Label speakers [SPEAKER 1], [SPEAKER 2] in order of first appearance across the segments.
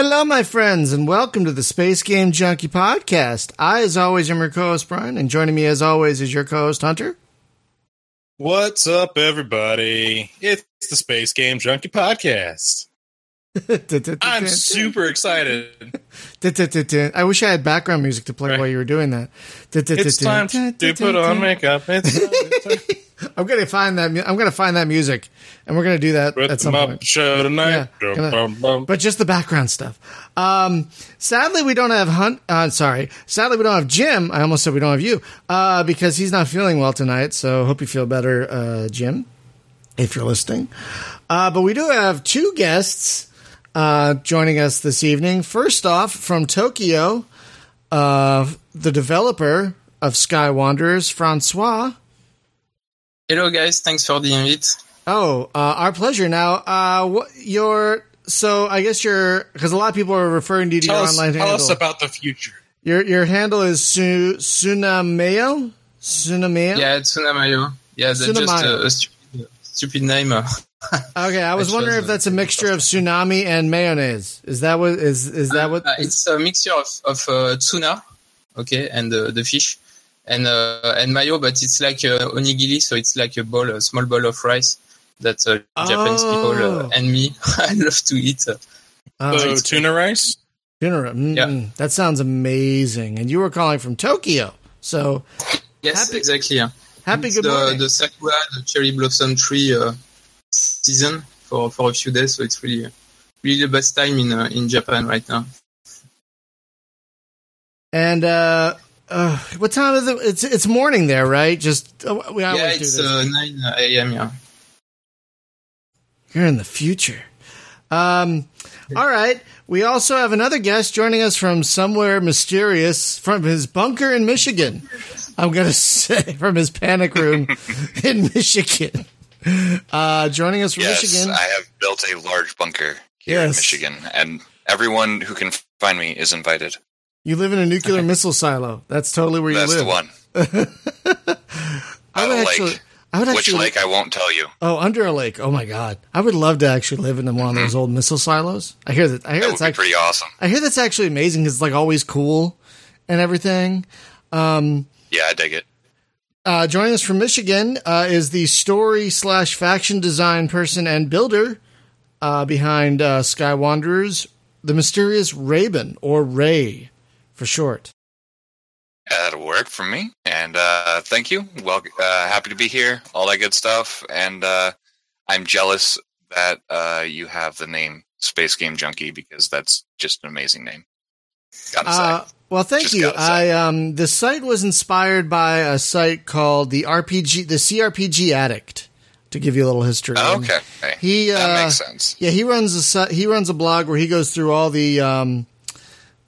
[SPEAKER 1] Hello, my friends, and welcome to the Space Game Junkie podcast. I, as always, am your co-host Brian, and joining me, as always, is your co-host Hunter.
[SPEAKER 2] What's up, everybody? It's the Space Game Junkie podcast. I'm super excited.
[SPEAKER 1] I wish I had background music to play
[SPEAKER 2] Right.
[SPEAKER 1] while you were doing that.
[SPEAKER 2] It's time to put on makeup. It's time to
[SPEAKER 1] I'm gonna find that. mu- I'm gonna find that music, and we're gonna do that
[SPEAKER 2] put
[SPEAKER 1] at some point.
[SPEAKER 2] show tonight.
[SPEAKER 1] Yeah, gonna- but just the background stuff. Um, sadly, we don't have Hunt. Uh, sorry, sadly, we don't have Jim. I almost said we don't have you uh, because he's not feeling well tonight. So hope you feel better, uh, Jim, if you're listening. Uh, but we do have two guests uh, joining us this evening. First off, from Tokyo, uh, the developer of Sky Wanderers, Francois.
[SPEAKER 3] Hello guys, thanks for the invite.
[SPEAKER 1] Oh, uh, our pleasure. Now, uh, what your so I guess your because a lot of people are referring to you to
[SPEAKER 2] tell
[SPEAKER 1] your
[SPEAKER 2] us,
[SPEAKER 1] online
[SPEAKER 2] tell
[SPEAKER 1] handle.
[SPEAKER 2] us about the future.
[SPEAKER 1] your your handle is Su, Sunameo. Sunameo.
[SPEAKER 3] Yeah, Tsunamayo. Yeah, that's just a, a stupid, stupid name.
[SPEAKER 1] Okay, I was
[SPEAKER 3] That's
[SPEAKER 1] wondering if that's a mixture of tsunami and mayonnaise. Is that what is is that what?
[SPEAKER 3] Uh, it's a mixture of, of uh, tuna, okay, and uh, the fish, and uh, and mayo, but it's like uh, onigiri, so it's like a bowl, a small bowl of rice that uh, Japanese people
[SPEAKER 1] Oh.
[SPEAKER 3] uh, and me I love to eat. Uh,
[SPEAKER 1] Oh,
[SPEAKER 2] so
[SPEAKER 1] it's
[SPEAKER 2] tuna rice.
[SPEAKER 1] dinner. Mm,
[SPEAKER 3] Yeah.
[SPEAKER 1] That sounds amazing. And you were calling from Tokyo, so
[SPEAKER 3] yes,
[SPEAKER 1] Happy-
[SPEAKER 3] exactly. Yeah.
[SPEAKER 1] happy
[SPEAKER 3] It's
[SPEAKER 1] good
[SPEAKER 3] the,
[SPEAKER 1] morning.
[SPEAKER 3] the sakura, the cherry blossom tree uh, season for, for a few days, so it's really really the best time in uh, in Japan right now.
[SPEAKER 1] and uh, uh, what time is it? It's it's morning there, right? Just uh, we always
[SPEAKER 3] yeah,
[SPEAKER 1] do
[SPEAKER 3] it's
[SPEAKER 1] this.
[SPEAKER 3] uh, 9 a.m. Yeah.
[SPEAKER 1] You're in the future. Um, all right. We also have another guest joining us from somewhere mysterious from his bunker in Michigan. I'm going to say from his panic room in Michigan. Uh, joining us from
[SPEAKER 4] Yes,
[SPEAKER 1] Michigan.
[SPEAKER 4] I have built a large bunker here in Michigan, and everyone who can find me is invited.
[SPEAKER 1] You live in a nuclear missile silo. That's totally where you
[SPEAKER 4] That's
[SPEAKER 1] live.
[SPEAKER 4] the one.
[SPEAKER 1] I would actually.
[SPEAKER 4] lake.
[SPEAKER 1] I would actually, Which
[SPEAKER 4] lake I won't tell you.
[SPEAKER 1] Oh, under a lake. Oh my god. I would love to actually live in one of those old missile silos. I hear that. I hear
[SPEAKER 4] That
[SPEAKER 1] that's
[SPEAKER 4] would be
[SPEAKER 1] actually.
[SPEAKER 4] pretty awesome.
[SPEAKER 1] I hear that's actually amazing. 'cause It's like always cool and everything. Um,
[SPEAKER 4] Yeah, I dig it.
[SPEAKER 1] Uh, joining us from Michigan uh, is the story slash faction design person and builder uh, behind uh, Sky Wanderers, the mysterious Raven or Ray for short.
[SPEAKER 4] Yeah, that'll work for me. And uh, thank you. Well, uh, happy to be here. All that good stuff. And uh, I'm jealous that uh, you have the name Space Game Junkie because that's just an amazing name. Gotta say.
[SPEAKER 1] Well, thank
[SPEAKER 4] Just
[SPEAKER 1] you. I um, the site was inspired by a site called the RPG, the CRPG Addict. To give you a little history.
[SPEAKER 4] Oh, okay.
[SPEAKER 1] He
[SPEAKER 4] that
[SPEAKER 1] uh,
[SPEAKER 4] makes sense.
[SPEAKER 1] Yeah, he runs a he runs a blog where he goes through all the um,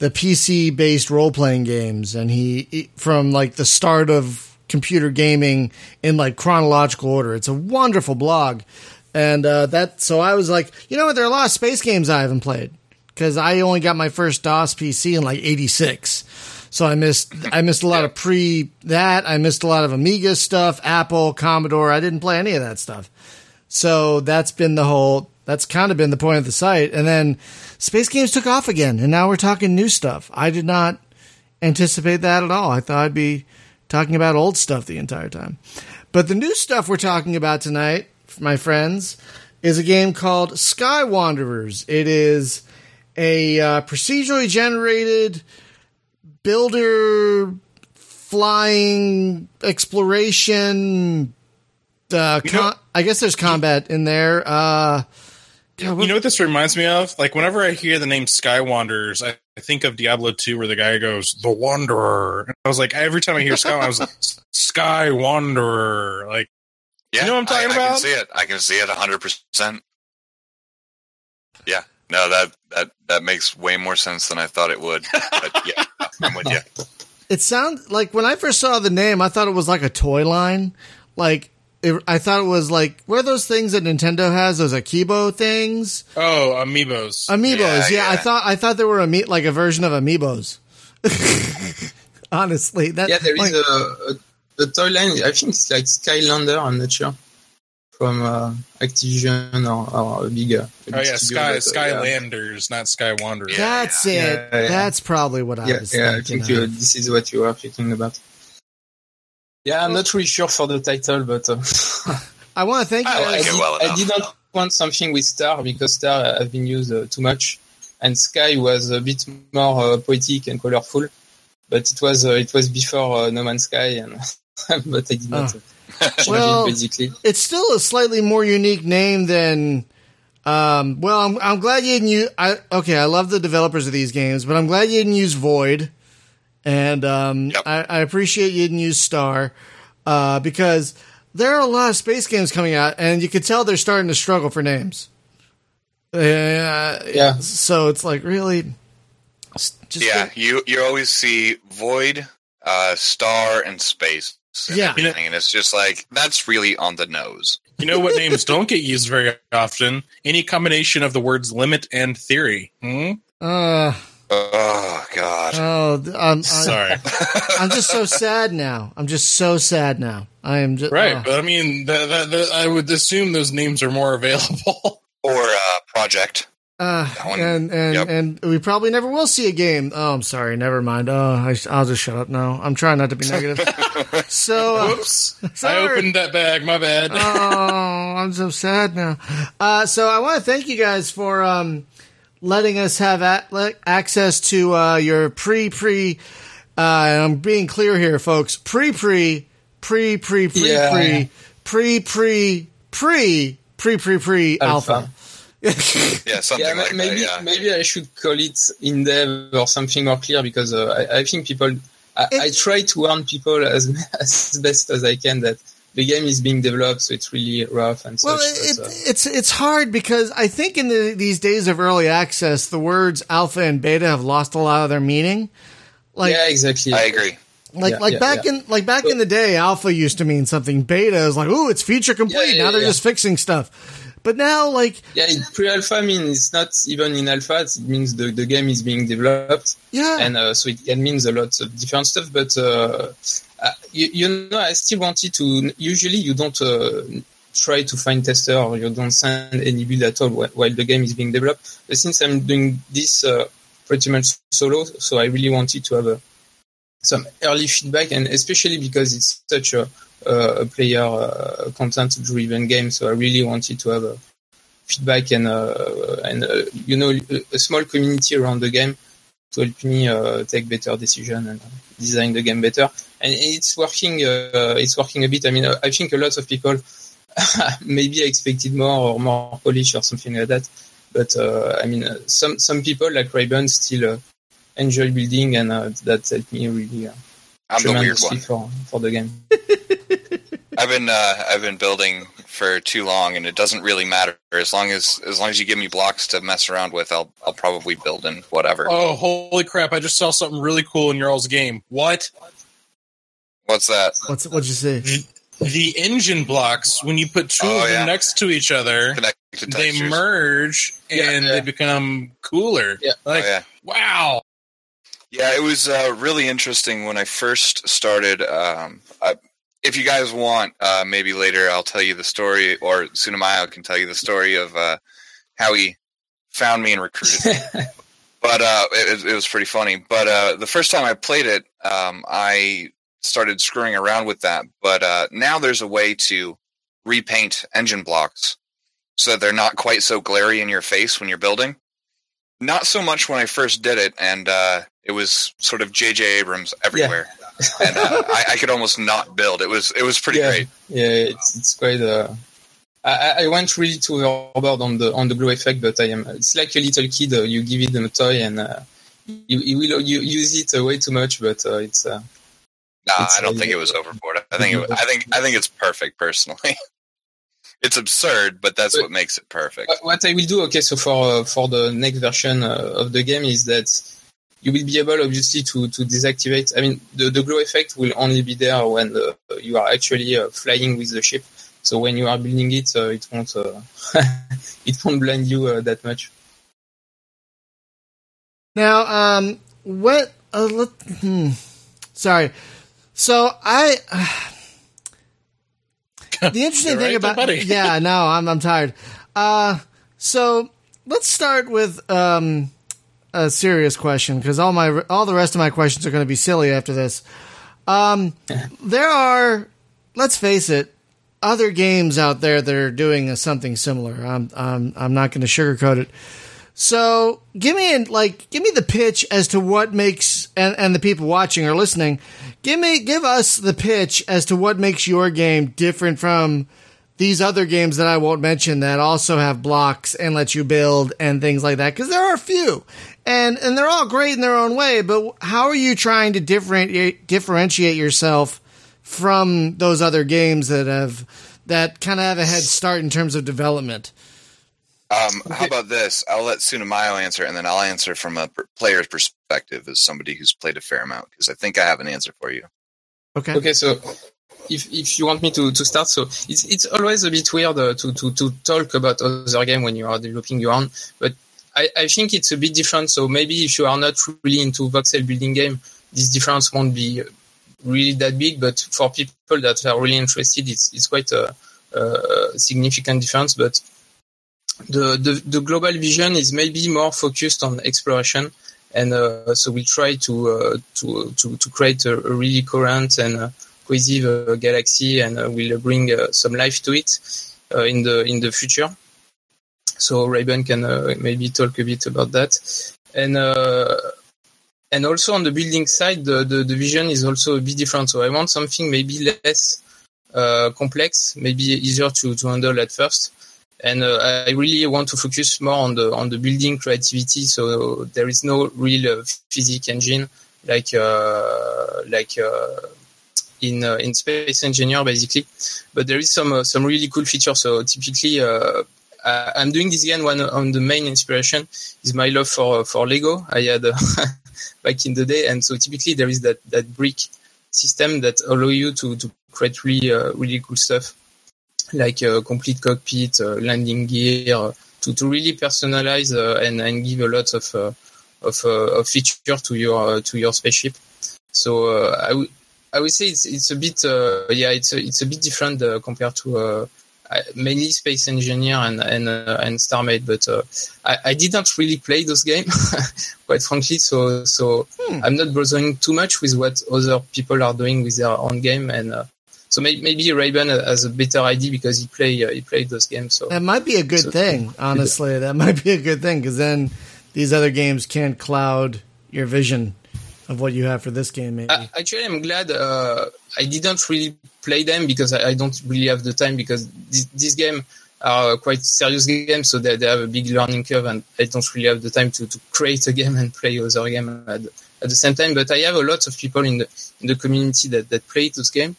[SPEAKER 1] the PC based role playing games, and he, he from like the start of computer gaming in like chronological order. It's a wonderful blog, and uh, that so I was like, you know what? There are a lot of space games I haven't played because I only got my first DOS PC in like '86. So I missed I missed a lot of pre that I missed a lot of Amiga stuff, Apple, Commodore. I didn't play any of that stuff. So that's been the whole. That's kind of been the point of the site. And then space games took off again, and now we're talking new stuff. I did not anticipate that at all. I thought I'd be talking about old stuff the entire time. But the new stuff we're talking about tonight, my friends, is a game called Sky Wanderers. It is a uh, procedurally generated builder flying exploration uh,
[SPEAKER 2] You know-
[SPEAKER 1] con- I guess there's combat in there. Uh, God, what-
[SPEAKER 2] You know what this reminds me of? Like whenever I hear the name Sky Wanderers, I, I think of Diablo 2 where the guy goes, The Wanderer. And I was like, every time I hear Sky, I was like, Sky Wanderer. Like,
[SPEAKER 4] Yeah,
[SPEAKER 2] know what I'm talking
[SPEAKER 4] I, I can see it. I can see it 100%. Yeah. No, that, that, that makes way more sense than I thought it would. But yeah, I'm with you.
[SPEAKER 1] it sounds like when I first saw the name, I thought it was like a toy line. Like it, I thought it was like what are those things that Nintendo has? Those Akibo things,
[SPEAKER 2] oh, Amiibos.
[SPEAKER 1] amiibos. Yeah,
[SPEAKER 4] Yeah,
[SPEAKER 1] I thought I thought they were ami- like a version of amiibos. Honestly, that
[SPEAKER 3] Yeah, there is
[SPEAKER 1] like,
[SPEAKER 3] a, a, a toy line. I think it's like Skylander. I'm not sure. From uh, Activision or, or a big. Uh, big
[SPEAKER 2] Oh yeah, Sky
[SPEAKER 3] that, uh, yeah.
[SPEAKER 2] Skylanders, not Sky Wanderers.
[SPEAKER 1] That's
[SPEAKER 3] yeah.
[SPEAKER 1] it.
[SPEAKER 3] Yeah, yeah.
[SPEAKER 1] That's probably what I
[SPEAKER 3] Yeah,
[SPEAKER 1] was
[SPEAKER 3] yeah, I think uh,
[SPEAKER 1] of.
[SPEAKER 3] this is what you are thinking about. Yeah, I'm not really sure for the title, but uh,
[SPEAKER 1] I want to thank you
[SPEAKER 4] I like
[SPEAKER 1] guys.
[SPEAKER 4] it
[SPEAKER 3] did,
[SPEAKER 4] well
[SPEAKER 3] I did not want something with Star because Star uh, have been used uh, too much, and Sky was a bit more uh, poetic and colorful. But it was uh, it was before uh, No Man's Sky, and but I did not uh, change
[SPEAKER 1] Well-
[SPEAKER 3] basically.
[SPEAKER 1] It's still a slightly more unique name than. Um, well, I'm, I'm glad you didn't use. I, okay, I love the developers of these games, but I'm glad you didn't use Void, and um,
[SPEAKER 4] Yep.
[SPEAKER 1] I, I appreciate you didn't use Star, uh, because there are a lot of space games coming out, and you could tell they're starting to struggle for names. Uh,
[SPEAKER 3] Yeah.
[SPEAKER 1] So it's like really. s- Just
[SPEAKER 4] yeah, you you always see void, uh, star, and space. And
[SPEAKER 1] Yeah.
[SPEAKER 4] everything, and it's just like that's really on the nose.
[SPEAKER 2] You know what names don't get used very often? Any combination of the words limit and theory. Hmm?
[SPEAKER 1] Uh,
[SPEAKER 4] Oh God.
[SPEAKER 1] oh, I'm, I'm,
[SPEAKER 2] Sorry.
[SPEAKER 1] I'm just so sad now. I'm just so sad now. I am just
[SPEAKER 2] right,
[SPEAKER 1] oh.
[SPEAKER 2] but I mean, that, that, that, I would assume those names are more available.
[SPEAKER 4] or uh, project.
[SPEAKER 1] Uh, and and
[SPEAKER 4] yep.
[SPEAKER 1] and we probably never will see a game. Oh, I'm sorry. Never mind. Oh, I, will just shut up now. I'm trying not to be negative. so, uh,
[SPEAKER 2] Whoops. I opened that bag. My bad.
[SPEAKER 1] oh, I'm so sad now. Uh, so I want to thank you guys for um, letting us have a- access to uh, your pre pre. Uh, I'm being clear here, folks. Pre pre pre pre pre pre pre pre pre pre pre pre
[SPEAKER 3] Alpha.
[SPEAKER 1] Alpha.
[SPEAKER 4] Yeah, something
[SPEAKER 3] Yeah,
[SPEAKER 4] like
[SPEAKER 3] maybe
[SPEAKER 4] that. Yeah.
[SPEAKER 3] maybe I should call it in dev or something more clear because uh, I, I think people. I, I try to warn people as as best as I can that the game is being developed, so it's really rough and
[SPEAKER 1] Well,
[SPEAKER 3] such.
[SPEAKER 1] it,
[SPEAKER 3] but, uh,
[SPEAKER 1] it's it's hard because I think in the, these days of early access, the words alpha and beta have lost a lot of their meaning. Like
[SPEAKER 3] yeah, exactly.
[SPEAKER 4] I agree.
[SPEAKER 1] like
[SPEAKER 3] yeah,
[SPEAKER 1] like
[SPEAKER 3] yeah,
[SPEAKER 1] back
[SPEAKER 3] yeah.
[SPEAKER 1] in like back in the day, alpha used to mean something. Beta is like, ooh, it's feature complete.
[SPEAKER 3] Yeah, yeah,
[SPEAKER 1] now they're
[SPEAKER 3] yeah.
[SPEAKER 1] just fixing stuff. But now, like,
[SPEAKER 3] Yeah, in pre-alpha means it's not even in alpha. It means the, the game is being developed,
[SPEAKER 1] yeah,
[SPEAKER 3] and uh, so it can mean a lot of different stuff. But uh, uh, you, you know, I still wanted to. Usually, you don't uh, try to find tester or you don't send any build at all while the game is being developed. But since I'm doing this uh, pretty much solo, so I really wanted to have a, some early feedback, and especially because it's such uh, a player uh, content driven game, so I really wanted to have a feedback and uh, and uh, you know a small community around the game to help me uh, take better decision and design the game better. And it's working. Uh, it's working a bit. I mean, uh, I think a lot of people maybe expected more or more polish or something like that. But uh, I mean, uh, some some people like Raiben still uh, enjoy building, and uh, that helped me really uh,
[SPEAKER 4] I'm the weird
[SPEAKER 3] tremendously
[SPEAKER 4] one.
[SPEAKER 3] for for the game.
[SPEAKER 4] I've been uh, I've been building for too long, and it doesn't really matter as long as as long as you give me blocks to mess around with. I'll I'll probably build in whatever.
[SPEAKER 2] oh, holy crap. I just saw something really cool in your all's game. What?
[SPEAKER 4] What's that?
[SPEAKER 1] what's what'd you say?
[SPEAKER 2] The engine blocks, when you put two
[SPEAKER 4] Oh,
[SPEAKER 2] of them
[SPEAKER 4] yeah.
[SPEAKER 2] next to each other,
[SPEAKER 4] Connected
[SPEAKER 2] they
[SPEAKER 4] textures.
[SPEAKER 2] merge
[SPEAKER 3] Yeah,
[SPEAKER 2] and
[SPEAKER 3] yeah.
[SPEAKER 2] they become cooler.
[SPEAKER 3] Yeah.
[SPEAKER 2] Like,
[SPEAKER 4] oh, yeah.
[SPEAKER 2] wow.
[SPEAKER 4] Yeah, it was uh, really interesting when I first started. Um, I, if you guys want, uh, maybe later I'll tell you the story, or Tsunamayo can tell you the story of uh, how he found me and recruited me. but uh, it, it was pretty funny. But uh, the first time I played it, um, I started screwing around with that. But uh, now there's a way to repaint engine blocks so that they're not quite so glary in your face when you're building. Not so much when I first did it, and uh, it was sort of J.J. Abrams everywhere, and uh, I, I could almost not build. It was it was pretty
[SPEAKER 3] yeah,
[SPEAKER 4] great.
[SPEAKER 3] yeah, it's it's quite. Uh, I, I- went really too overboard on the on the glow effect, but I am. It's like a little kid. Uh, you give him a toy and uh, you, you will you use it uh, way too much, but uh, it's. Uh,
[SPEAKER 4] Nah,
[SPEAKER 3] It's,
[SPEAKER 4] I don't think it was overboard. I think it, I think I think it's perfect personally. it's absurd, but that's
[SPEAKER 3] But-
[SPEAKER 4] what makes it perfect.
[SPEAKER 3] What- What I will do, okay, so for uh, for the next version uh, of the game is that you will be able, obviously, to to deactivate. I mean, the, the glow effect will only be there when uh, you are actually uh, flying with the ship. So when you are building it, uh, it won't uh, it won't blind you uh, that much.
[SPEAKER 1] Now, um, what? Uh, let, hmm, sorry. So I, the interesting thing
[SPEAKER 2] right
[SPEAKER 1] about yeah, no, I'm I'm tired. Uh, so let's start with um, a serious question because all my all the rest of my questions are going to be silly after this. Um, there are, let's face it, other games out there that are doing something similar. I'm I'm I'm not going to sugarcoat it. So give me an, like give me the pitch as to what makes and, and the people watching or listening, give me give us the pitch as to what makes your game different from these other games that I won't mention that also have blocks and let you build and things like that because there are a few and and they're all great in their own way. But how are you trying to differentiate differentiate yourself from those other games that have that kind of have a head start in terms of development?
[SPEAKER 4] Um, How about this? I'll let Tsunamayo answer, and then I'll answer from a player's perspective as somebody who's played a fair amount, because I think I have an answer for you.
[SPEAKER 1] Okay.
[SPEAKER 3] Okay, so if if you want me to, to start, so it's it's always a bit weird uh, to, to to talk about other game when you are developing your own, but I, I think it's a bit different. So maybe if you are not really into voxel building game, this difference won't be really that big. But for people that are really interested, it's it's quite a, a significant difference. But the, the the global vision is maybe more focused on exploration, and uh, so we try to uh, to to to create a, a really current and uh, cohesive uh, galaxy, and uh, we'll bring uh, some life to it in the in the future. So Raven can maybe talk a bit about that, and and also on the building side, the, the the vision is also a bit different. So I want something maybe less uh, complex, maybe easier to to handle at first and uh, I really want to focus more on the on the building creativity. So there is no real uh, physics engine like like in uh, in Space Engineer basically, but there is some uh, some really cool features. So typically. Uh, I'm doing this again. One on the main inspiration is my love for for Lego. I had uh, back in the day, and so typically there is that that brick system that allow you to to create really uh, really cool stuff like a complete cockpit, uh, landing gear, uh, to, to really personalize uh, and, and give a lot of uh, of, uh, of feature to your uh, to your spaceship. So uh, I would I would say it's it's a bit uh, yeah it's a, it's a bit different uh, compared to uh, mainly Space Engineer and and uh, and StarMade, but uh, I, I didn't really play those games quite frankly. So so
[SPEAKER 1] Hmm.
[SPEAKER 3] I'm not bothering too much with what other people are doing with their own game and. Uh, so maybe, maybe Raven has a better idea because he play uh, he played those games. So
[SPEAKER 1] That might be a good
[SPEAKER 3] So-
[SPEAKER 1] thing, honestly. That might be a good thing because then these other games can't cloud your vision of what you have for this game. Maybe.
[SPEAKER 3] Uh, actually, I'm glad uh, I didn't really play them because I, I don't really have the time because this, this game are quite serious games, so they, they have a big learning curve, and I don't really have the time to, to create a game and play other game at, at the same time. But I have a lot of people in the in the community that, that play this game,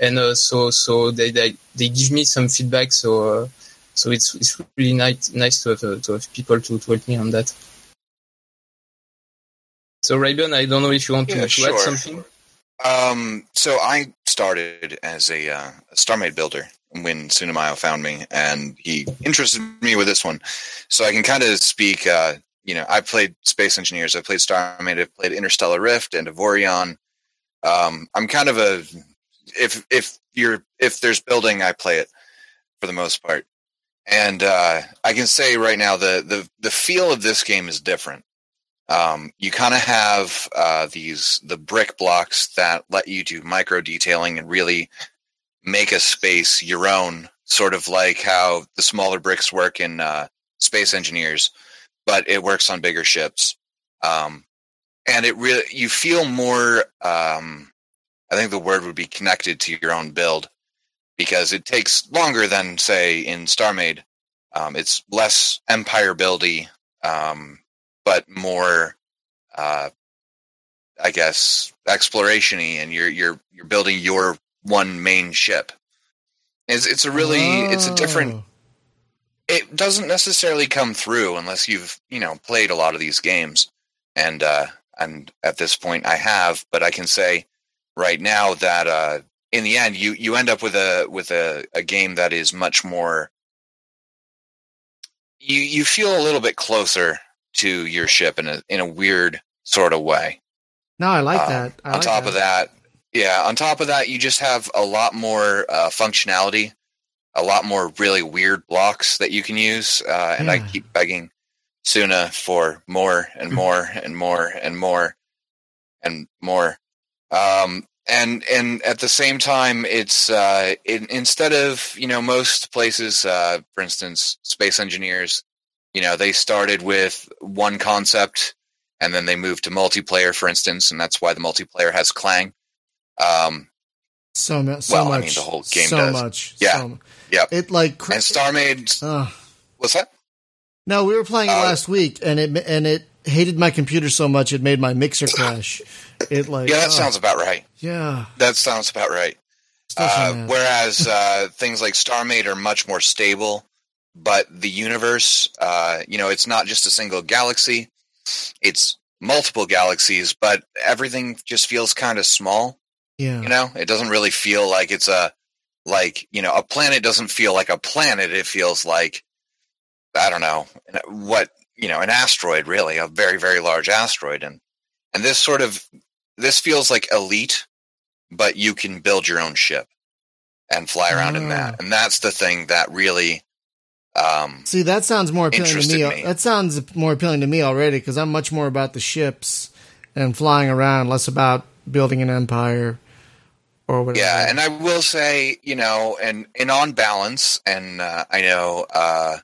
[SPEAKER 3] and uh, so so they, they they give me some feedback. So uh, so it's it's really nice nice to have uh, to have people to, to help me on that. So Raven, I don't know if you want to,
[SPEAKER 4] Yeah,
[SPEAKER 3] to
[SPEAKER 4] sure.
[SPEAKER 3] add something.
[SPEAKER 4] Um, so I started as a, uh, a StarMade builder when Tsunamayo found me, and he interested me with this one. So I can kind of speak. Uh, you know, I played Space Engineers, I played StarMade, I played Interstellar Rift and Avorion. Um, I'm kind of a if if you're if there's building, I play it for the most part. And uh, I can say right now the the the feel of this game is different um, you kind of have uh, these the brick blocks that let you do micro detailing and really make a space your own sort of like how the smaller bricks work in uh, space engineers but it works on bigger ships. Um, and it really you feel more um, i think the word would be connected to your own build because it takes longer than say in starmade. Um, it's less empire buildy um, but more uh I guess exploration-y and you're you're you're building your one main ship. It's it's a really it's a different
[SPEAKER 1] Oh.
[SPEAKER 4] it doesn't necessarily come through unless you've, you know, played a lot of these games. And uh and at this point I have, but I can say right now that uh in the end you you end up with a with a, a game that is much more you you feel a little bit closer to your ship in a in a weird sort of way.
[SPEAKER 1] No, I like
[SPEAKER 4] Um,
[SPEAKER 1] that. I
[SPEAKER 4] on
[SPEAKER 1] like
[SPEAKER 4] top of that, Yeah. On top of that, you just have a lot more uh, functionality, a lot more really weird blocks that you can use. Uh, and I keep begging Suna for more and more and more and more and more. Um, and and at the same time, it's uh, in, instead of you know most places, uh, for instance, space engineers, you know, they started with one concept and then they moved to multiplayer, for instance, and that's why the multiplayer has Clang. Um,
[SPEAKER 1] So, mu- so
[SPEAKER 4] Well, I
[SPEAKER 1] much.
[SPEAKER 4] mean, the whole game
[SPEAKER 1] so
[SPEAKER 4] does.
[SPEAKER 1] much.
[SPEAKER 4] Yeah.
[SPEAKER 1] So,
[SPEAKER 4] Yep.
[SPEAKER 1] It like cr-
[SPEAKER 4] and StarMade,
[SPEAKER 1] uh,
[SPEAKER 4] what's that?
[SPEAKER 1] no, we were playing it
[SPEAKER 4] Uh,
[SPEAKER 1] last week, and it and it hated my computer so much it made my mixer crash. It like
[SPEAKER 4] Yeah, that
[SPEAKER 1] oh,
[SPEAKER 4] sounds about right.
[SPEAKER 1] yeah.
[SPEAKER 4] That sounds about right. Uh, whereas uh, things like StarMade are much more stable, but the universe, uh, you know, it's not just a single galaxy; it's multiple galaxies. But everything just feels kind of small.
[SPEAKER 1] yeah.
[SPEAKER 4] You know, it doesn't really feel like it's a like you know a planet doesn't feel like a planet. It feels like I don't know what you know an asteroid, really a very very large asteroid, and and this sort of this feels like elite, but you can build your own ship and fly around in that, and that's the thing that really. Um,
[SPEAKER 1] See, that sounds more appealing to me.
[SPEAKER 4] me.
[SPEAKER 1] That sounds more appealing to me already because I'm much more about the ships and flying around, less about building an empire or whatever.
[SPEAKER 4] Yeah, and I will say, you know, and and on balance, and uh, I know uh,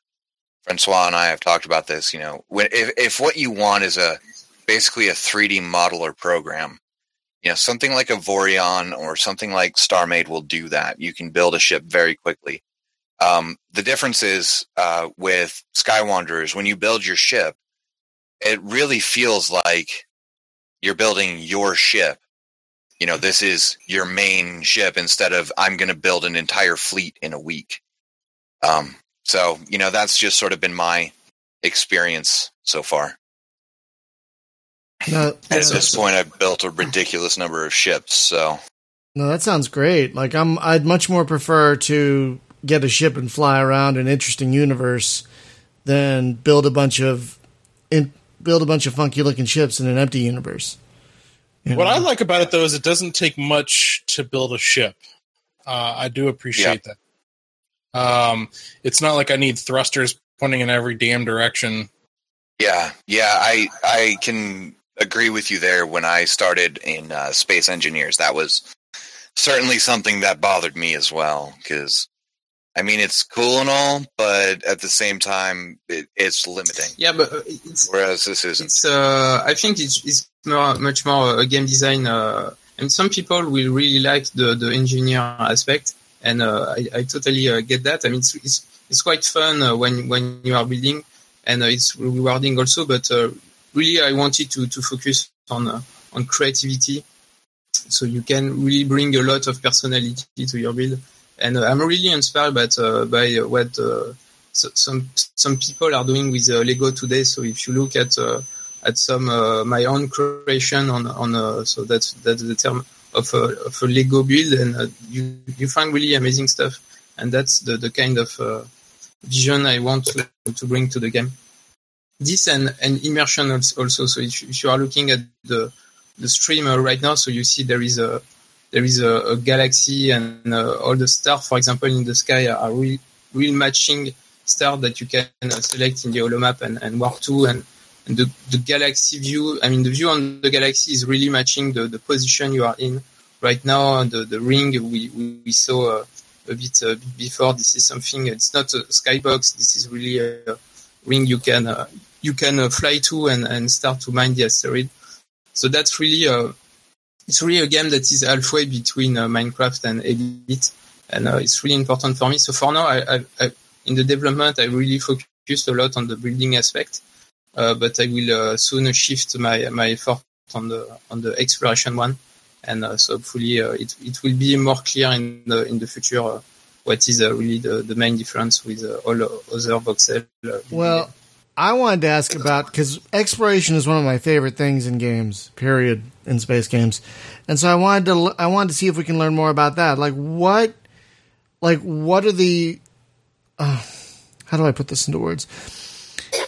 [SPEAKER 4] Francois and I have talked about this. You know, when, if if what you want is a basically a 3D modeler program, you know, something like Avorion or something like StarMade will do that. You can build a ship very quickly. Um, the difference is uh, with Skywanderers, when you build your ship, it really feels like you're building your ship. You know this is your main ship instead of i'm going to build an entire fleet in a week. Um so you know that's just sort of been my experience so far.
[SPEAKER 1] No,
[SPEAKER 4] at this point i've built a ridiculous number of ships so.
[SPEAKER 1] No, that sounds great. Like I'm, I'd much more prefer to get a ship and fly around an interesting universe than build a bunch of, in, build a bunch of funky looking ships in an empty universe. You
[SPEAKER 2] What
[SPEAKER 1] know?
[SPEAKER 2] I like about it though is it doesn't take much to build a ship. Uh, I do appreciate that. Um, it's not like I need thrusters pointing in every damn direction.
[SPEAKER 4] yeah yeah i i can agree with you there when i started in uh, space engineers that was certainly something that bothered me as well because i mean it's cool and all but at the same time it, it's limiting
[SPEAKER 3] Yeah, but uh, it's
[SPEAKER 4] whereas this isn't
[SPEAKER 3] it's uh, I think it's, it's more, much more a game design. Uh, and some people will really like the, the engineer aspect, and uh, I, I totally uh, get that. I mean, it's it's, it's quite fun uh, when when you are building, and uh, it's rewarding also. But uh, really, I wanted to to focus on uh, on creativity, so you can really bring a lot of personality to your build. And I'm really inspired by uh, by what uh, so, some some people are doing with uh, Lego today. So if you look at at some my own creation on on so that's that's the term of a, of a Lego build, and you you find really amazing stuff, and that's the the kind of vision I want to, to bring to the game. This and and immersion also. So if, you- are looking at the the stream right now, so you see there is a there is a, a galaxy and uh, all the stars, for example, in the sky are real, real matching stars that you can uh, select in the holomap and, and warp to and, and the, the galaxy view. I mean, the view on the galaxy is really matching the, the position you are in right now. The, the ring we, we, we saw uh, a bit uh, before. This is something. It's not a skybox. This is really a ring you can uh, you can uh, fly to and, and start to mine the asteroid. So that's really it's really a game that is halfway between uh, Minecraft and Elite, and uh, it's really important for me. So for now, I, I, I, in the development, I really focused a lot on the building aspect, uh, but I will soon shift my my effort on the on the exploration one, and so hopefully it it will be more clear in the in the future what is uh, really the, the main difference with uh, all other voxel. Uh,
[SPEAKER 1] Well, I wanted to ask about because exploration is one of my favorite things in games. Period. In space games, and so I wanted to I wanted to see if we can learn more about that. Like what, like what are the, uh, how do I put this into words?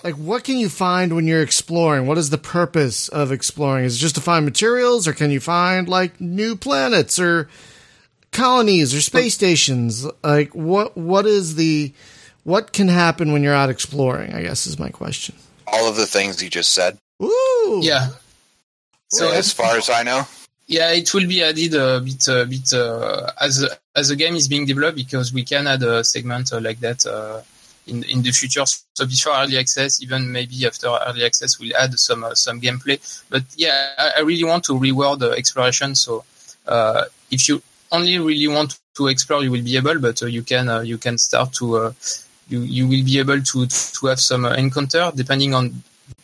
[SPEAKER 1] like what can you find when you're exploring? What is the purpose of exploring? Is it just to find materials, or can you find like new planets or colonies or space stations? Like what what is the what can happen when you're out exploring? I guess is my question.
[SPEAKER 4] All of the things you just said.
[SPEAKER 1] Ooh,
[SPEAKER 3] Yeah.
[SPEAKER 4] So
[SPEAKER 3] So
[SPEAKER 4] as far as I know,
[SPEAKER 3] Yeah, it will be added a bit, a bit uh, as as the game is being developed because we can add a segment uh, like that uh, in in the future. So before early access, even maybe after early access, we'll add some uh, some gameplay. But yeah, I, I really want to reward uh, exploration. So uh, if you only really want to explore, you will be able, but uh, you can uh, you can start to uh, you you will be able to to have some uh, encounter depending on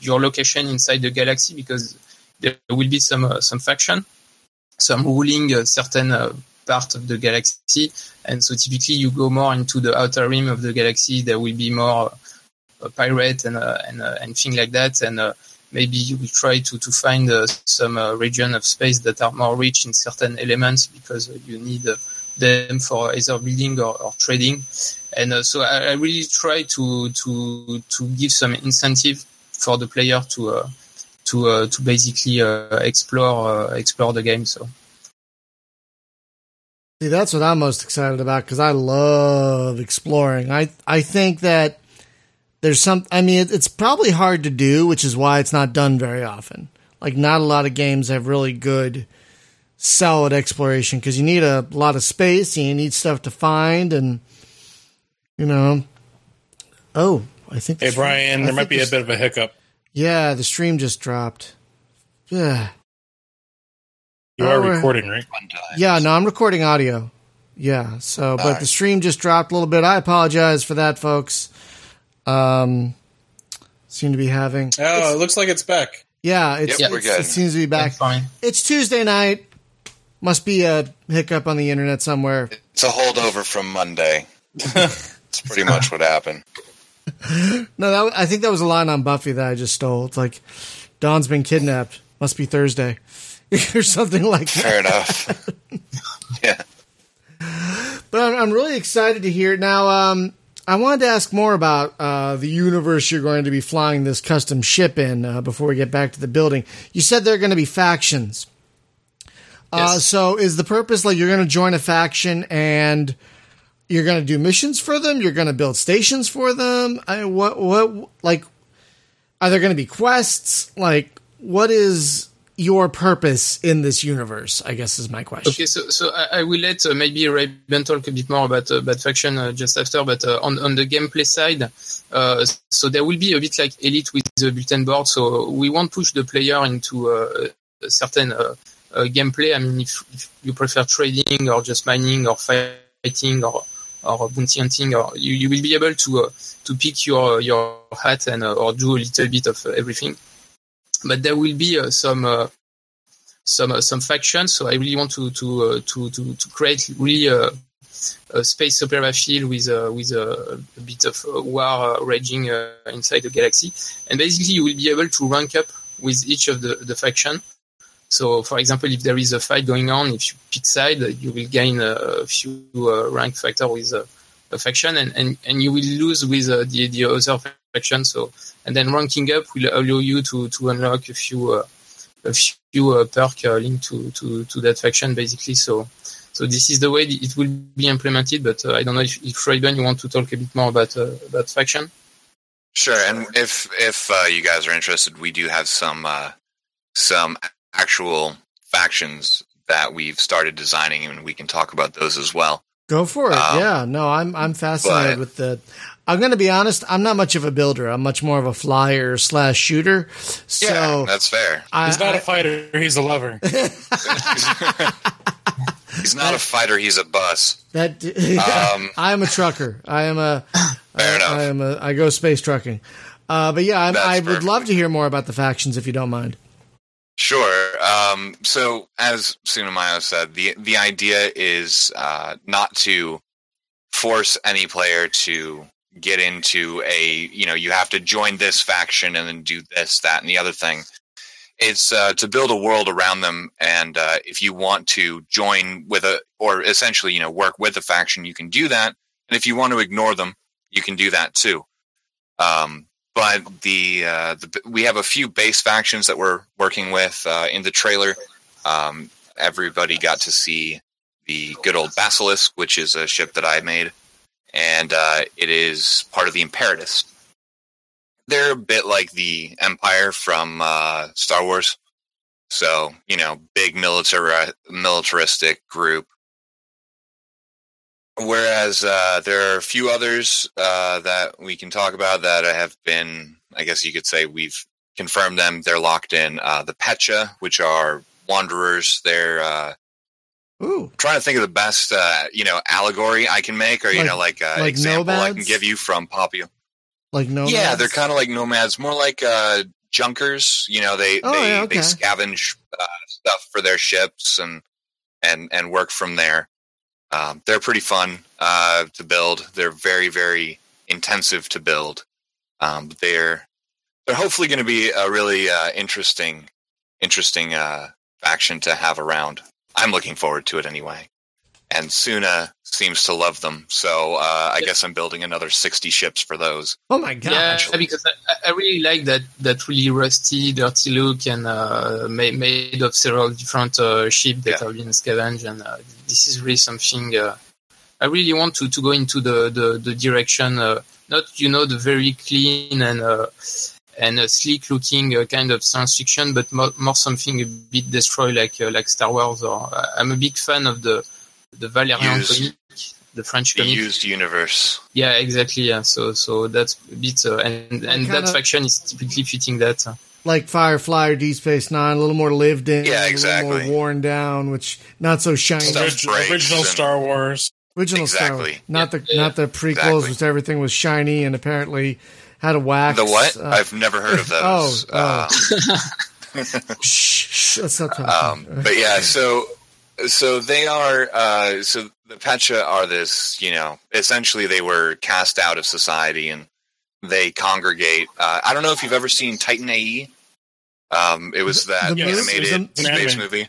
[SPEAKER 3] your location inside the galaxy because there will be some uh, some faction some ruling a certain uh, part of the galaxy. And so typically you go more into the outer rim of the galaxy. There will be more uh, pirate and, uh, and, uh, and things like that. And uh, maybe you will try to, to find uh, some uh, region of space that are more rich in certain elements because uh, you need uh, them for either building or, or trading. And uh, so I, I really try to, to, to give some incentive for the player to, uh, to uh, to basically uh, explore uh, explore the game. So
[SPEAKER 1] See, that's what I'm most excited about because I love exploring. I I think that there's some. I mean, it, it's probably hard to do, which is why it's not done very often. Like, not a lot of games have really good, solid exploration because you need a lot of space and you need stuff to find, and you know. Oh, I think.
[SPEAKER 2] Hey,
[SPEAKER 1] the-
[SPEAKER 2] Brian,
[SPEAKER 1] I
[SPEAKER 2] there might
[SPEAKER 1] think
[SPEAKER 2] be a bit of a hiccup.
[SPEAKER 1] Yeah, the stream just dropped. Yeah.
[SPEAKER 2] You are
[SPEAKER 1] we're-
[SPEAKER 2] recording, right?
[SPEAKER 4] one time.
[SPEAKER 1] Yeah, no, I'm recording audio. Yeah, so but
[SPEAKER 4] Alright.
[SPEAKER 1] the stream just dropped a little bit. I apologize for that, folks. Um, seem to be having.
[SPEAKER 2] Oh, it looks like it's back.
[SPEAKER 1] Yeah, it's,
[SPEAKER 4] Yep, we're
[SPEAKER 1] it's-
[SPEAKER 4] good.
[SPEAKER 1] it seems to be back.
[SPEAKER 3] that's fine.
[SPEAKER 1] It's Tuesday night. Must be a hiccup on the internet somewhere.
[SPEAKER 4] It's a holdover from Monday. It's pretty much what happened.
[SPEAKER 1] No, that, I think that was a line on Buffy that I just stole. It's like Dawn's been kidnapped. Must be Thursday, or something like that.
[SPEAKER 4] Fair enough. yeah.
[SPEAKER 1] But I'm, I'm really excited to hear. it. Now, um, I wanted to ask more about uh, the universe you're going to be flying this custom ship in uh, before we get back to the building. You said there are going to be factions. Uh, so, is the purpose like you're going to join a faction and you're going to do missions for them? You're going to build stations for them? I, what, what, like, are there going to be quests? Like, what is your purpose in this universe? I guess is my question.
[SPEAKER 3] Okay, so so I, I will let uh, maybe Ray Ben talk a bit more about uh, Bad Faction uh, just after, but uh, on on the gameplay side, uh, so there will be a bit like Elite with the bulletin board. So we won't push the player into uh, a certain uh, uh, gameplay. I mean, if, if you prefer trading or just mining or fighting or or bounty hunting, or you, you will be able to uh, to pick your your hat and uh, or do a little bit of uh, everything. But there will be uh, some uh, some uh, some factions. So I really want to to uh, to, to to create really a, a space opera feel with uh, with a, bit of uh, war uh, raging uh, inside the galaxy. And basically, you will be able to rank up with each of the the faction. So, for example, if there is a fight going on, if you pick side, you will gain a few uh, rank factor with a, a faction, and, and, and you will lose with uh, the the other faction. So, and then ranking up will allow you to to unlock a few. Uh, a few uh, perk uh, linked to, to, to that faction basically. So so this is the way it will be implemented. But uh, I don't know if, if Raiben, you want to talk a bit more about uh, about faction.
[SPEAKER 4] Sure, and if if uh, you guys are interested, we do have some uh, some actual factions that we've started designing, and we can talk about those as well.
[SPEAKER 1] Go for it.
[SPEAKER 4] Um,
[SPEAKER 1] yeah, no, I'm I'm fascinated
[SPEAKER 4] but-
[SPEAKER 1] with the. I'm going to be honest. I'm not much of a builder. I'm much more of a flyer slash shooter. So
[SPEAKER 4] yeah, that's fair.
[SPEAKER 1] I,
[SPEAKER 2] He's not
[SPEAKER 1] I-
[SPEAKER 2] a fighter. He's a lover.
[SPEAKER 4] he's not a fighter; he's a bus.
[SPEAKER 1] that.
[SPEAKER 4] Um,
[SPEAKER 1] I am a trucker. I am a.
[SPEAKER 4] Fair
[SPEAKER 1] I,
[SPEAKER 4] enough.
[SPEAKER 1] I am a. I go space trucking. Uh, but yeah, I'm,
[SPEAKER 4] That's
[SPEAKER 1] I would love to hear more about the factions if you don't mind.
[SPEAKER 4] Sure. Um, so, as Tsunamayo said, the the idea is uh, not to force any player to get into a you know you have to join this faction and then do this that and the other thing. It's uh, to build a world around them, and uh, if you want to join with a or essentially you know work with a faction, you can do that. And if you want to ignore them, you can do that too. Um, but the, uh, the we have a few base factions that we're working with uh, in the trailer. Um, everybody got to see the good old Basilisk, which is a ship that I made, and uh, it is part of the Imperatus. They're a bit like the Empire from uh, Star Wars, so you know, big military militaristic group. Whereas uh, there are a few others uh, that we can talk about that have been, I guess you could say, we've confirmed them. They're locked in. Uh, the Pecha, which are wanderers, they're uh,
[SPEAKER 1] Ooh,
[SPEAKER 4] trying to think of the best, uh, you know, allegory I can make, or you know, like, uh,
[SPEAKER 1] like
[SPEAKER 4] example I can give you from Popio.
[SPEAKER 1] like no.
[SPEAKER 4] Yeah, they're kind of like nomads, more like uh, junkers. You know, they
[SPEAKER 1] Oh,
[SPEAKER 4] they,
[SPEAKER 1] yeah, okay.
[SPEAKER 4] they scavenge uh, stuff for their ships and and and work from there. Um, they're pretty fun uh, to build. They're very very intensive to build. Um, they're they're hopefully going to be a really uh, interesting interesting uh, faction to have around. I'm looking forward to it anyway. And Suna seems to love them, so uh, I guess I'm building another 60 ships for those.
[SPEAKER 1] Oh my god!
[SPEAKER 3] Yeah, because I, I really like that that really rusty, dirty look, and uh, made, made of several different uh, ships that
[SPEAKER 4] Yeah.
[SPEAKER 3] have been scavenged, and uh, this is really something. Uh, I really want to, to go into the the, the direction, uh, not you know the very clean and uh, and uh, sleek looking uh, kind of science fiction, but more, more something a bit destroyed like uh, like Star Wars. Or uh, I'm a big fan of the the Valerian
[SPEAKER 4] Used.
[SPEAKER 3] comic, the French
[SPEAKER 4] The
[SPEAKER 3] comic.
[SPEAKER 4] used universe.
[SPEAKER 3] Yeah, exactly. Yeah, so so that's a bit, uh, and and
[SPEAKER 1] kinda-
[SPEAKER 3] that faction is typically fitting that. uh.
[SPEAKER 1] like Firefly or Deep Space Nine, a little more lived in,
[SPEAKER 4] Yeah,
[SPEAKER 1] a little
[SPEAKER 4] exactly.
[SPEAKER 1] more worn down, which not so shiny.
[SPEAKER 4] Stuff
[SPEAKER 2] Original, original
[SPEAKER 4] and-
[SPEAKER 2] Star Wars.
[SPEAKER 1] Original Star Wars.
[SPEAKER 4] Exactly.
[SPEAKER 1] not the
[SPEAKER 3] Yeah,
[SPEAKER 1] not the prequels,
[SPEAKER 4] exactly.
[SPEAKER 1] which everything was shiny and apparently had a wax.
[SPEAKER 4] The what?
[SPEAKER 1] uh,
[SPEAKER 4] I've never heard of those.
[SPEAKER 1] Oh, oh.
[SPEAKER 4] Uh,
[SPEAKER 1] shh, shh, let's not talk.
[SPEAKER 4] um, but yeah, so so they are. Uh, so the Pecha are this. You know, essentially they were cast out of society and they congregate. Uh, I don't know if you've ever seen Titan AE. Um, it was
[SPEAKER 1] The-
[SPEAKER 4] that
[SPEAKER 1] the
[SPEAKER 4] animated
[SPEAKER 1] was an-
[SPEAKER 4] space
[SPEAKER 2] anime.
[SPEAKER 4] movie.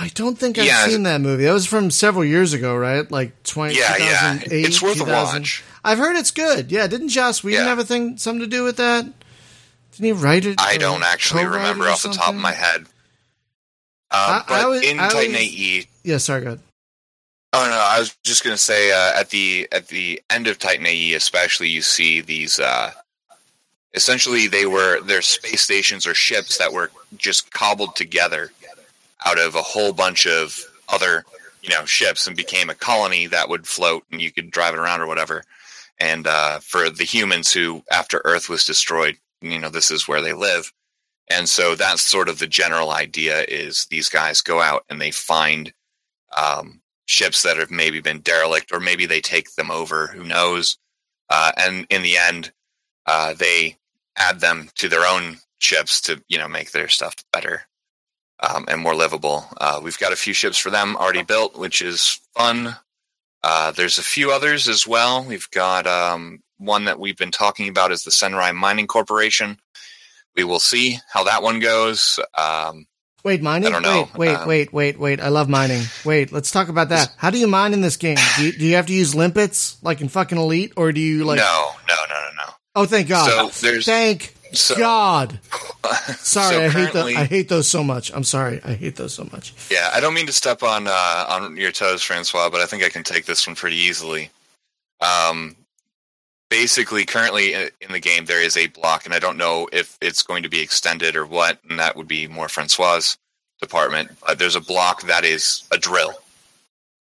[SPEAKER 1] I don't think I've
[SPEAKER 4] Yeah.
[SPEAKER 1] seen that movie. That was from several years ago, right? Like twenty.
[SPEAKER 4] Yeah, yeah, it's worth a
[SPEAKER 1] 2000.
[SPEAKER 4] watch.
[SPEAKER 1] I've heard it's good. Yeah, didn't Joss Whedon
[SPEAKER 4] Yeah.
[SPEAKER 1] have a thing something to do with that? Didn't he write it?
[SPEAKER 4] I don't actually remember
[SPEAKER 1] or
[SPEAKER 4] off the top of my head. Uh,
[SPEAKER 1] I-
[SPEAKER 4] but
[SPEAKER 1] I always-
[SPEAKER 4] in
[SPEAKER 1] I
[SPEAKER 4] Titan
[SPEAKER 1] always-
[SPEAKER 4] AE,
[SPEAKER 1] Yeah, sorry, go ahead.
[SPEAKER 4] Oh no, I was just gonna say uh, at the at the end of Titan AE, especially, you see these. Uh, essentially, they were their space stations or ships that were just cobbled together out of a whole bunch of other, you know, ships, and became a colony that would float, and you could drive it around or whatever. And uh, for the humans who, after Earth was destroyed, you know, this is where they live. And so that's sort of the general idea: is these guys go out and they find. Um, ships that have maybe been derelict or maybe they take them over who knows? Uh, and in the end uh, they add them to their own ships to you know make their stuff better um, and more livable. Uh, we've got a few ships for them already built which is fun. Uh, there's a few others as well. We've got um, one that we've been talking about is the senrai mining corporation we will see how that one goes um,
[SPEAKER 1] Wait, mining?
[SPEAKER 4] I don't know.
[SPEAKER 1] Wait, wait,
[SPEAKER 4] Um,
[SPEAKER 1] wait, wait, wait. I love mining. Wait, let's talk about that. How do you mine in this game? Do you, do you have to use limpets like in fucking Elite, or do you like?
[SPEAKER 4] no no no no no
[SPEAKER 1] Oh, thank God!
[SPEAKER 4] So there's-
[SPEAKER 1] thank
[SPEAKER 4] so-
[SPEAKER 1] God. Sorry,
[SPEAKER 4] So
[SPEAKER 1] I hate those. I hate those so much. I'm sorry. I hate those so much.
[SPEAKER 4] Yeah, I don't mean to step on uh, on your toes, Francois, but I think I can take this one pretty easily. Um, basically, currently in the game, there is a block, and I don't know if it's going to be extended or what, and that would be more Francois' department. But there's a block that is a drill,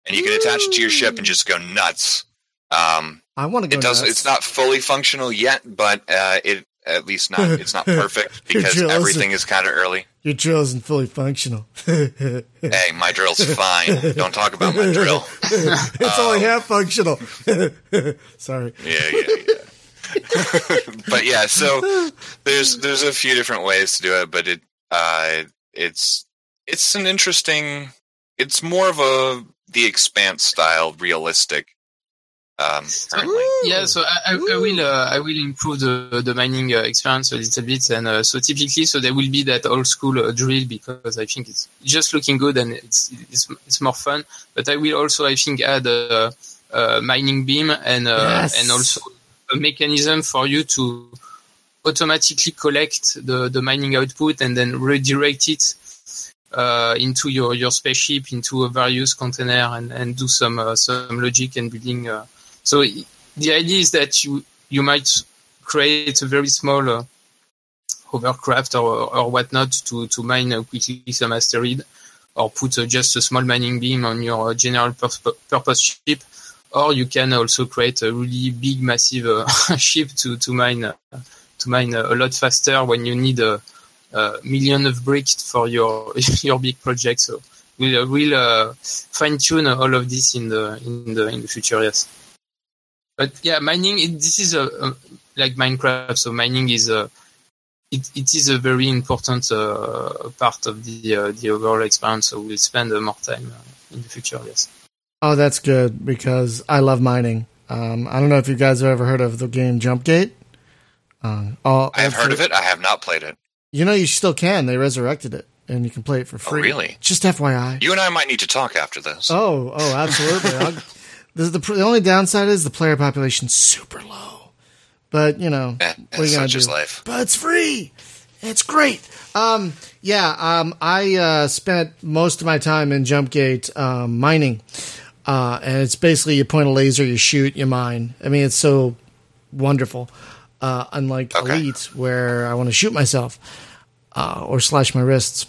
[SPEAKER 4] and you can attach it to your ship and just go nuts. Um,
[SPEAKER 1] I want to go.
[SPEAKER 4] it does.
[SPEAKER 1] nuts.
[SPEAKER 4] It's not fully functional yet, but uh, it at least not. It's not perfect because everything is kind of early.
[SPEAKER 1] Your drill isn't fully functional.
[SPEAKER 4] Hey, my drill's fine. Don't talk about my drill.
[SPEAKER 1] It's only half functional. sorry.
[SPEAKER 4] Yeah, yeah, yeah. but yeah, so there's there's a few different ways to do it, but it uh it's it's an interesting. It's more of a the expanse style, realistic. Um.
[SPEAKER 3] Yeah, so I, I, I will uh, I will improve the the mining uh, experience a little bit, and uh, so typically, so there will be that old school uh, drill because I think it's just looking good and it's it's it's more fun. But I will also I think add a, a mining beam and uh,
[SPEAKER 1] Yes.
[SPEAKER 3] and also a mechanism for you to automatically collect the, the mining output and then redirect it uh, into your, your spaceship into a various container and, and do some uh, some logic and building. Uh. So the idea is that you you might create a very small uh, hovercraft or, or whatnot to, to mine quickly some asteroid or put just a small mining beam on your general purpose ship. Or you can also create a really big massive uh, ship to to mine uh, to mine a lot faster when you need a, a million of bricks for your your big project. So we'll, we'll uh, fine tune all of this in the in the in the future yes but yeah mining it, this is a, a, like minecraft so mining is a it, it is a very important uh, part of the uh, the overall experience so we'll spend more time in the future yes
[SPEAKER 1] Oh, that's good because I love mining. Um, I don't know if you guys have ever heard of the game Jumpgate.
[SPEAKER 4] Uh, all, I have heard of it. I have not played it.
[SPEAKER 1] You know, you still can. They resurrected it, and you can play it for
[SPEAKER 4] Oh,
[SPEAKER 1] free.
[SPEAKER 4] really?
[SPEAKER 1] Just FYI.
[SPEAKER 4] You and I might need to talk after this.
[SPEAKER 1] Oh, oh, absolutely. I'll- the, the the only downside is the player population's super low, but you know,
[SPEAKER 4] Eh,
[SPEAKER 1] what are you gonna do?
[SPEAKER 4] life.
[SPEAKER 1] But it's free. It's great. Um, yeah, um, I uh, spent most of my time in Jumpgate um, mining, uh, and it's basically you point a laser, you shoot, you mine. I mean, it's so wonderful. Uh, unlike
[SPEAKER 4] Okay.
[SPEAKER 1] Elite, where I want to shoot myself uh, or slash my wrists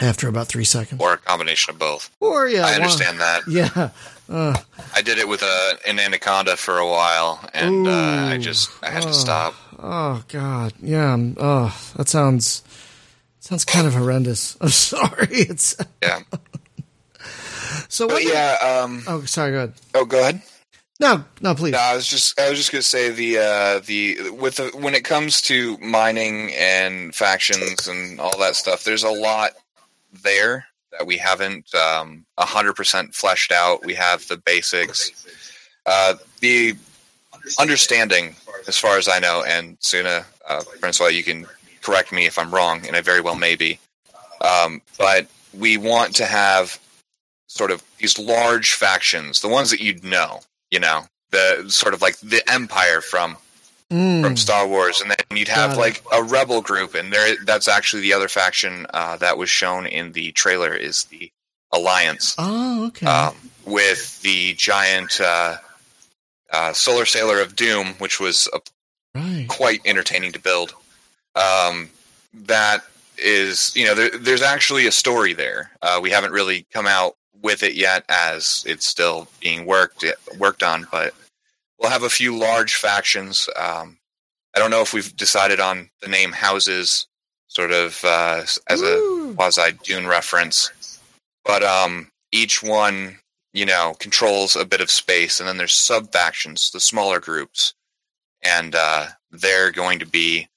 [SPEAKER 1] after about three seconds.
[SPEAKER 4] Or a combination of both.
[SPEAKER 1] Or yeah,
[SPEAKER 4] I
[SPEAKER 1] one-
[SPEAKER 4] understand that.
[SPEAKER 1] Yeah,
[SPEAKER 4] I did it with a, an anaconda for a while, and uh, I just I had
[SPEAKER 1] Oh.
[SPEAKER 4] to stop.
[SPEAKER 1] Oh God, yeah. um, Oh, that sounds sounds kind of horrendous. I'm sorry. It's
[SPEAKER 4] Yeah,
[SPEAKER 1] so.
[SPEAKER 4] but
[SPEAKER 1] What
[SPEAKER 4] yeah. Um,
[SPEAKER 1] Oh, sorry. Go ahead.
[SPEAKER 4] oh, go ahead.
[SPEAKER 1] No, no, please.
[SPEAKER 4] No, I was just I was just gonna say the uh, the with the, when it comes to mining and factions and all that stuff, there's a lot there that we haven't um, a hundred percent fleshed out. We have the basics, uh, the understanding, as far as I know, and Suna, uh, Francois, you can correct me if I'm wrong, and I very well may be. Um, but we want to have sort of these large factions, the ones that you'd know, you know, the sort of like the Empire from
[SPEAKER 1] Mm,
[SPEAKER 4] from Star Wars, and then you'd have
[SPEAKER 1] Got it.
[SPEAKER 4] like a rebel group, and there that's actually the other faction uh, that was shown in the trailer is the Alliance
[SPEAKER 1] oh, okay.
[SPEAKER 4] um, with the giant uh, uh, Solar Sailor of Doom, which was a
[SPEAKER 1] right.
[SPEAKER 4] quite entertaining to build. Um, that is, you know, there, there's actually a story there. Uh, we haven't really come out with it yet, as it's still being worked worked on. But we'll have a few large factions. Um, I don't know if we've decided on the name houses, sort of uh, as a quasi Dune reference. But um, each one, you know, controls a bit of space, and then there's sub factions, the smaller groups, and uh, they're going to be.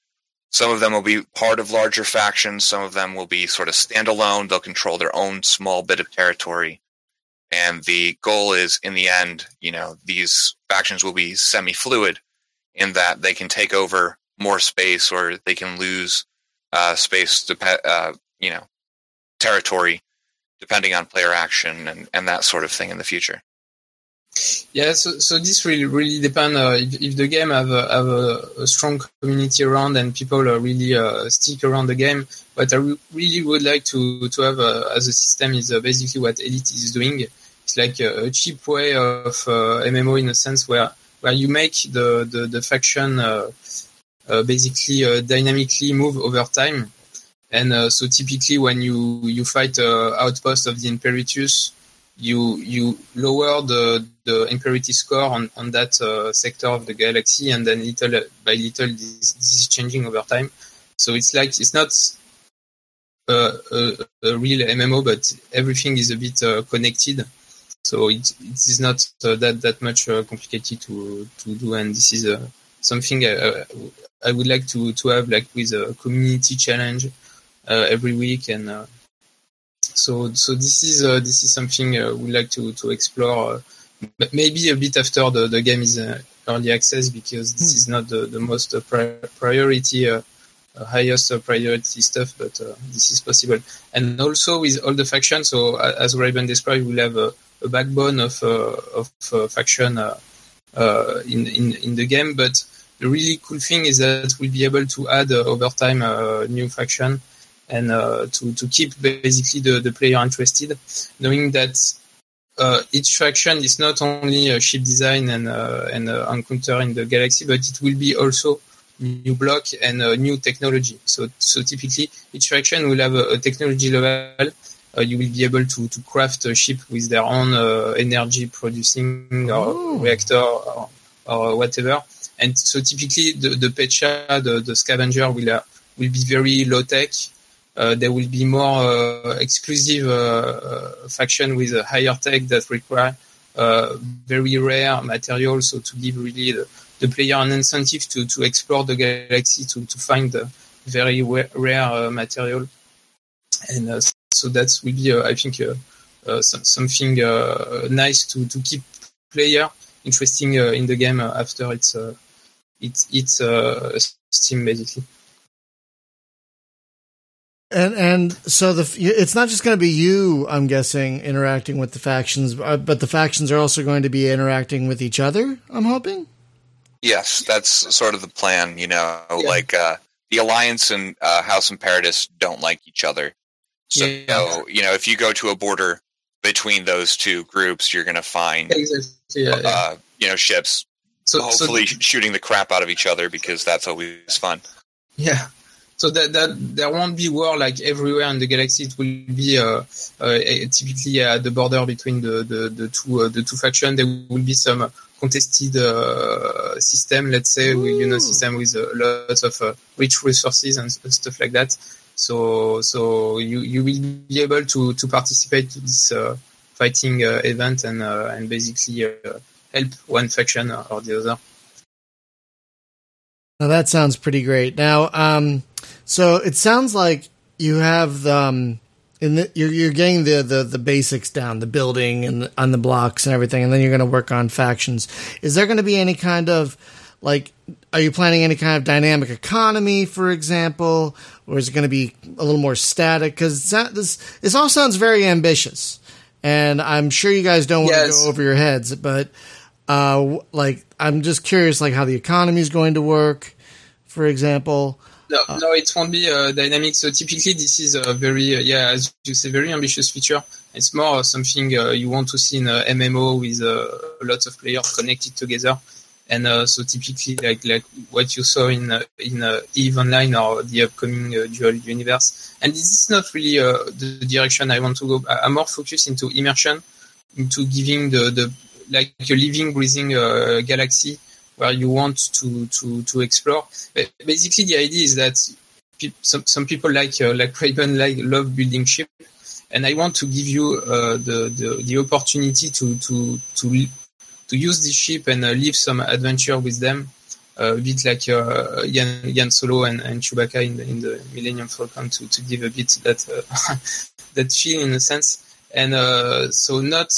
[SPEAKER 4] Some of them will be part of larger factions. Some of them will be sort of standalone. They'll control their own small bit of territory. And the goal is, in the end, you know, these factions will be semi-fluid in that they can take over more space or they can lose uh, space, dep- uh, you know, territory, depending on player action and, and that sort of thing in the future.
[SPEAKER 3] Yeah, so, so this really really depend uh, if, if the game have a, have a, a strong community around and people uh, really uh, stick around the game. What I re- really would like to to have uh, as a system is uh, basically what Elite is doing. It's like a, a cheap way of uh, MMO in a sense where where you make the the, the faction uh, uh, basically uh, dynamically move over time. And uh, so typically when you you fight uh, outpost of the Imperatus, you you lower the the impurity score on on that uh, sector of the galaxy, and then little by little this, this is changing over time. So it's like it's not a, a, a real MMO, but everything is a bit uh, connected. So it it is not uh, that that much uh, complicated to to do, and this is uh, something I, I would like to to have like with a community challenge uh, every week and. Uh, so so this is uh, this is something uh, we'd like to to explore, uh, but maybe a bit after the the game is uh, early access because this
[SPEAKER 1] Hmm.
[SPEAKER 3] is not the the most uh, pri- priority. Uh, uh, highest uh, priority stuff, but uh, this is possible. And also with all the factions, so as Raiben described, we'll have a, a backbone of uh, of uh, faction uh, in, in in the game, but the really cool thing is that we'll be able to add over time uh, new faction and to to keep basically the the player interested, knowing that uh, each faction is not only a ship design and uh, and encounter in the galaxy, but it will be also new block and new technology. So so typically each faction will have a, a technology level. You will be able to to craft a ship with their own energy producing or reactor or, or whatever. And so typically the the Pecha, the, the scavenger will uh, will be very low tech uh, there will be more uh, exclusive uh, faction with a higher tech that require very rare materials. So to give really the, the, player an incentive to, to explore the galaxy to, to find the very rare material. And so that's really, uh, I think, uh, uh, something nice to, to keep player interesting in the game after it's it's it's Steam basically.
[SPEAKER 1] And and so the it's not just going to be you, I'm guessing, interacting with the factions, uh, but the factions are also going to be interacting with each other. I'm hoping.
[SPEAKER 4] Yes, that's sort of the plan. You know, yeah. like uh, the Alliance and uh, House Imperatus don't like each other. So yeah. you know, if you go to a border between those two groups, you're going to find exactly. yeah, uh, you know ships so, hopefully so, shooting the crap out of each other because that's always fun.
[SPEAKER 3] Yeah, so that, that there won't be war like everywhere in the galaxy. It will be uh, uh, typically at the border between the the, the two uh, the two factions. There will be some contested uh, system, let's say, with, you know, system with a lot of uh, rich resources and stuff like that. So so you you will be able to to participate to this uh, fighting event and and basically help one faction or the other.
[SPEAKER 1] Now that sounds pretty great. Now, um, so it sounds like you have um, in the, you're you're getting the, the the basics down, the building and the, on the blocks and everything, and then you're going to work on factions. Is there going to be any kind of like are you planning any kind of dynamic economy, for example, or is it going to be a little more static? Because this this all sounds very ambitious, and I'm sure you guys don't want yes. to go over your heads, but uh, like I'm just curious, like how the economy is going to work, for example.
[SPEAKER 3] No, uh, no, it won't be uh, dynamic. So typically, this is a very, uh, yeah, as you say, very ambitious feature. It's more something uh, you want to see in a MMO with uh, lots of players connected together. And uh, so typically, like like what you saw in in Eve Online or the upcoming Dual Universe. And this is not really the direction I want to go. I'm more focused into immersion, into giving the the like a living, breathing galaxy where you want to to to explore. But basically, the idea is that some some people like uh, like Raiben like love building ship, and I want to give you uh, the, the the opportunity to to to to use this ship and uh, live some adventure with them. Uh, a bit like uh, Yan, Solo and, and Chewbacca in the, in the Millennium Falcon to, to give a bit that uh, that feel in a sense, and uh, so not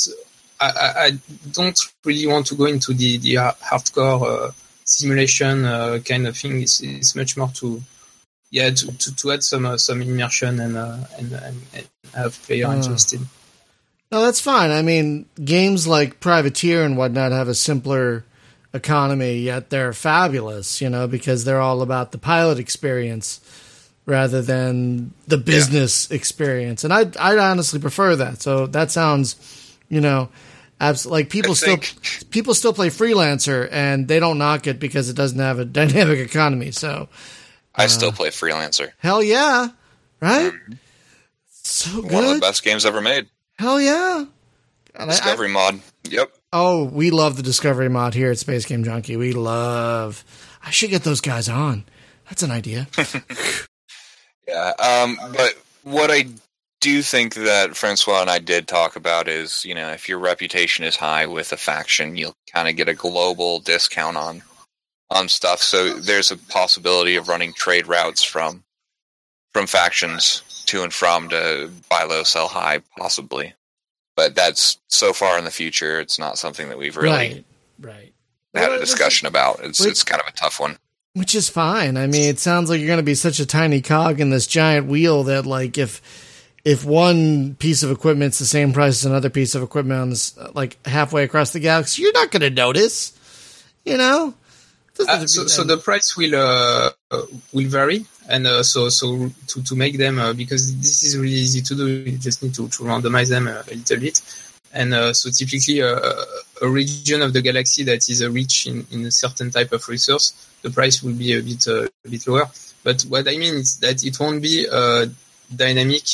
[SPEAKER 3] I, I, don't really want to go into the, the hardcore uh, simulation uh, kind of thing. It's, it's much more to yeah to, to, to add some uh, some immersion and, uh, and, and, have player uh. interested.
[SPEAKER 1] No, that's fine. I mean, games like Privateer and whatnot have a simpler economy, yet they're fabulous. You know, because they're all about the pilot experience rather than the business yeah. experience, and I I honestly prefer that. So that sounds, you know Absolutely. Like people still people still play freelancer and they don't knock it because it doesn't have a dynamic economy. So
[SPEAKER 4] I uh, still play freelancer.
[SPEAKER 1] Hell yeah. Right? Mm. So good. One
[SPEAKER 4] of the best games ever made.
[SPEAKER 1] Hell yeah.
[SPEAKER 4] Discovery I, mod. Yep.
[SPEAKER 1] Oh, we love the Discovery mod here at Space Game Junkie. We love. I should get those guys on. That's an idea.
[SPEAKER 4] yeah. Um, but what I do think that Francois and I did talk about is, you know, if your reputation is high with a faction, you'll kind of get a global discount on on stuff. So there's a possibility of running trade routes from from factions to and from to buy low, sell high, possibly. But that's so far in the future. It's not something that we've really
[SPEAKER 1] right, right.
[SPEAKER 4] had a discussion about. It's it's kind of a tough one.
[SPEAKER 1] Which is fine. I mean, it sounds like you're going to be such a tiny cog in this giant wheel that, like, if if one piece of equipment's the same price as another piece of equipment on this, like halfway across the galaxy, you're not going to notice, you know.
[SPEAKER 3] Uh, so, so the price will uh, uh, will vary, and uh, so so to, to make them uh, because this is really easy to do. You just need to, to randomize them a, a little bit, and uh, so typically uh, a region of the galaxy that is uh, rich in, in a certain type of resource, the price will be a bit uh, a bit lower. But what I mean is that it won't be uh, dynamic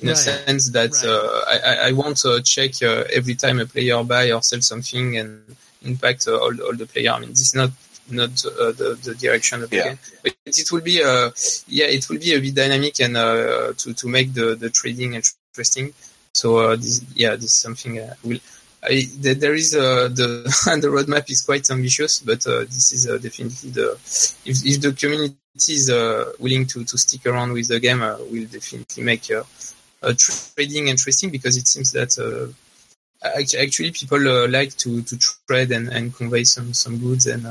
[SPEAKER 3] in a sense that
[SPEAKER 1] Right.
[SPEAKER 3] uh, I, I- won't uh, check uh, every time a player buy or sell something and impact uh, all, all the player. I mean, this is not not uh, the, the direction of the
[SPEAKER 4] Yeah.
[SPEAKER 3] game. But it will be uh, yeah, it will be a bit dynamic and uh, to to make the the trading interesting. So uh, this yeah, this is something will. I, there there is uh, the the roadmap is quite ambitious, but uh, this is uh, definitely the if, if the community is uh, willing to, to stick around with the game, uh, will definitely make uh, uh, trading interesting because it seems that uh, actually people uh, like to, to trade and, and convey some, some goods and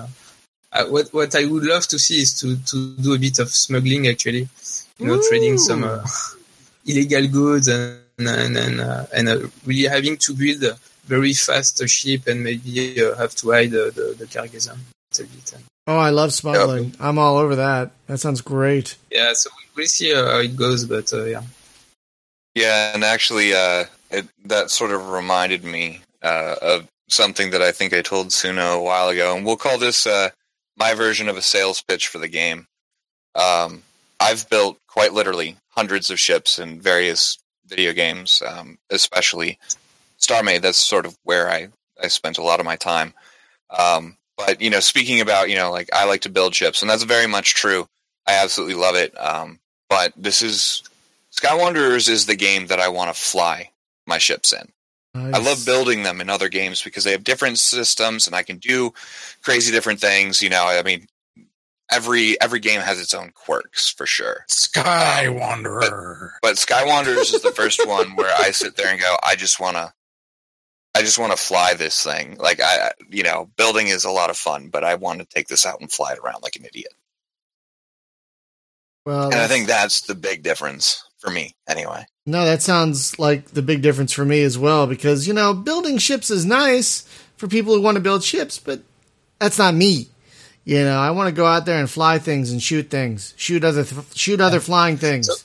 [SPEAKER 3] what what I would love to see is to, to do a bit of smuggling actually, you know, trading some uh, illegal goods and and and, uh, and uh, really having to build a very fast uh, ship and maybe uh, have to hide uh, the the carcass a bit. And,
[SPEAKER 1] oh, I love smuggling. I'm all over that. That sounds great.
[SPEAKER 3] yeah, so we'll see uh, how it goes, but uh, yeah.
[SPEAKER 4] Yeah, and actually, uh, it, that sort of reminded me uh, of something that I think I told Suno a while ago, and we'll call this uh, my version of a sales pitch for the game. Um, I've built quite literally hundreds of ships in various video games, um, especially StarMade. That's sort of where I, I spent a lot of my time. Um, but you know, speaking about you know, like I like to build ships, and that's very much true. I absolutely love it. Um, but this is Skywanderers is the game that I want to fly my ships in. I love building them in other games because they have different systems and I can do crazy different things. You know, I mean, every every game has its own quirks for sure.
[SPEAKER 2] Sky um, Wanderer.
[SPEAKER 4] But Skywanderers is the first one where I sit there and go, I just want to, I just want to fly this thing. Like I, you know, building is a lot of fun, but I want to take this out and fly it around like an idiot.
[SPEAKER 1] Well,
[SPEAKER 4] And I think that's the big difference for me, anyway.
[SPEAKER 1] No, that sounds like the big difference for me as well because, you know, building ships is nice for people who want to build ships, but that's not me. You know, I want to go out there and fly things and shoot things, shoot other th- shoot other flying things.
[SPEAKER 3] So-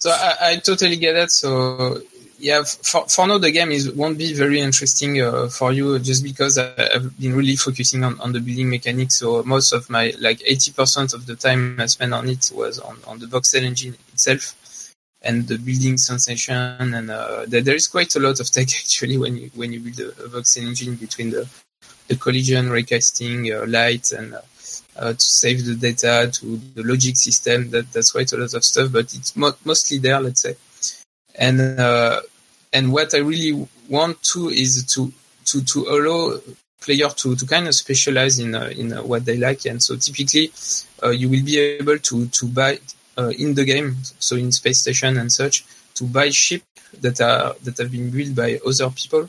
[SPEAKER 3] So I, I totally get that. So yeah, for, for now the game is won't be very interesting uh, for you just because I, I've been really focusing on, on the building mechanics. So most of my like eighty percent of the time I spent on it was on, on the voxel engine itself and the building sensation. And uh, there, is quite a lot of tech actually when you when you build a, a voxel engine between the the collision, raycasting, uh, light, and uh, uh, to save the data to the logic system. That that's quite a lot of stuff, but it's mo- mostly there, let's say. And uh, and what I really want to is to to to allow player to, to kind of specialize in uh, in uh, what they like, and so typically uh, you will be able to to buy in the game, so in space station and such, to buy ship that are that have been built by other people.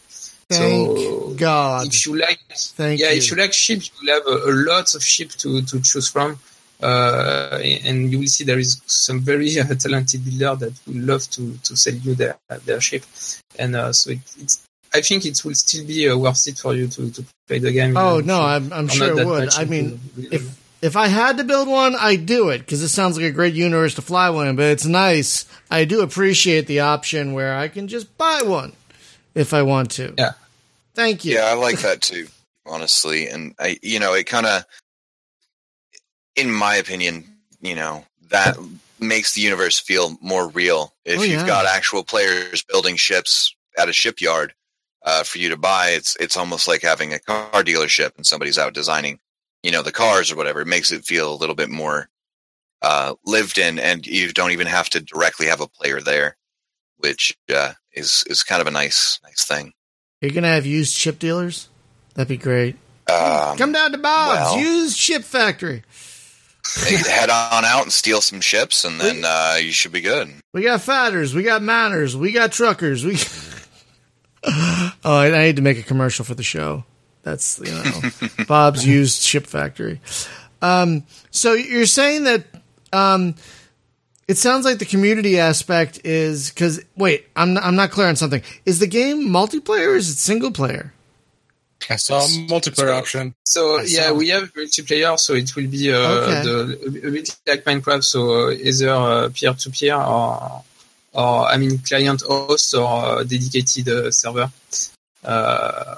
[SPEAKER 1] Thank
[SPEAKER 3] so
[SPEAKER 1] God.
[SPEAKER 3] if you like
[SPEAKER 1] Thank
[SPEAKER 3] yeah,
[SPEAKER 1] you.
[SPEAKER 3] if you like sheep, you'll have a, a lot of sheep to, to choose from. Uh, and you will see there is some very uh, talented builder that will love to, to sell you their their sheep. And uh, so it, it's, I think it will still be uh, worth it for you to, to play the game.
[SPEAKER 1] Oh no, I'm I'm sure it would. I mean, if if I had to build one, I'd do it because it sounds like a great universe to fly one in. But it's nice. I do appreciate the option where I can just buy one if I want to.
[SPEAKER 3] Yeah.
[SPEAKER 1] Thank you.
[SPEAKER 4] Yeah, I like that too, honestly. And I, you know, it kind of, in my opinion, you know, that makes the universe feel more real. If
[SPEAKER 1] Oh, yeah.
[SPEAKER 4] you've got actual players building ships at a shipyard uh, for you to buy, it's it's almost like having a car dealership and somebody's out designing, you know, the cars or whatever. It makes it feel a little bit more uh, lived in, and you don't even have to directly have a player there, which uh, is is kind of a nice nice thing.
[SPEAKER 1] You're gonna have used ship dealers. That'd be great.
[SPEAKER 4] Um,
[SPEAKER 1] Come down to Bob's
[SPEAKER 4] well-
[SPEAKER 1] used ship factory.
[SPEAKER 4] head on out and steal some ships, and then uh, you should be good.
[SPEAKER 1] We got fighters we got miners we got truckers. We. oh, I need to make a commercial for the show. That's you know Bob's used ship factory. Um, so you're saying that um, it sounds like the community aspect is because wait, I'm not, I'm not clear on something. Is the game multiplayer or is it single player?
[SPEAKER 2] I saw a multiplayer
[SPEAKER 3] So-
[SPEAKER 2] option.
[SPEAKER 3] So yeah, we have multiplayer, so it will be uh,
[SPEAKER 1] Okay.
[SPEAKER 3] the, a bit like Minecraft, so uh, either uh, peer-to-peer or, or I mean client host or uh, dedicated uh, server. Uh,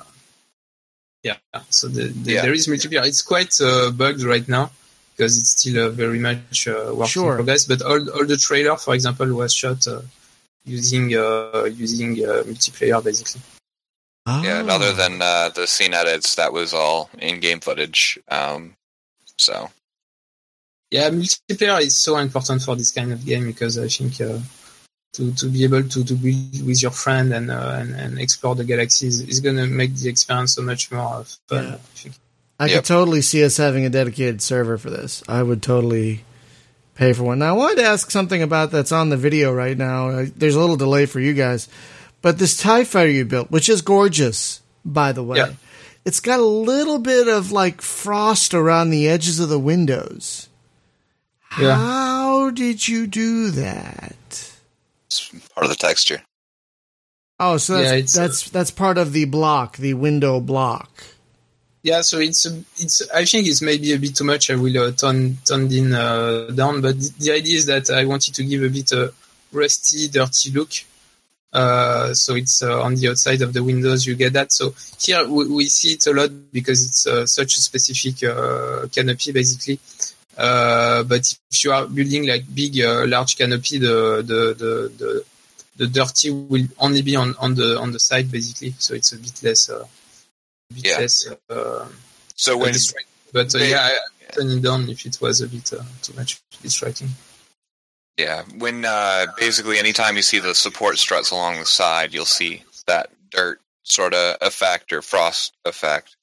[SPEAKER 3] yeah, so the, the,
[SPEAKER 4] Yeah.
[SPEAKER 3] there is multiplayer. It's quite uh, bugged right now because it's still uh, very much uh, work
[SPEAKER 1] Sure.
[SPEAKER 3] in progress. But all, all the trailer, for example, was shot uh, using uh, using uh, multiplayer basically.
[SPEAKER 4] Yeah, and
[SPEAKER 1] Oh.
[SPEAKER 4] other than uh, the scene edits, that was all in-game footage. Um, so
[SPEAKER 3] Yeah, multiplayer is so important for this kind of game because I think uh, to to be able to to build with your friend and uh, and, and explore the galaxy is, is going to make the experience so much more fun.
[SPEAKER 1] Yeah.
[SPEAKER 3] I think.
[SPEAKER 1] I
[SPEAKER 4] Yep.
[SPEAKER 1] could totally see us having a dedicated server for this. I would totally pay for one. Now, I wanted to ask something about that's on the video right now. Uh, There's a little delay for you guys, but this TIE fighter you built, which is gorgeous, by the way,
[SPEAKER 3] Yeah.
[SPEAKER 1] it's got a little bit of like frost around the edges of the windows.
[SPEAKER 3] Yeah.
[SPEAKER 1] How did you do that?
[SPEAKER 4] It's part of the texture.
[SPEAKER 1] Oh, so that's
[SPEAKER 3] Yeah, it's, uh,
[SPEAKER 1] that's that's part of the block, the window block.
[SPEAKER 3] Yeah, so it's a, it's I think it's maybe a bit too much. I will uh, turn toned in uh, down, but the, the idea is that I wanted to give a bit uh, rusty, dirty look. Uh, so it's uh, on the outside of the windows. You get that. So here we, we see it a lot because it's uh, such a specific uh, canopy, basically. Uh, but if you are building like big, uh, large canopy, the the the the, the dirty will only be on, on the on the side, basically. So it's a bit less. Uh, a bit
[SPEAKER 4] Yeah.
[SPEAKER 3] less. Uh,
[SPEAKER 4] So when.
[SPEAKER 3] But uh,
[SPEAKER 4] they-
[SPEAKER 3] yeah, I I turn it down if it was a bit uh, too much distracting.
[SPEAKER 4] yeah, when uh, basically anytime you see the support struts along the side, you'll see that dirt sort of effect or frost effect.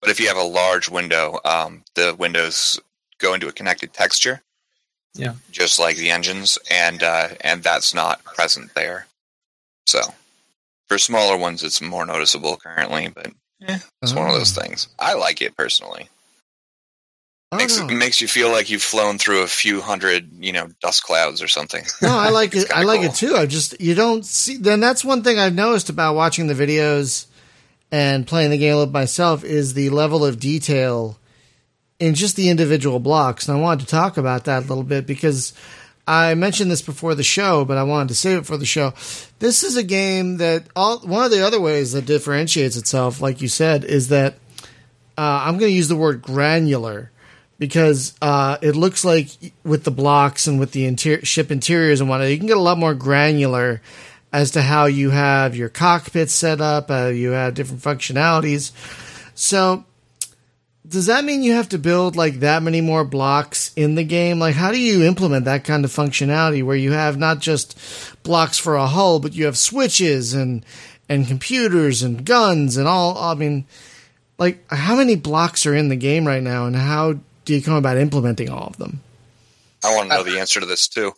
[SPEAKER 4] But if you have a large window, um, the windows go into a connected texture.
[SPEAKER 3] Yeah.
[SPEAKER 4] just like the engines, and uh, and that's not present there. So for smaller ones, it's more noticeable currently, but eh, it's one of those
[SPEAKER 1] Oh.
[SPEAKER 4] things. I like it personally.
[SPEAKER 1] Oh,
[SPEAKER 4] makes
[SPEAKER 1] no.
[SPEAKER 4] it makes you feel like you've flown through a few hundred, you know, dust clouds or something.
[SPEAKER 1] No, I like it. I like
[SPEAKER 4] cool.
[SPEAKER 1] it too. I just you don't see. Then that's one thing I've noticed about watching the videos and playing the game with myself is the level of detail in just the individual blocks. And I wanted to talk about that a little bit because I mentioned this before the show, but I wanted to save it for the show. This is a game that all one of the other ways that differentiates itself, like you said, is that uh, I'm going to use the word granular because uh, it looks like with the blocks and with the interior, ship interiors and whatnot, you can get a lot more granular as to how you have your cockpit set up, uh, you have different functionalities. So, does that mean you have to build like that many more blocks in the game? Like, how do you implement that kind of functionality where you have not just blocks for a hull, but you have switches and and computers and guns and all? I mean, like, how many blocks are in the game right now, and how do you come about implementing all of them?
[SPEAKER 4] I want to know the answer to this too.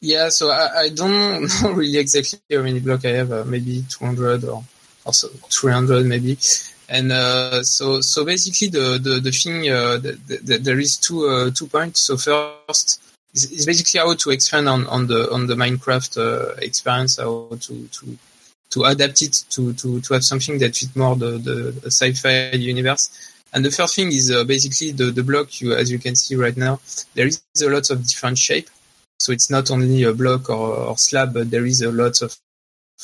[SPEAKER 3] Yeah, so I, I don't know really exactly how many blocks I have. Uh, maybe 200 or also 300 maybe. And uh, so so basically the the, the thing uh, the, the, there is two uh, two points. So first is, basically how to expand on, on the on the Minecraft uh, experience, how to to to adapt it to to to have something that fit more the the sci-fi universe. And the first thing is uh, basically the the block. You as you can see right now, there is a lot of different shape. So it's not only a block or, or slab, but there is a lot of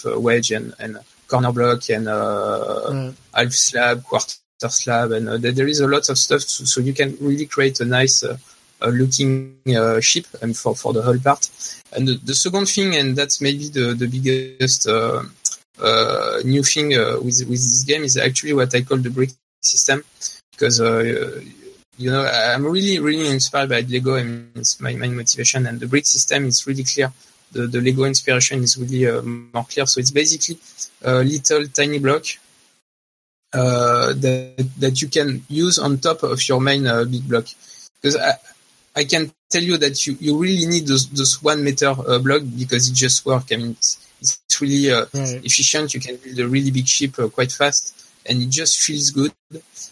[SPEAKER 3] uh, wedge and, and corner block and uh,
[SPEAKER 1] Right.
[SPEAKER 3] half slab, quarter slab, and uh, there is a lot of stuff. So, so you can really create a nice uh, looking uh, ship and for, for the whole part. And the, the second thing, and that's maybe the, the biggest uh, uh, new thing uh, with, with this game is actually what I call the brick system. Because, uh, you know, I'm really, really inspired by Lego. I mean, it's my main motivation. And the brick system is really clear. The, the Lego inspiration is really uh, more clear. So it's basically little tiny block uh, that that you can use on top of your main uh, big block. Because I, I can tell you that you, you really need those, those one meter uh, block because it just works. I mean, it's, it's really uh,
[SPEAKER 1] Right.
[SPEAKER 3] efficient. You can build a really big ship uh, quite fast, and it just feels good.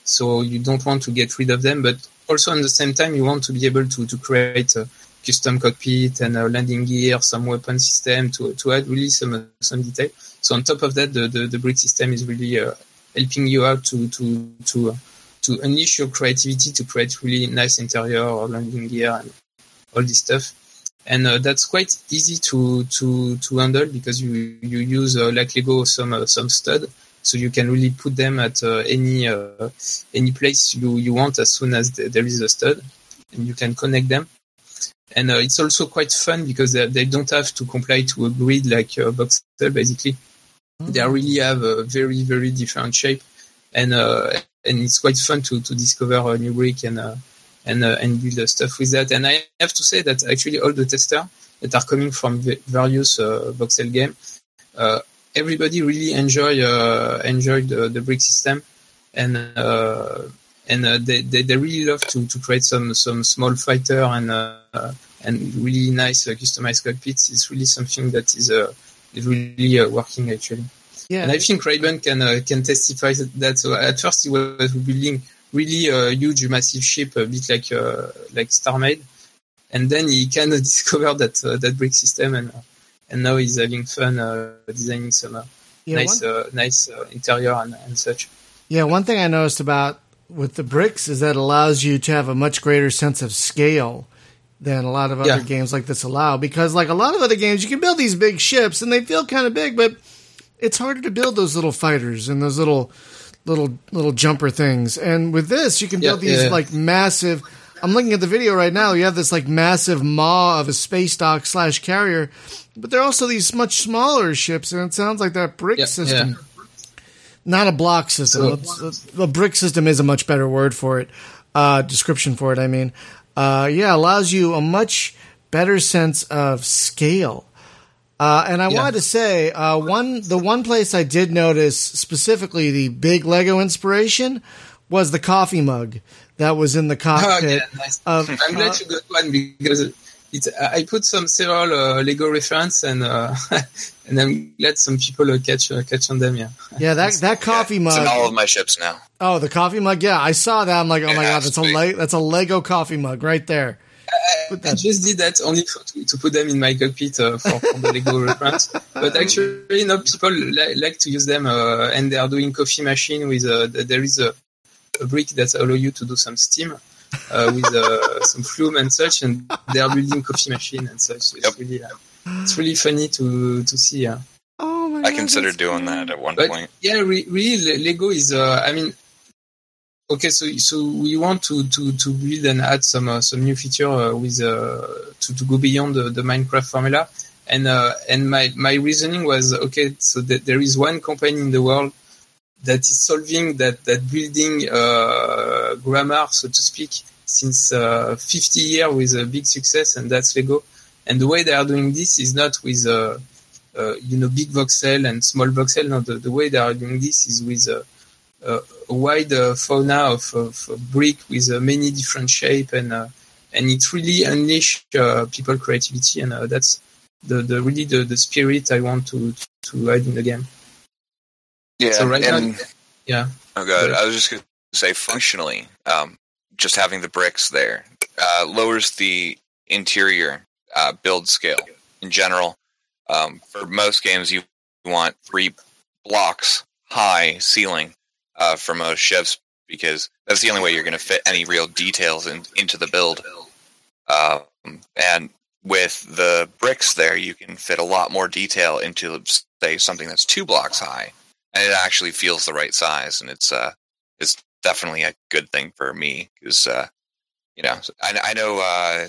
[SPEAKER 3] So you don't want to get rid of them, but also at the same time you want to be able to to create a custom cockpit and a landing gear, some weapon system to to add really some some detail. So on top of that, the the, the brick system is really uh, helping you out to to to uh, to unleash your creativity to create really nice interior or landing gear and all this stuff. And uh, that's quite easy to to to handle because you you use uh, like Lego some uh, some stud, so you can really put them at uh, any uh, any place you you want as soon as the, there is a stud, and you can connect them. And uh, it's also quite fun because they, they don't have to comply to a grid like uh, Voxel basically. They really have a very very different shape, and uh, and it's quite fun to to discover a new brick and uh, and uh, and build stuff with that. And I have to say that actually all the testers that are coming from various uh, voxel game, uh, everybody really enjoy uh, enjoy the, the brick system, and uh, and uh, they, they they really love to to create some some small fighter and uh, and really nice uh, customized cockpits. It's really something that is uh, is really uh, working actually.
[SPEAKER 1] Yeah,
[SPEAKER 3] And I think Raiben can uh, can testify that. So at first he was building really a huge, massive ship, a bit like uh, like StarMade, and then he kind of discovered that uh, that brick system, and uh, and now he's having fun uh, designing some uh,
[SPEAKER 1] yeah,
[SPEAKER 3] nice
[SPEAKER 1] one,
[SPEAKER 3] uh, nice uh, interior and, and such.
[SPEAKER 1] yeah. One thing I noticed about with the bricks is that allows you to have a much greater sense of scale than a lot of other
[SPEAKER 3] Yeah.
[SPEAKER 1] games like this allow. Because like a lot of other games, you can build these big ships and they feel kind of big, but it's harder to build those little fighters and those little little little jumper things. And with this, you can build
[SPEAKER 3] Yeah,
[SPEAKER 1] these
[SPEAKER 3] yeah.
[SPEAKER 1] like massive. I'm looking at the video right now. You have this like massive maw of a space dock slash carrier, but there are also these much smaller ships, and it sounds like that brick system, not a block system. The brick system is a much better word for it, uh, description for it. I mean, uh, yeah, allows you a much better sense of scale. Uh, and I
[SPEAKER 3] Yeah.
[SPEAKER 1] wanted to say uh, one the one place I did notice specifically the big Lego inspiration was the coffee mug that was in the
[SPEAKER 3] Oh,
[SPEAKER 1] cockpit.
[SPEAKER 3] yeah, nice.
[SPEAKER 1] of,
[SPEAKER 3] I'm glad you got one because it's I put some several uh, Lego reference and uh, and I'm glad some people uh, catch uh, catch on them. Yeah.
[SPEAKER 1] yeah, that that coffee
[SPEAKER 4] It's in
[SPEAKER 1] mug.
[SPEAKER 4] all of my ships now.
[SPEAKER 1] Oh, the coffee mug. Yeah, I saw that. I'm like, oh
[SPEAKER 4] It
[SPEAKER 1] my god, that's
[SPEAKER 4] to
[SPEAKER 1] a. Le- that's a Lego coffee mug right there. Put
[SPEAKER 3] I just did that only for, to, to put them in my cockpit uh, for, for the Lego reference. But actually, no, people li- like to use them, uh, and they are doing coffee machine with. Uh, there is a, a brick that allow you to do some steam with uh, some flume and such, and they are building coffee machine and such. So it's
[SPEAKER 4] Yep.
[SPEAKER 3] really, uh, it's really funny to to see. Uh.
[SPEAKER 1] oh my
[SPEAKER 4] I
[SPEAKER 1] god,
[SPEAKER 4] considered doing
[SPEAKER 1] cool.
[SPEAKER 4] that at one
[SPEAKER 3] But
[SPEAKER 4] point.
[SPEAKER 3] yeah, re- really, Lego is. Uh, I mean, okay, so so we want to to to build and add some uh, some new feature uh, with uh, to to go beyond the, the Minecraft formula, and uh, and my my reasoning was okay. So that there is one company in the world that is solving that that building uh, grammar, so to speak, since uh, 50 years with a big success, and that's Lego. And the way they are doing this is not with uh, uh, you know big voxel and small voxel. No, the, the way they are doing this is with a, a, a wide uh, fauna of, of, brick with uh, many different shape and uh, and it really unleash uh, people creativity and uh, that's the, the really the, the spirit I want to to add in the game.
[SPEAKER 4] Yeah,
[SPEAKER 3] So right now- Yeah.
[SPEAKER 4] oh god, I was just gonna say functionally, um, just having the bricks there uh, lowers the interior uh, build scale in general. Um, for most games, you want three blocks high ceiling uh, for most ships because that's the only way you're going to fit any real details in, into the build. Um, and with the bricks there, you can fit a lot more detail into, say, something that's two blocks high, and it actually feels the right size. And it's uh, it's definitely a good thing for me because uh, you know I, I know uh,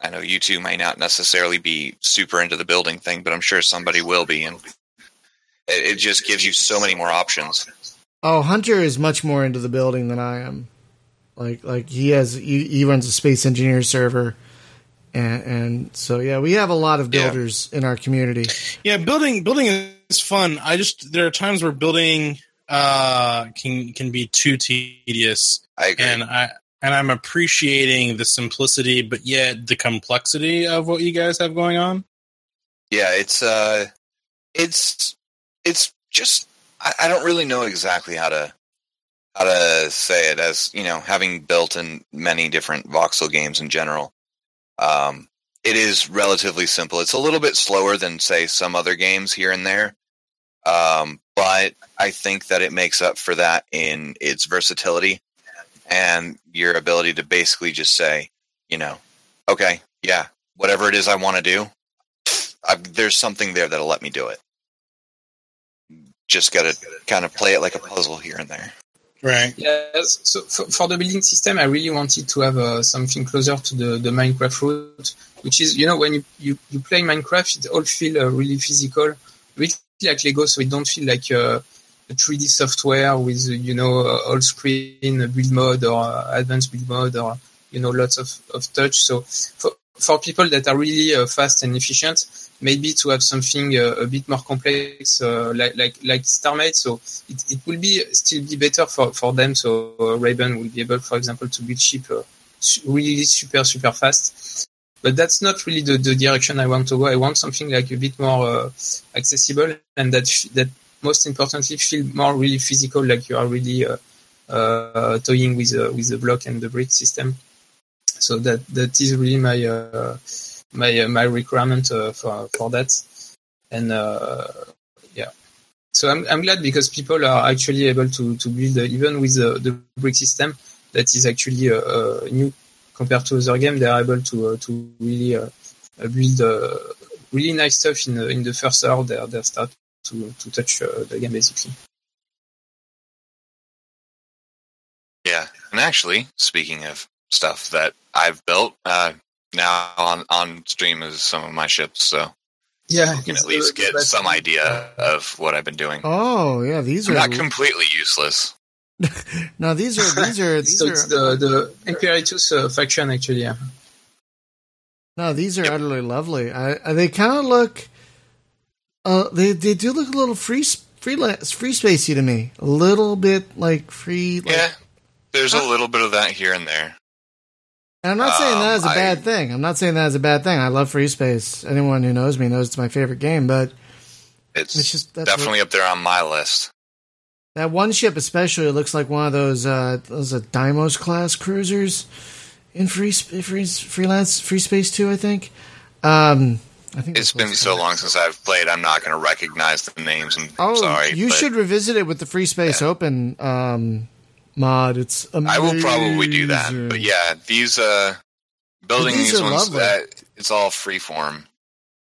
[SPEAKER 4] I know you two may not necessarily be super into the building thing, but I'm sure somebody will be, and it, it just gives you so many more options.
[SPEAKER 1] Oh, Hunter is much more into the building than I am. Like, like he has, he, he runs a space engineer server, and, and so yeah, we have a lot of
[SPEAKER 4] Yeah.
[SPEAKER 1] builders in our community.
[SPEAKER 2] Yeah, building building is fun. I just there are times where building uh can can be too tedious,
[SPEAKER 4] I agree.
[SPEAKER 2] and I and I'm appreciating the simplicity, but yet the complexity of what you guys have going on.
[SPEAKER 4] Yeah, it's uh, it's it's just I, I don't really know exactly how to how to say it as you know having built in many different voxel games in general. Um, it is relatively simple. It's a little bit slower than say some other games here and there, Um, but I think that it makes up for that in its versatility and your ability to basically just say, you know, okay, yeah, whatever it is I want to do, I, there's something there that'll let me do it. Just got to kind of play it like a puzzle here and there.
[SPEAKER 2] Right.
[SPEAKER 3] Yes. So for, for the building system, I really wanted to have uh, something closer to the, the Minecraft route, which is, you know, when you, you, you play Minecraft, it all feels uh, really physical, really like Lego, so it don't feel like uh, a 3D software with, you know, all screen build mode or advanced build mode or, you know, lots of, of touch. So for, for people that are really uh, fast and efficient, maybe to have something uh, a bit more complex, uh, like like like StarMade. So it, it will be still be better for for them. So uh, Raiben will be able, for example, to build cheap, uh, really super super fast. But that's not really the, the direction I want to go. I want something like a bit more uh, accessible and that that most importantly feel more really physical, like you are really uh, uh, toying with uh, with the block and the brick system. So that that is really my uh, my uh, my requirement for for that, and yeah. So I'm I'm glad because people are actually able to to build even with the, the brick system that is actually uh, uh, new compared to other games, They are able to uh, to really uh, build uh, really nice stuff in the, in the first hour. They they start to to touch uh, the game basically.
[SPEAKER 4] Yeah, and actually, speaking of stuff that I've built, uh, now on on stream is some of my ships, so
[SPEAKER 3] Yeah,
[SPEAKER 4] you can at least get some idea of what I've been doing.
[SPEAKER 1] Oh yeah, these
[SPEAKER 4] I'm
[SPEAKER 1] are
[SPEAKER 4] not completely useless.
[SPEAKER 1] No, these are these are these
[SPEAKER 3] so
[SPEAKER 1] are
[SPEAKER 3] it's the the Imperatus uh, faction actually. Yeah.
[SPEAKER 1] no, these are
[SPEAKER 4] Yep.
[SPEAKER 1] utterly lovely. I, I they kind of look, uh, they they do look a little free freelance free spacey to me, a little bit like free. Like,
[SPEAKER 4] Yeah, there's a little bit of that here and there.
[SPEAKER 1] And I'm not saying that
[SPEAKER 4] Um,
[SPEAKER 1] as a
[SPEAKER 4] I-
[SPEAKER 1] bad thing. I'm not saying that as a bad thing. I love FreeSpace. Anyone who knows me knows it's my favorite game. But
[SPEAKER 4] It's,
[SPEAKER 1] it's just that's
[SPEAKER 4] definitely up there on my list.
[SPEAKER 1] That one ship, especially, looks like one of those uh, those uh, Deimos class cruisers in free free freelance FreeSpace two. I think. Um, I think
[SPEAKER 4] it's been so long since I've played. I'm not going to recognize the names. And
[SPEAKER 1] Oh,
[SPEAKER 4] sorry,
[SPEAKER 1] you
[SPEAKER 4] but
[SPEAKER 1] should revisit it with the FreeSpace open um, mod. It's amazing.
[SPEAKER 4] I will probably do that. But yeah, these uh, building
[SPEAKER 1] These
[SPEAKER 4] these,
[SPEAKER 1] are
[SPEAKER 4] ones,
[SPEAKER 1] lovely.
[SPEAKER 4] uh, it's all freeform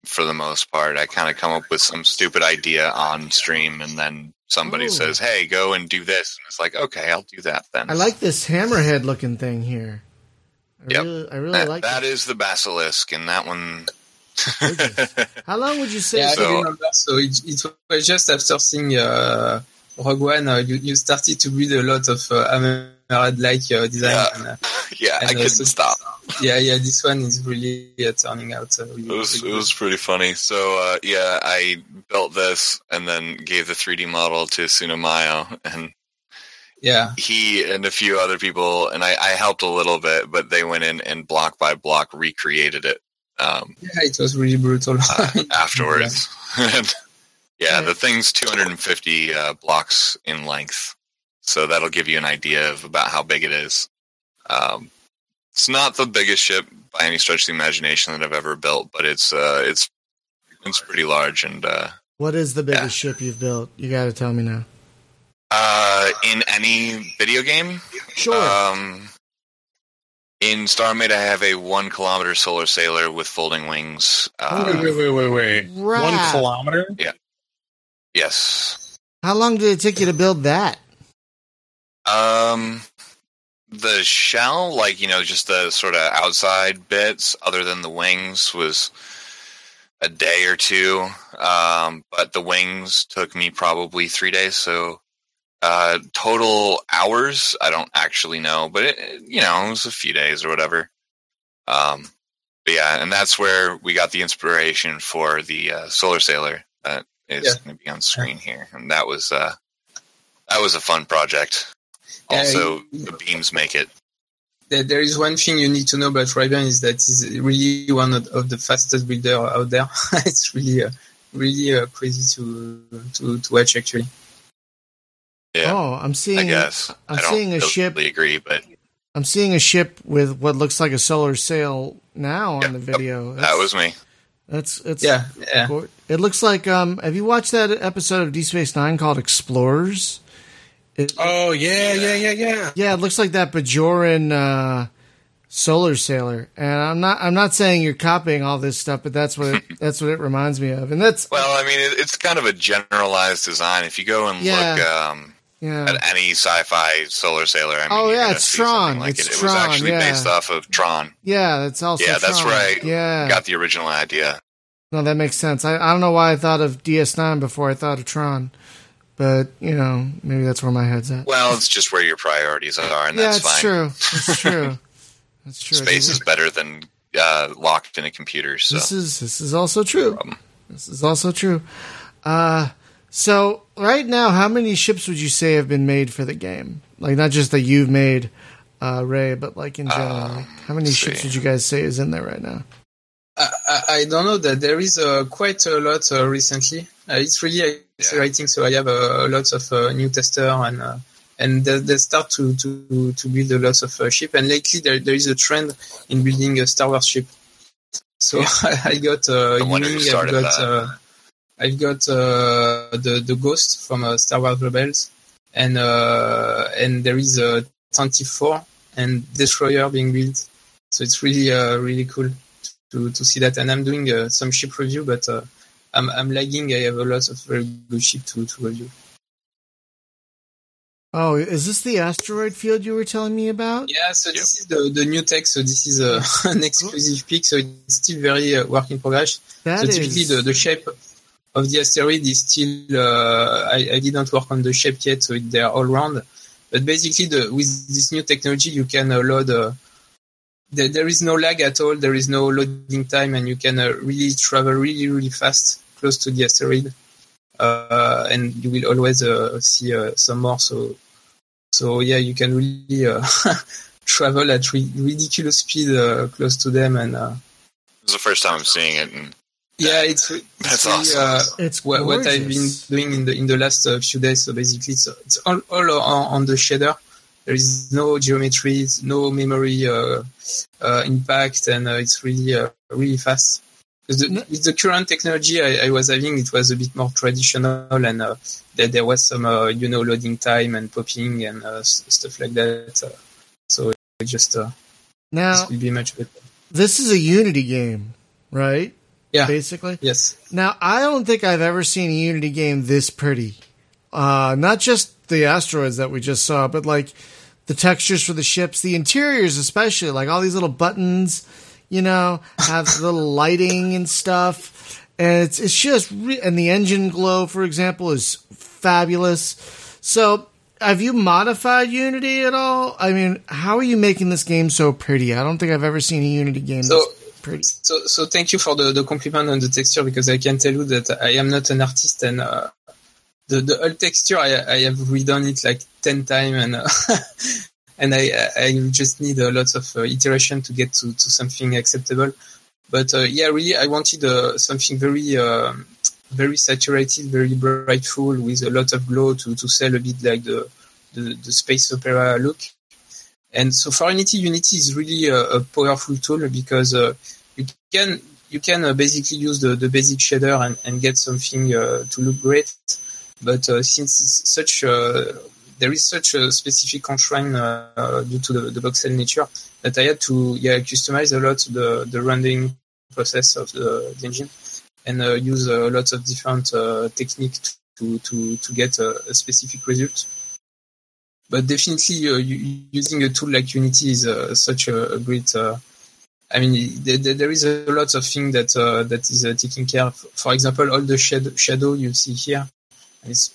[SPEAKER 4] for the most part. I kind of come up with some stupid idea on stream, and then somebody
[SPEAKER 1] Oh.
[SPEAKER 4] says, "Hey, go and do this." And it's like, okay, I'll do that then.
[SPEAKER 1] I like this hammerhead looking thing here. I
[SPEAKER 4] Yep.
[SPEAKER 1] really, I really
[SPEAKER 4] that.
[SPEAKER 1] like
[SPEAKER 4] that
[SPEAKER 1] it.
[SPEAKER 4] is the basilisk, and that one.
[SPEAKER 1] How long would you say?
[SPEAKER 3] Yeah, I
[SPEAKER 4] So-
[SPEAKER 3] remember. So it, it was just after seeing uh, Rogue One, uh, you, you started to build a lot of uh, Hammerhead-like uh, design.
[SPEAKER 4] Yeah.
[SPEAKER 3] And, uh,
[SPEAKER 4] yeah, I
[SPEAKER 3] and, uh,
[SPEAKER 4] couldn't
[SPEAKER 3] so-
[SPEAKER 4] stop.
[SPEAKER 3] yeah, yeah, this one is really uh, turning out. Uh, really,
[SPEAKER 4] It was
[SPEAKER 3] really
[SPEAKER 4] it was pretty funny. So uh, yeah, I built this and then gave the 3D model to Tsunamayo, and
[SPEAKER 3] yeah,
[SPEAKER 4] he and a few other people, and I, I helped a little bit, but they went in and block by block recreated it um,
[SPEAKER 3] yeah, it was really brutal.
[SPEAKER 4] uh, afterwards. And, yeah, the thing's 250 uh, blocks in length, so that'll give you an idea of about how big it is. Um, it's not the biggest ship by any stretch of the imagination that I've ever built, but it's uh, it's it's pretty large and. Uh,
[SPEAKER 1] What is the biggest
[SPEAKER 4] Yeah.
[SPEAKER 1] ship you've built? You got to tell me now.
[SPEAKER 4] Uh, in any video game,
[SPEAKER 1] Sure.
[SPEAKER 4] um, in StarMade, I have a one kilometer solar sailor with folding wings.
[SPEAKER 2] wait,
[SPEAKER 4] Uh,
[SPEAKER 2] wait, wait, wait, wait. One
[SPEAKER 1] Right.
[SPEAKER 2] kilometer? Yeah.
[SPEAKER 4] Yes.
[SPEAKER 1] How long did it take you to build that?
[SPEAKER 4] Um, the shell, like you know, just the sort of outside bits, other than the wings, was a day or two. Um, but the wings took me probably three days. So, uh, total hours, I don't actually know, but it, you know, it was a few days or whatever. Um, but yeah, and that's where we got the inspiration for the uh, solar sailor that is
[SPEAKER 3] Yeah.
[SPEAKER 4] going to be on screen here, and that was uh, that was a fun project.
[SPEAKER 3] Yeah,
[SPEAKER 4] Also,
[SPEAKER 3] you-
[SPEAKER 4] the beams make it.
[SPEAKER 3] there, there is one thing you need to know about Raiben is that he's really one of, of the fastest builder out there. it's really, uh, really uh, crazy to, to to watch actually.
[SPEAKER 4] Yeah,
[SPEAKER 1] Oh, I'm seeing.
[SPEAKER 4] I guess.
[SPEAKER 1] I'm
[SPEAKER 4] I don't
[SPEAKER 1] seeing a ship-
[SPEAKER 4] totally agree, but
[SPEAKER 1] I'm seeing a ship with what looks like a solar sail now on
[SPEAKER 4] Yep,
[SPEAKER 1] the
[SPEAKER 4] yep.
[SPEAKER 1] video.
[SPEAKER 4] that was me.
[SPEAKER 1] That's it's
[SPEAKER 3] Yeah, yeah.
[SPEAKER 1] It looks like um have you watched that episode of Deep Space Nine called Explorers? It,
[SPEAKER 2] Oh yeah, yeah, yeah, yeah.
[SPEAKER 1] yeah, it looks like that Bajoran uh, solar sailor. And I'm not I'm not saying you're copying all this stuff, but that's what it, that's what it reminds me of. And that's
[SPEAKER 4] Well, I mean, it, it's kind of a generalized design. If you go and
[SPEAKER 1] Yeah.
[SPEAKER 4] look um,
[SPEAKER 1] yeah.
[SPEAKER 4] at any sci-fi solar sailor, I mean,
[SPEAKER 1] Oh, yeah, it's Tron.
[SPEAKER 4] Like
[SPEAKER 1] It's
[SPEAKER 4] it. it was actually
[SPEAKER 1] yeah.
[SPEAKER 4] based off of Tron.
[SPEAKER 1] Yeah, that's also
[SPEAKER 4] yeah, that's right.
[SPEAKER 1] Yeah.
[SPEAKER 4] got the original idea.
[SPEAKER 1] No, that makes sense. I, I don't know why I thought of DS9 before I thought of Tron. But, you know, maybe that's where my head's at.
[SPEAKER 4] Well, it's just where your priorities are, and
[SPEAKER 1] yeah,
[SPEAKER 4] that's
[SPEAKER 1] it's
[SPEAKER 4] fine.
[SPEAKER 1] true. It's true. It's true.
[SPEAKER 4] Space is better than uh, locked in a computer. So
[SPEAKER 1] This is this is also true.
[SPEAKER 4] problem.
[SPEAKER 1] This is also true. Uh, so right now, how many ships would you say have been made for the game? Like not just that you've made, uh, Ray, but like in general.
[SPEAKER 4] Uh,
[SPEAKER 1] like, how many ships
[SPEAKER 4] see.
[SPEAKER 1] would you guys say is in there right now?
[SPEAKER 3] I, I, I don't know that there is uh, quite a lot uh, recently. Uh, it's really exciting. So I have uh, lots of uh, new tester and uh, and they, they start to, to to build a lot of uh, ship. And lately there there is a trend in building a Star Wars ship. So I got uh,
[SPEAKER 4] who
[SPEAKER 3] Ying, I've got uh, I've got uh, the the Ghost from uh, Star Wars Rebels, and uh, and there is a 24 and Destroyer being built. So it's really uh, really cool to to see that. And I'm doing uh, some ship review, but uh, I'm I'm lagging. I have a lot of very good ship to to review.
[SPEAKER 1] Oh, is this the asteroid field you were telling me about?
[SPEAKER 3] Yeah, so this is the, the new tech. So this is uh, an exclusive pick. So it's still very uh, work in progress.
[SPEAKER 1] That
[SPEAKER 3] so
[SPEAKER 1] is
[SPEAKER 3] the, the shape of the asteroid is still. Uh, I, I didn't work on the shape yet, so they're all round. But basically, the with this new technology, you can uh, load. Uh, there, there is no lag at all. There is no loading time, and you can uh, really travel really really fast close to the asteroid. Uh, and you will always uh, see uh, some more. So, so yeah, you can really uh, travel at ri- ridiculous speed uh, close to them, and uh,
[SPEAKER 4] This is the first time I'm seeing it, and
[SPEAKER 3] yeah, it's, it's
[SPEAKER 4] That's
[SPEAKER 3] really,
[SPEAKER 4] awesome.
[SPEAKER 3] uh,
[SPEAKER 1] it's
[SPEAKER 3] what, what I've been doing in the in the last uh, few days. So basically, it's, it's all, all on, on the shader. There is no geometry, no memory uh, uh, impact, and uh, it's really uh, really fast. The,
[SPEAKER 1] No-
[SPEAKER 3] the current technology I, I was having, it was a bit more traditional, and uh, there, there was some uh, you know loading time and popping and uh, stuff like that. Uh, so it just uh,
[SPEAKER 1] Now,
[SPEAKER 3] this will be much better.
[SPEAKER 1] this is a Unity game, right?
[SPEAKER 3] Yeah.
[SPEAKER 1] Basically.
[SPEAKER 3] Yes.
[SPEAKER 1] Now, I don't think I've ever seen a Unity game this pretty. Uh, not just the asteroids that we just saw, but like the textures for the ships, the interiors especially, like all these little buttons, you know, have the lighting and stuff. And it's it's just re- and the engine glow, for example, is fabulous. So, have you modified Unity at all? I mean, how are you making this game so pretty? I don't think I've ever seen a Unity game
[SPEAKER 3] So
[SPEAKER 1] that's pretty.
[SPEAKER 3] So, so thank you for the, the compliment on the texture because I can tell you that I am not an artist and uh, the the old texture I, I have redone it like ten times and uh, and I I just need a lot of uh, iteration to get to, to something acceptable. But uh, yeah, really, I wanted uh, something very um very saturated, very brightful with a lot of glow to, to sell a bit like the, the the space opera look. And so for Unity, Unity is really a, a powerful tool because uh, you can you can uh, basically use the, the basic shader and, and get something uh, to look great. But since it's such uh, there is such a specific constraint uh, due to the, the voxel nature that I had to yeah customize a lot the the rendering process of the, the engine and uh, use uh, lots of different uh, techniques to to to get a, a specific result but definitely uh, using a tool like Unity is uh, such a, a great. Uh, I mean, there, there- is a lot of things that uh, that is uh, taking care. Of. For example, all the shed- shadow you see here, it's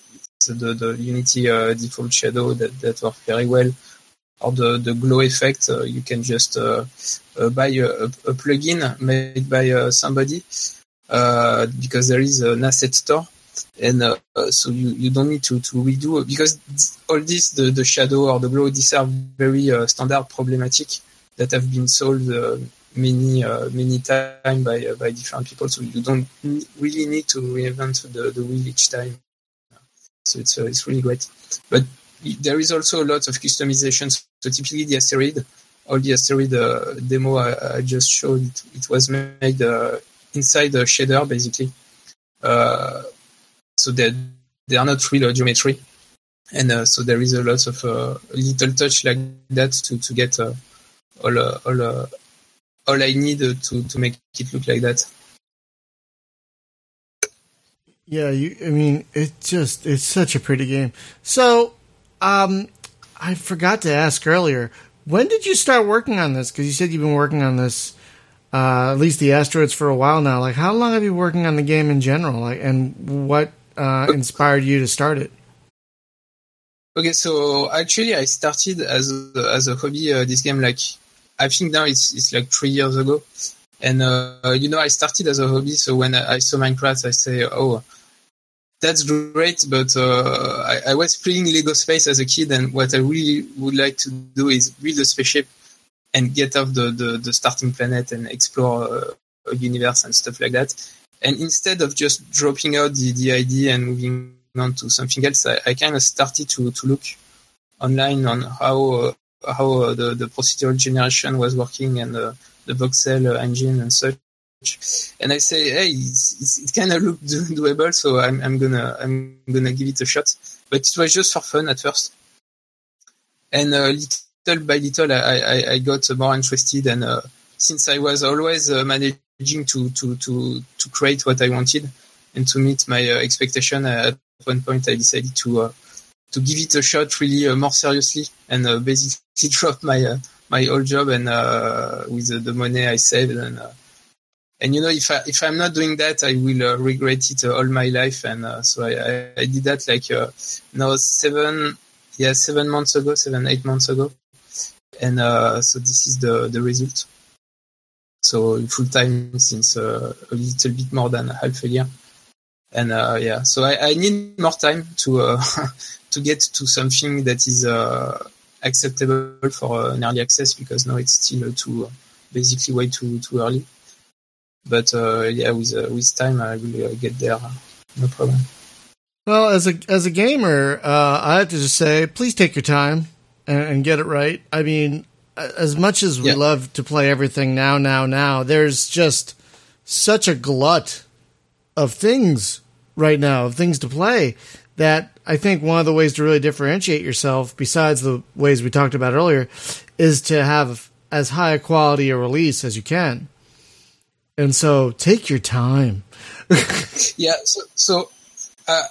[SPEAKER 3] the Unity uh, default shadow that that work very well. Or the the glow effect, uh, you can just uh, uh, buy a, a, plugin made by uh, somebody because there is an asset store. And uh, so you, you don't need to, to redo because all this the, the shadow or the glow these are very uh, standard problematic that have been solved uh, many uh, many times by by different people. So you don't really need to reinvent the, the wheel each time so it's uh, it's really great but there is also a lot of customizations. so typically the asteroid all the asteroid uh, demo I, I just showed it, it was made uh, inside the shader basically. Uh, so they they are not real geometry, and uh, so there is a lot of uh, little touch like that to to get uh, all uh, all uh, all I need to to make it look like that.
[SPEAKER 1] Yeah, you. I mean, it just it's such a pretty game. So, um, I forgot to ask earlier. When did you start working on this? Because you said you've been working on this, uh, at least the asteroids, for a while now. Like, how long have you been working on the game in general? Like, and what uh, inspired you to start it?
[SPEAKER 3] Okay, so actually, I started as a, as a hobby uh, this game. Like, I think now it's it's like three years ago, and uh, you know, I started as a hobby. So when I, saw Minecraft, I say, oh that's great, but uh, I, I, was playing Lego Space as a kid, and what I really would like to do is build a spaceship and get off the, the, the starting planet and explore uh, a universe and stuff like that. And instead of just dropping out the, the idea and moving on to something else, I, I kind of started to, to look online on how uh, how uh, the, the procedural generation was working and the voxel engine and such and I say, hey, it's, it's, it kind of looked doable, so I'm, I'm gonna I'm gonna give it a shot. But it was just for fun at first, and uh, little by little, I, I, I got more interested, and uh, since I was always uh, managing to, to to to create what I wanted and to meet my uh, expectation, at one point I decided to uh, to give it a shot really uh, more seriously and basically drop my my old job and with the money I saved and and you know if I if I'm not doing that, I will uh, regret it uh, all my life. And uh, so I, I, did that like now seven yeah seven months ago, seven eight months ago, and so this is the the result. So full time since a little bit more than half a year, and uh, yeah, so I, I need more time to uh, to get to something that is uh, acceptable for an early access because now it's still too basically way too too early. But uh, yeah, with uh, with time, I will uh, get there. No problem.
[SPEAKER 1] Well, as a as a gamer, uh, I have to just say, please take your time and, and get it right. I mean, as much as we yeah. love to play everything now, now, now, there's just such a glut of things right now, of things to play, that I think one of the ways to really differentiate yourself, besides the ways we talked about earlier, is to have as high a quality a release as you can. And so take your time.
[SPEAKER 3] yeah. So, so uh,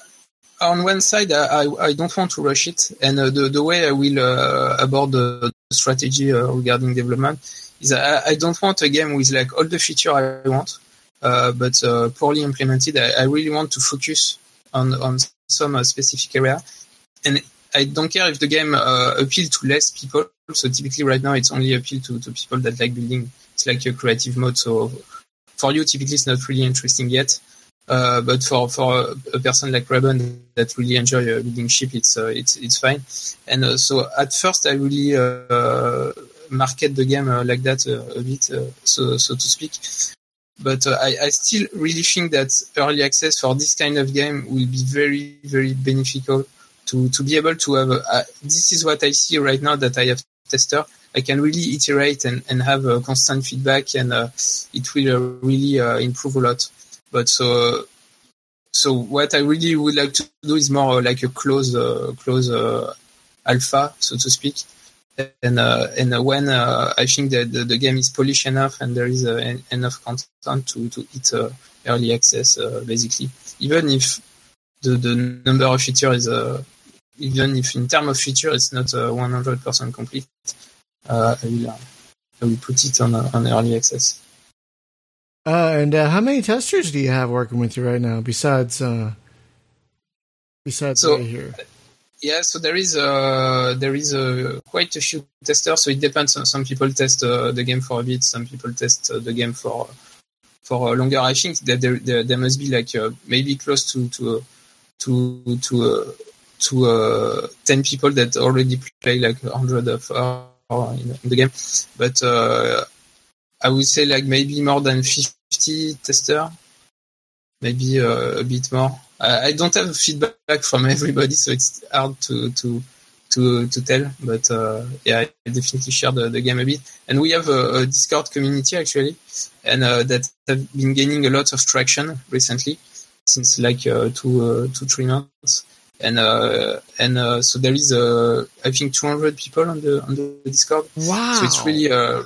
[SPEAKER 3] on one side, I, I don't want to rush it. And uh, the, the way I will uh, about the strategy uh, regarding development is I, I, don't want a game with like all the feature I want, uh, but uh, poorly implemented. I, I, really want to focus on, on some specific area. And I don't care if the game appeal to less people. So typically right now it's only appeal to, to people that like building. It's like a creative mode. So for you, typically it's not really interesting yet. Uh, but for for a person like Raiben that really enjoy uh, building ship, it's uh, it's it's fine. And uh, so at first, I really uh, market the game uh, like that a bit, so so to speak. But I, I still really think that early access for this kind of game will be very very beneficial to to be able to have. A, this is what I see right now that I have tester I can really iterate and, and have a constant feedback and uh, it will uh, really uh, improve a lot. But so, so what I really would like to do is more like a close, close alpha, so to speak. And uh, and when uh, I think that the, the, game is polished enough and there is uh, en- enough content to to hit early access, basically, even if the the number of features is even if in terms of feature it's not 100% complete, uh, I will, uh, I will put it on on early access.
[SPEAKER 1] Uh, and uh, how many testers do you have working with you right now besides uh, besides
[SPEAKER 3] so,
[SPEAKER 1] here?
[SPEAKER 3] Yeah, so there is uh, there is uh, quite a few testers. So it depends. On some people test uh, the game for a bit. Some people test uh, the game for for longer. I think that there there, there must be like uh, maybe close to to to to uh, to uh, ten people that already play like a hundred of in, in the game. But uh, I would say like maybe more than 50 tester, maybe uh, a bit more. I, don't have feedback from everybody, so it's hard to to to to to tell, but uh, yeah, I definitely share the, the game a bit. And we have a, a Discord community actually, and uh, that have been gaining a lot of traction recently, since like uh, two uh, two three months. And uh, and uh, so there is uh, I think 200 people on the on the Discord.
[SPEAKER 1] Wow.
[SPEAKER 3] So it's really uh,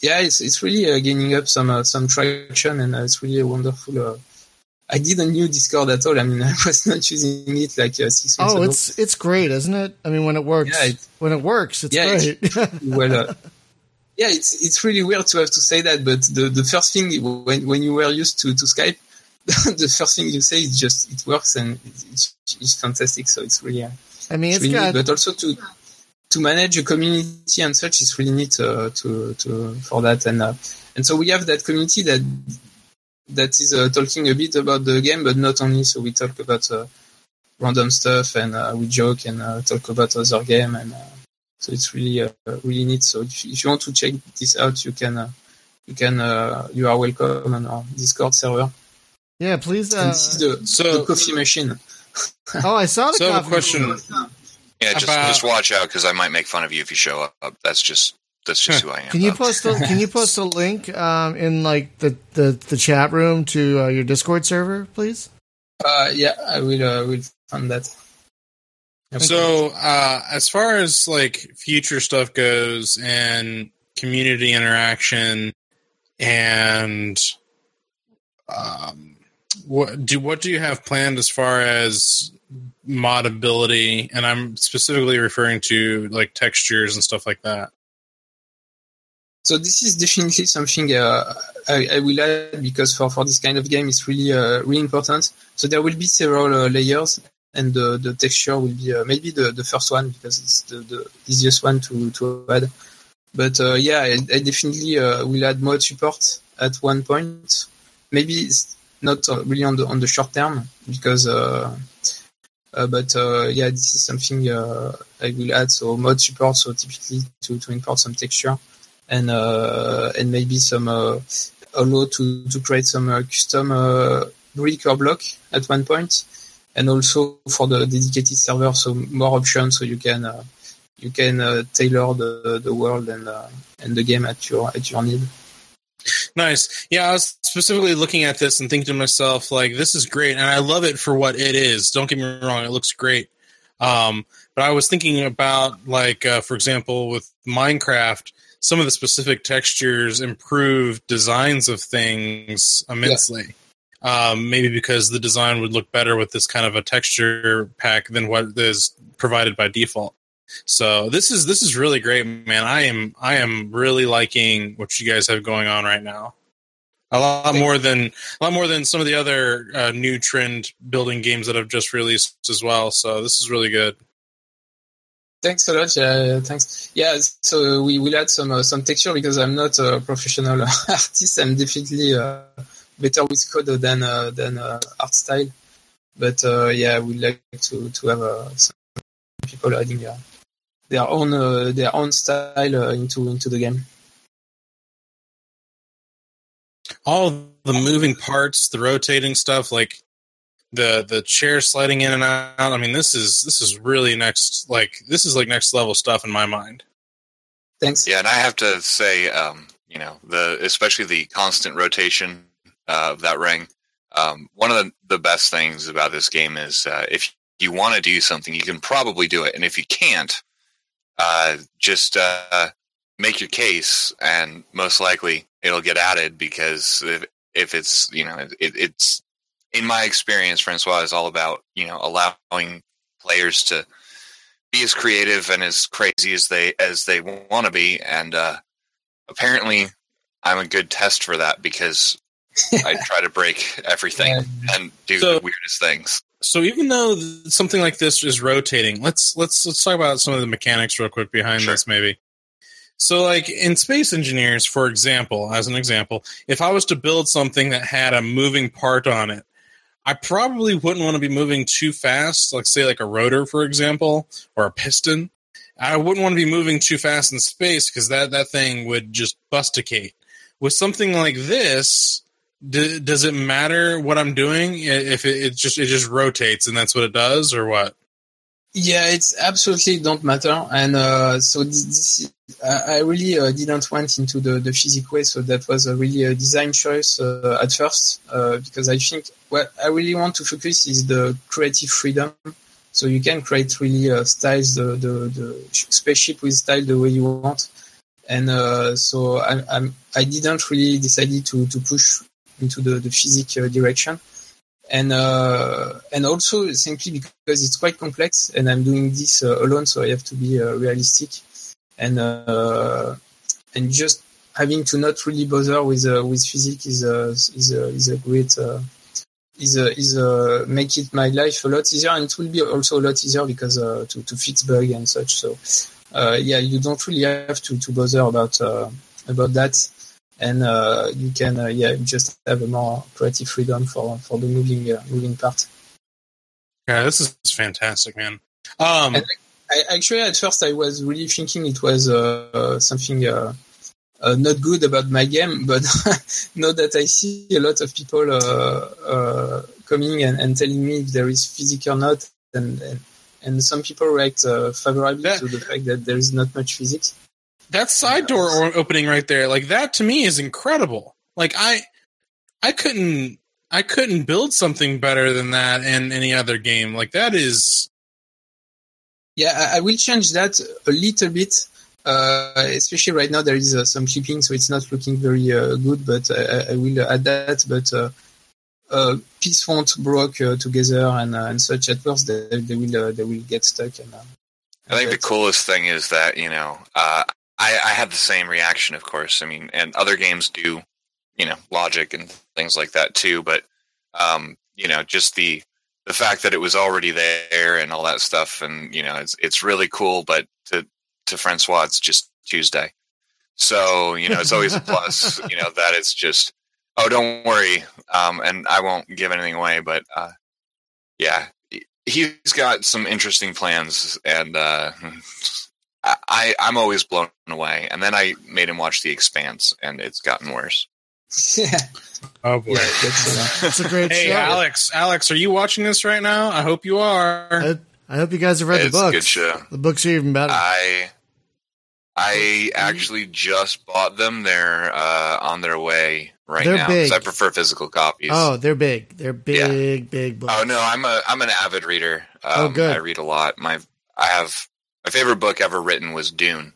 [SPEAKER 3] yeah, it's it's really uh, gaining up some uh, some traction, and uh, it's really a wonderful. Uh, I didn't use Discord at all. I mean, I was not using it like uh, six months
[SPEAKER 1] Oh,
[SPEAKER 3] ago.
[SPEAKER 1] Oh, it's it's great, isn't it? I mean, when it works,
[SPEAKER 3] Yeah, it-
[SPEAKER 1] when it works, it's
[SPEAKER 3] Yeah, it's-
[SPEAKER 1] great.
[SPEAKER 3] well, uh, yeah, it's it's really weird to have to say that, but the, the first thing when when you were used to, to Skype, the first thing you say is just it works and it's, it's fantastic. So it's really,
[SPEAKER 1] I mean,
[SPEAKER 3] it's
[SPEAKER 1] it's
[SPEAKER 3] really. But also to to manage a community and such is really neat uh, to to for that and uh, and so we have that community that that is uh, talking a bit about the game, but not only. So we talk about uh, random stuff and uh, we joke and uh, talk about other game and uh, so it's really uh, really neat. So if, if you want to check this out, you can uh, you can uh, you are welcome on our Discord server.
[SPEAKER 1] Yeah. Please. Uh,
[SPEAKER 3] this is the,
[SPEAKER 2] so-
[SPEAKER 3] the coffee machine.
[SPEAKER 1] oh, I saw the
[SPEAKER 2] So I have a
[SPEAKER 1] coffee
[SPEAKER 2] question.
[SPEAKER 1] machine.
[SPEAKER 4] Yeah, just
[SPEAKER 2] About-
[SPEAKER 4] just watch out because I might make fun of you if you show up. That's just that's just who I am.
[SPEAKER 1] Can you
[SPEAKER 4] though.
[SPEAKER 1] post a Can you post a link um, in like the, the, the chat room to uh, your Discord server, please?
[SPEAKER 3] Uh, yeah, I will uh, will find that.
[SPEAKER 2] So, uh, as far as like future stuff goes and community interaction and um, what do what do you have planned as far as modability? And I'm specifically referring to like textures and stuff like that.
[SPEAKER 3] So this is definitely something uh, I, I will add because for, for this kind of game it's really uh, really important. So there will be several uh, layers, and the, the texture will be uh, maybe the, the first one because it's the, the easiest one to, to add. But uh, yeah, I, I definitely uh, will add mod support at one point. Maybe not really on the on the short term because. Uh, uh, but uh, yeah, this is something I will add. So mod support, so typically to, to import some texture and and maybe some allow to to create some custom brick or block at one point, and also for the dedicated server, so more options, so you can uh, you can uh, tailor the the world and uh, and the game at your at your need.
[SPEAKER 2] Nice. Yeah, I was specifically looking at this and thinking to myself, like, this is great, and I love it for what it is. Don't get me wrong; it looks great. Um, but I was thinking about, like, uh, for example, with Minecraft, some of the specific textures improve designs of things immensely. Um, maybe because the design would look better with this kind of a texture pack than what is provided by default. So this is this is really great, man. I am I am really liking what you guys have going on right now. A lot more than a lot more than some of the other uh, new trend building games that have just released as well. So this is really good.
[SPEAKER 3] Thanks a lot. Yeah, thanks. Yeah, so we will add some uh, some texture because I'm not a professional artist. I'm definitely uh, better with code than uh, than uh, art style. But uh, yeah, we like to to have uh, some people adding uh, their own uh, their own style uh, into into the game.
[SPEAKER 2] All the moving parts, the rotating stuff, like the the chair sliding in and out. I mean, this is this is really next like this is like next level stuff in my mind.
[SPEAKER 3] Thanks.
[SPEAKER 4] Yeah, and I have to say, um, you know, the especially the constant rotation uh, of that ring. Um, one of the, the best things about this game is uh, if you want to do something, you can probably do it, and if you can't, uh, just uh, make your case, and most likely it'll get added because if, if it's you know it, it's in my experience, Francois is all about you know allowing players to be as creative and as crazy as they as they want to be, and uh, apparently, I'm a good test for that because I try to break everything
[SPEAKER 3] Yeah.
[SPEAKER 4] and do
[SPEAKER 2] So-
[SPEAKER 4] the weirdest things.
[SPEAKER 2] So even though something like this is rotating, let's let's let's talk about some of the mechanics real quick behind
[SPEAKER 4] Sure.
[SPEAKER 2] this, maybe. So, like in Space Engineers, for example, as an example, if I was to build something that had a moving part on it, I probably wouldn't want to be moving too fast. Like, say, like a rotor, for example, or a piston. I wouldn't want to be moving too fast in space because that that thing would just busticate. With something like this, does it matter what I'm doing if it, it just it just rotates and that's what it does, or what?
[SPEAKER 3] Yeah, it's absolutely don't matter, and uh, so this I, really uh, didn't went into the the physics way, so that was a really a design choice uh, at first uh, because I think what I really want to focus is the creative freedom. So you can create really uh, styles the, the the spaceship with style the way you want, and uh, so I I'm, I didn't really decided to to push into the the physics uh, direction. And uh, and also simply because it's quite complex and I'm doing this uh, alone, so I have to be uh, realistic and uh, and just having to not really bother with uh, with physics is a is a, is a great is a, is a, make it my life a lot easier and it will be also a lot easier because to to fix bug and such. So yeah, you don't really have to to bother about about that and uh, you can uh, yeah just have a more creative freedom for for the moving uh, moving part.
[SPEAKER 2] Yeah, this is fantastic, man. Um,
[SPEAKER 3] and I, actually, at first, I was really thinking it was uh, something uh, uh, not good about my game, but now that I see a lot of people coming and, and, telling me if there is physics or not, and and, and some people react favorably to the fact that there is not much physics
[SPEAKER 2] that side door opening right there, like that to me is incredible. Like I, I couldn't, I couldn't build something better than that in any other game. Like that is.
[SPEAKER 3] Yeah, I will change that a little bit. Uh, especially right now, there is uh, some clipping, so it's not looking very uh, good. But I, I, will add that. But uh, uh, piece won't broke uh, together and and such at first. They, they will they will get stuck. And,
[SPEAKER 4] I think the coolest thing is that you know I, I had the same reaction, of course. I mean, and other games do, you know, logic and things like that too. But, um, you know, just the the fact that it was already there and all that stuff, and you know, it's it's really cool. But to to Francois, it's just Tuesday, so you know, it's always a plus. You know that it's just oh, don't worry, um, and I won't give anything away. But uh, yeah, he's got some interesting plans, and uh, I, I'm always blown away. And then I made him watch The Expanse, and it's gotten worse.
[SPEAKER 3] Yeah.
[SPEAKER 2] Oh boy, yeah,
[SPEAKER 1] that's a great
[SPEAKER 2] hey,
[SPEAKER 1] show.
[SPEAKER 2] Alex, Alex, are you watching this right now? I hope you are.
[SPEAKER 1] I, I hope you guys have read
[SPEAKER 4] it's
[SPEAKER 1] the books.
[SPEAKER 4] Good show.
[SPEAKER 1] The books are even better.
[SPEAKER 4] I I actually just bought them. They're uh, on their way right
[SPEAKER 1] they're
[SPEAKER 4] now.
[SPEAKER 1] Big.
[SPEAKER 4] I prefer physical copies.
[SPEAKER 1] Oh, they're big. They're big, yeah. big books.
[SPEAKER 4] Oh no, I'm a I'm an avid reader.
[SPEAKER 1] Oh, um, oh, good.
[SPEAKER 4] I read a lot. My I have my favorite book ever written was Dune.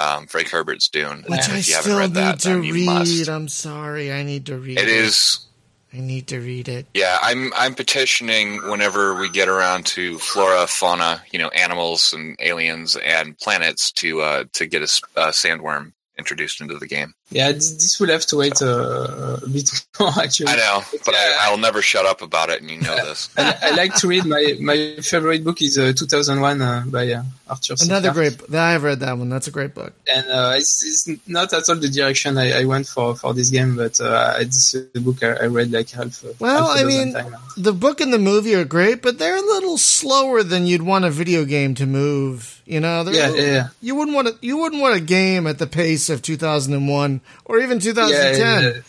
[SPEAKER 4] Um, Frank Herbert's Dune.
[SPEAKER 1] Which
[SPEAKER 4] and
[SPEAKER 1] I
[SPEAKER 4] if you
[SPEAKER 1] still
[SPEAKER 4] haven't read
[SPEAKER 1] need
[SPEAKER 4] that,
[SPEAKER 1] to
[SPEAKER 4] then
[SPEAKER 1] read.
[SPEAKER 4] must.
[SPEAKER 1] I'm sorry. I need to read it.
[SPEAKER 4] It is.
[SPEAKER 1] I need to read it.
[SPEAKER 4] Yeah, I'm I'm petitioning whenever we get around to flora, fauna, you know, animals and aliens and planets to uh, to get a, a sandworm introduced into the game.
[SPEAKER 3] Yeah, this will have to wait uh, a bit more. Actually,
[SPEAKER 4] I know, but I, will never shut up about it, and you know this.
[SPEAKER 3] I, I, like to read. My my favorite book is uh, 2001 uh, by uh, Arthur.
[SPEAKER 1] Another great. I've read that one. That's a great book.
[SPEAKER 3] And uh, it's, it's, not at all the direction I, I went for for this game, but uh, this the book I, I, read like half.
[SPEAKER 1] Well,
[SPEAKER 3] half
[SPEAKER 1] I mean, the book and the movie are great, but they're a little slower than you'd want a video game to move. You know,
[SPEAKER 3] yeah, yeah, yeah,
[SPEAKER 1] You wouldn't want to, you wouldn't want a game at the pace of 2001 or even 2010 yeah, yeah.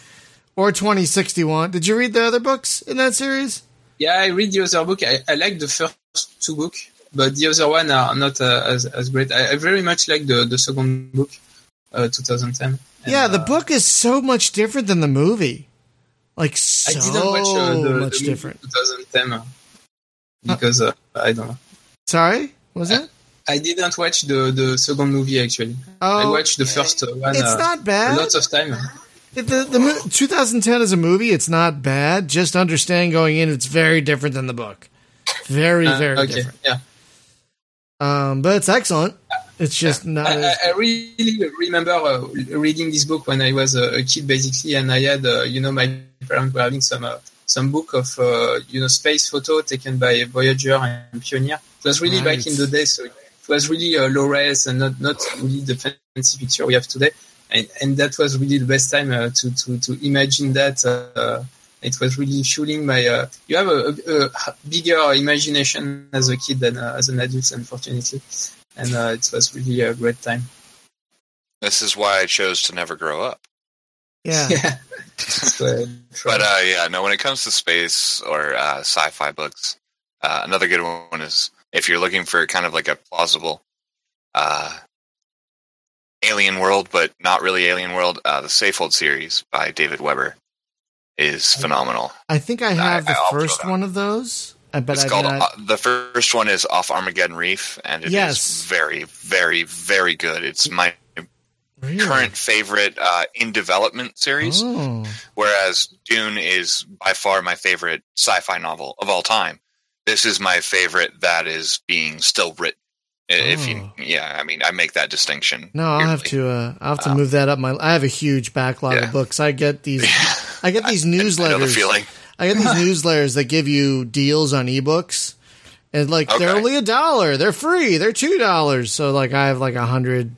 [SPEAKER 1] or 2061. Did you read the other books in that series?
[SPEAKER 3] Yeah, I read the other book. I, I like the first two books, but the other one are not uh, as as great. I, I, very much like the the second book, uh, 2010. And,
[SPEAKER 1] yeah, the uh, book is so much different than the movie. Like so I didn't watch, uh, the, much the different.
[SPEAKER 3] 2010 uh, because uh, I don't know.
[SPEAKER 1] Sorry, was it?
[SPEAKER 3] I didn't watch the the second movie actually. Oh, I watched the first one.
[SPEAKER 1] It's not bad.
[SPEAKER 3] Lots of time.
[SPEAKER 1] The, the 2010 is a movie, it's not bad. Just understand going in, it's very different than the book. Very, uh, very okay. different.
[SPEAKER 3] Yeah.
[SPEAKER 1] Um, but it's excellent. It's just
[SPEAKER 3] yeah.
[SPEAKER 1] not.
[SPEAKER 3] I,
[SPEAKER 1] as...
[SPEAKER 3] I, really remember uh, reading this book when I was a, kid, basically, and I had, uh, you know, my parents were having some uh, some book of, uh, you know, space photo taken by Voyager and Pioneer. It was really right. back in the day, so it was really uh, low res and not not really the fancy picture we have today and, and that was really the best time uh, to, to, to imagine that. It was really fueling my. Uh, you have a, a, a, bigger imagination as a kid than uh, as an adult, unfortunately, and uh, it was really a great time.
[SPEAKER 4] This is why I chose to never grow up.
[SPEAKER 1] Yeah.
[SPEAKER 3] yeah.
[SPEAKER 4] but uh, yeah, no. When it comes to space or uh, sci-fi books, uh, another good one is if you're looking for kind of like a plausible uh, alien world, but not really alien world, uh, the Safehold series by David Weber is phenomenal.
[SPEAKER 1] I think I have
[SPEAKER 4] I-
[SPEAKER 1] the
[SPEAKER 4] I'll
[SPEAKER 1] first one of those, uh, but
[SPEAKER 4] it's
[SPEAKER 1] I
[SPEAKER 4] called uh, the first one is off Armageddon Reef, and it is
[SPEAKER 1] Yes.
[SPEAKER 4] very, very, very good. It's my
[SPEAKER 1] really?
[SPEAKER 4] current favorite uh, in development series.
[SPEAKER 1] Oh.
[SPEAKER 4] whereas Dune is by far my favorite sci-fi novel of all time. This is my favorite that is being still written. I- If you,
[SPEAKER 1] Oh.
[SPEAKER 4] yeah, I mean, I make that distinction.
[SPEAKER 1] No, I'll have to. Uh, I'll have to move that up. My I have a huge backlog
[SPEAKER 4] Yeah.
[SPEAKER 1] of books. I get these. I get these
[SPEAKER 4] I know the
[SPEAKER 1] newsletters.
[SPEAKER 4] feeling.
[SPEAKER 1] I get these newsletters that give you deals on ebooks, and like they're only a dollar. They're free. They're two dollars. So like I have like a hundred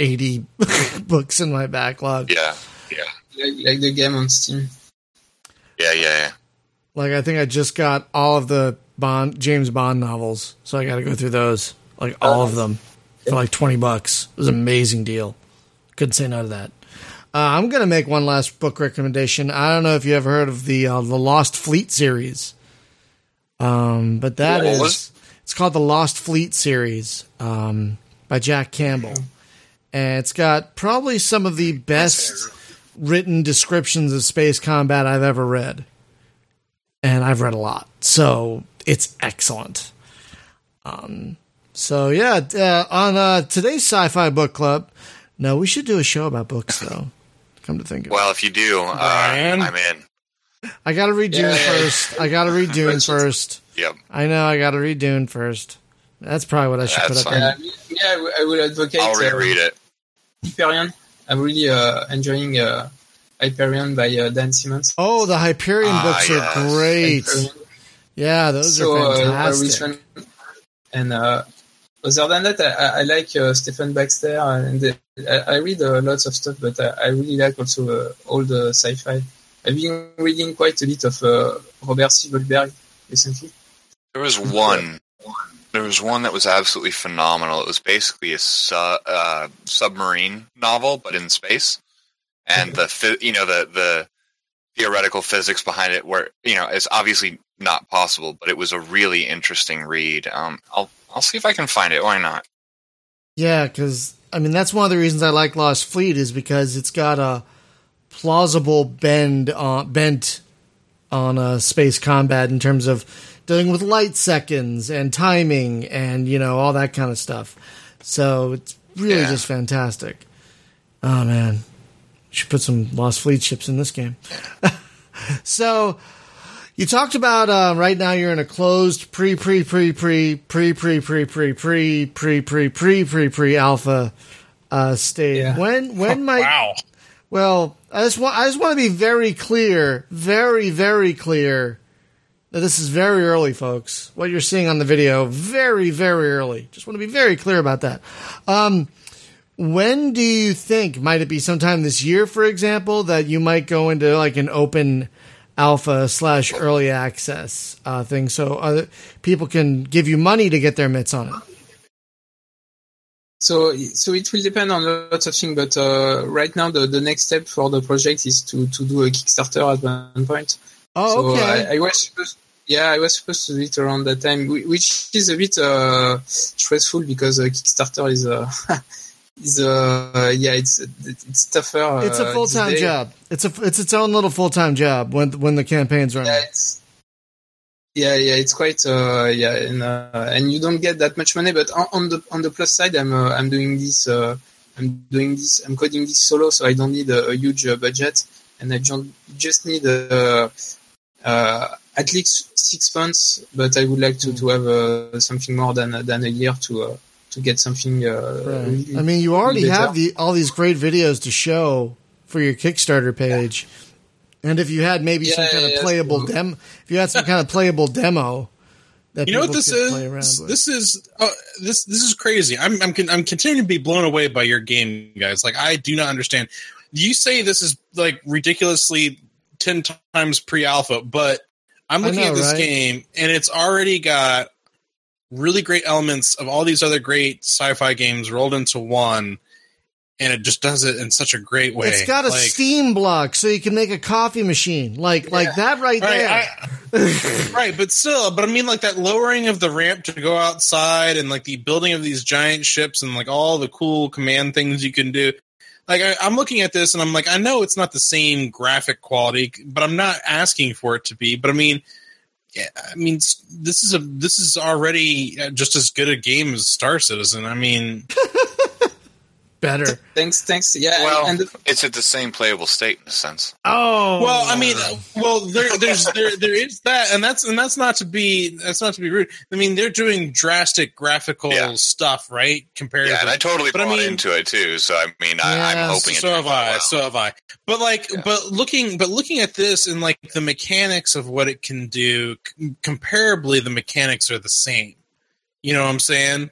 [SPEAKER 1] eighty books in my backlog.
[SPEAKER 4] Yeah, yeah,
[SPEAKER 3] Like, like the game on Steam.
[SPEAKER 4] yeah, yeah, yeah.
[SPEAKER 1] Like I think I just got all of the Bond James Bond novels, so I got to go through those, like all of them, for like twenty bucks. It was an amazing deal. Couldn't say no to that. Uh, I'm gonna make one last book recommendation. I don't know if you ever heard of the uh, the Lost Fleet series, um, but that
[SPEAKER 3] What
[SPEAKER 1] is it's called the Lost Fleet series um, by Jack Campbell, and it's got probably some of the best written descriptions of space combat I've ever read and I've read a lot, so it's excellent. Um, so yeah, uh, on uh, today's sci-fi book club. No, we should do a show about books, though. Come to think of it,
[SPEAKER 4] Well, if you do, uh, I'm in.
[SPEAKER 1] I got to read Dune
[SPEAKER 3] Yeah.
[SPEAKER 1] first. I got to read Dune first.
[SPEAKER 4] Yep.
[SPEAKER 1] I know I got to read Dune first. That's probably what I should
[SPEAKER 4] That's
[SPEAKER 1] put up.
[SPEAKER 4] fine.
[SPEAKER 1] there.
[SPEAKER 3] Yeah, yeah I, w- I will advocate
[SPEAKER 4] I'll reread
[SPEAKER 3] uh,
[SPEAKER 4] it.
[SPEAKER 3] Hyperion. I'm really uh, enjoying uh, Hyperion by uh, Dan Simmons.
[SPEAKER 1] Oh, the Hyperion
[SPEAKER 4] Ah,
[SPEAKER 1] books are great.
[SPEAKER 3] Hyperion.
[SPEAKER 1] Yeah, those
[SPEAKER 3] so,
[SPEAKER 1] are fantastic.
[SPEAKER 3] well. And uh, other than that, I, I- like uh, Stephen Baxter, and the, I, I read uh, lots of stuff, but I, I really like also uh, all the sci-fi. I've been reading quite a bit of uh, Robert Silverberg recently.
[SPEAKER 4] There was one. There was one that was absolutely phenomenal. It was basically a su- uh, submarine novel, but in space, and the you know the the theoretical physics behind it, where you know it's obviously not possible, but it was a really interesting read. Um, I'll I'll see if I can find it. Why not?
[SPEAKER 1] Yeah, because I mean that's one of the reasons I like Lost Fleet is because it's got a plausible bend on bent on uh, space combat in terms of dealing with light seconds and timing and you know all that kind of stuff. So it's really
[SPEAKER 4] Yeah.
[SPEAKER 1] just fantastic. Oh man, should put some Lost Fleet ships in this game. so. You talked about uh, right now you're in a closed pre pre pre pre pre pre pre pre pre pre pre pre pre pre alpha uh, state.
[SPEAKER 3] Yeah.
[SPEAKER 1] When when might
[SPEAKER 2] Wow.
[SPEAKER 1] well I just want I just want to be very clear, very very clear that this is very early, folks. What you're seeing on the video, very very early. Just want to be very clear about that. Um, when do you think might it be sometime this year, for example, that you might go into like an open alpha slash early access uh, thing, so other people can give you money to get their mitts on it?
[SPEAKER 3] So, so it will depend on lots of things, but uh, right now the, the next step for the project is to, to do a Kickstarter at one point.
[SPEAKER 1] Oh,
[SPEAKER 3] So
[SPEAKER 1] okay.
[SPEAKER 3] I, I was supposed, yeah, I was supposed to do it around that time, which is a bit uh, stressful because uh, Kickstarter is is uh, yeah, it's it's tougher. Uh,
[SPEAKER 1] it's a full time job. It's a it's its own little full time job when when the campaign's running.
[SPEAKER 3] Yeah, it's yeah, yeah, it's quite uh, yeah, and uh, and you don't get that much money. But on, on the on the plus side, I'm uh, I'm doing this. Uh, I'm doing this. I'm coding this solo, so I don't need a, a huge uh, budget, and I just just need uh, uh, at least six months. But I would like to, to have uh, something more than than a year to uh, to get something. Uh,
[SPEAKER 1] Right.
[SPEAKER 3] really-
[SPEAKER 1] I mean, you already
[SPEAKER 3] really
[SPEAKER 1] have the all these great videos to show for your Kickstarter page, and if you had maybe some
[SPEAKER 3] Yeah,
[SPEAKER 1] kind of playable
[SPEAKER 3] so-
[SPEAKER 1] dem, if you had some kind of playable demo that
[SPEAKER 2] You know what this
[SPEAKER 1] could play around
[SPEAKER 2] is? This is uh, this this is crazy. I'm I'm con- I'm continuing to be blown away by your game, guys. Like I do not understand. You say this is like ridiculously ten times pre-alpha, but I'm looking
[SPEAKER 1] know,
[SPEAKER 2] at this
[SPEAKER 1] right?
[SPEAKER 2] game and it's already got really great elements of all these other great sci-fi games rolled into one. and it just does it in such a great way.
[SPEAKER 1] It's got a
[SPEAKER 2] Like-
[SPEAKER 1] steam block, so you can make a coffee machine, like like that right
[SPEAKER 2] Right,
[SPEAKER 1] there.
[SPEAKER 2] I- right, but still, but I mean, like that lowering of the ramp to go outside, and like the building of these giant ships, and like all the cool command things you can do. Like I, I'm looking at this, and I'm like, I know it's not the same graphic quality, but I'm not asking for it to be. But I mean, yeah, I mean, this is a this is already uh, just as good a game as Star Citizen. I mean,
[SPEAKER 1] Better.
[SPEAKER 3] Thanks, thanks. Yeah,
[SPEAKER 4] Well,
[SPEAKER 3] and the,
[SPEAKER 4] it's at the same playable state in a sense.
[SPEAKER 1] Oh,
[SPEAKER 2] Well, I mean, well, there, there's there, there is that, and that's and that's not to be that's not to be rude. I mean, they're doing drastic graphical
[SPEAKER 4] Yeah.
[SPEAKER 2] stuff, right? Compared
[SPEAKER 4] Yeah,
[SPEAKER 2] to
[SPEAKER 4] and I totally
[SPEAKER 2] but I
[SPEAKER 4] bought
[SPEAKER 2] mean-
[SPEAKER 4] into it too. So I mean, I,
[SPEAKER 1] Yeah,
[SPEAKER 4] I'm hoping
[SPEAKER 2] so
[SPEAKER 4] turns
[SPEAKER 2] have I.
[SPEAKER 4] well.
[SPEAKER 2] So have I. But like,
[SPEAKER 4] Yeah.
[SPEAKER 2] but looking, but looking at this and like the mechanics of what it can do, c- comparably, the mechanics are the same. You know what I'm saying?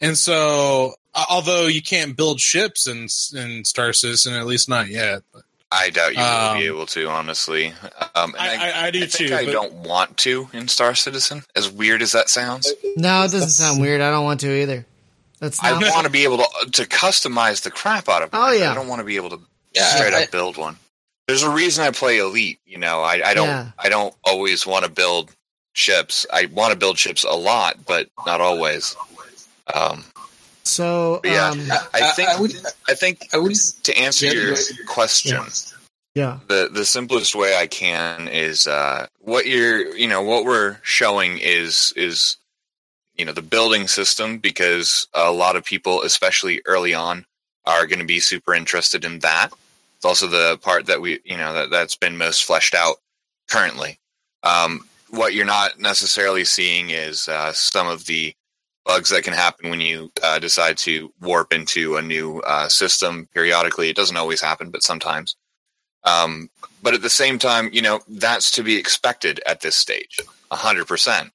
[SPEAKER 2] And so, uh, although you can't build ships in in Star Citizen, at least not yet. But
[SPEAKER 4] I doubt you will be
[SPEAKER 2] Um,
[SPEAKER 4] able to, honestly. Um, and
[SPEAKER 2] I, I, I do
[SPEAKER 4] I think
[SPEAKER 2] too.
[SPEAKER 4] I
[SPEAKER 2] but-
[SPEAKER 4] don't want to in Star Citizen, as weird as that sounds.
[SPEAKER 1] no, it doesn't sound weird. I don't want to either. That's
[SPEAKER 4] I
[SPEAKER 1] not.
[SPEAKER 4] want to be able to to customize the crap out of it.
[SPEAKER 1] Oh, yeah.
[SPEAKER 4] I don't want to be able to
[SPEAKER 3] Yeah,
[SPEAKER 4] straight
[SPEAKER 3] I-
[SPEAKER 4] up build one. There's a reason I play Elite. You know, I, I don't
[SPEAKER 1] Yeah.
[SPEAKER 4] I don't always want to build ships. I want to build ships a lot, but not always. Um,
[SPEAKER 1] so,
[SPEAKER 4] But yeah.
[SPEAKER 1] um,
[SPEAKER 4] I think
[SPEAKER 3] I would,
[SPEAKER 4] I think
[SPEAKER 3] I would,
[SPEAKER 4] to answer your
[SPEAKER 3] yeah.
[SPEAKER 4] question,
[SPEAKER 1] yeah,
[SPEAKER 4] the the simplest way I can is uh, what you're you know what we're showing is is you know the building system because a lot of people, especially early on, are going to be super interested in that. It's also the part that we you know that that's been most fleshed out currently. Um, what you're not necessarily seeing is uh, some of the bugs that can happen when you uh, decide to warp into a new uh, system periodically. It doesn't always happen, but sometimes. Um, but at the same time, you know, that's to be expected at this stage, a hundred percent.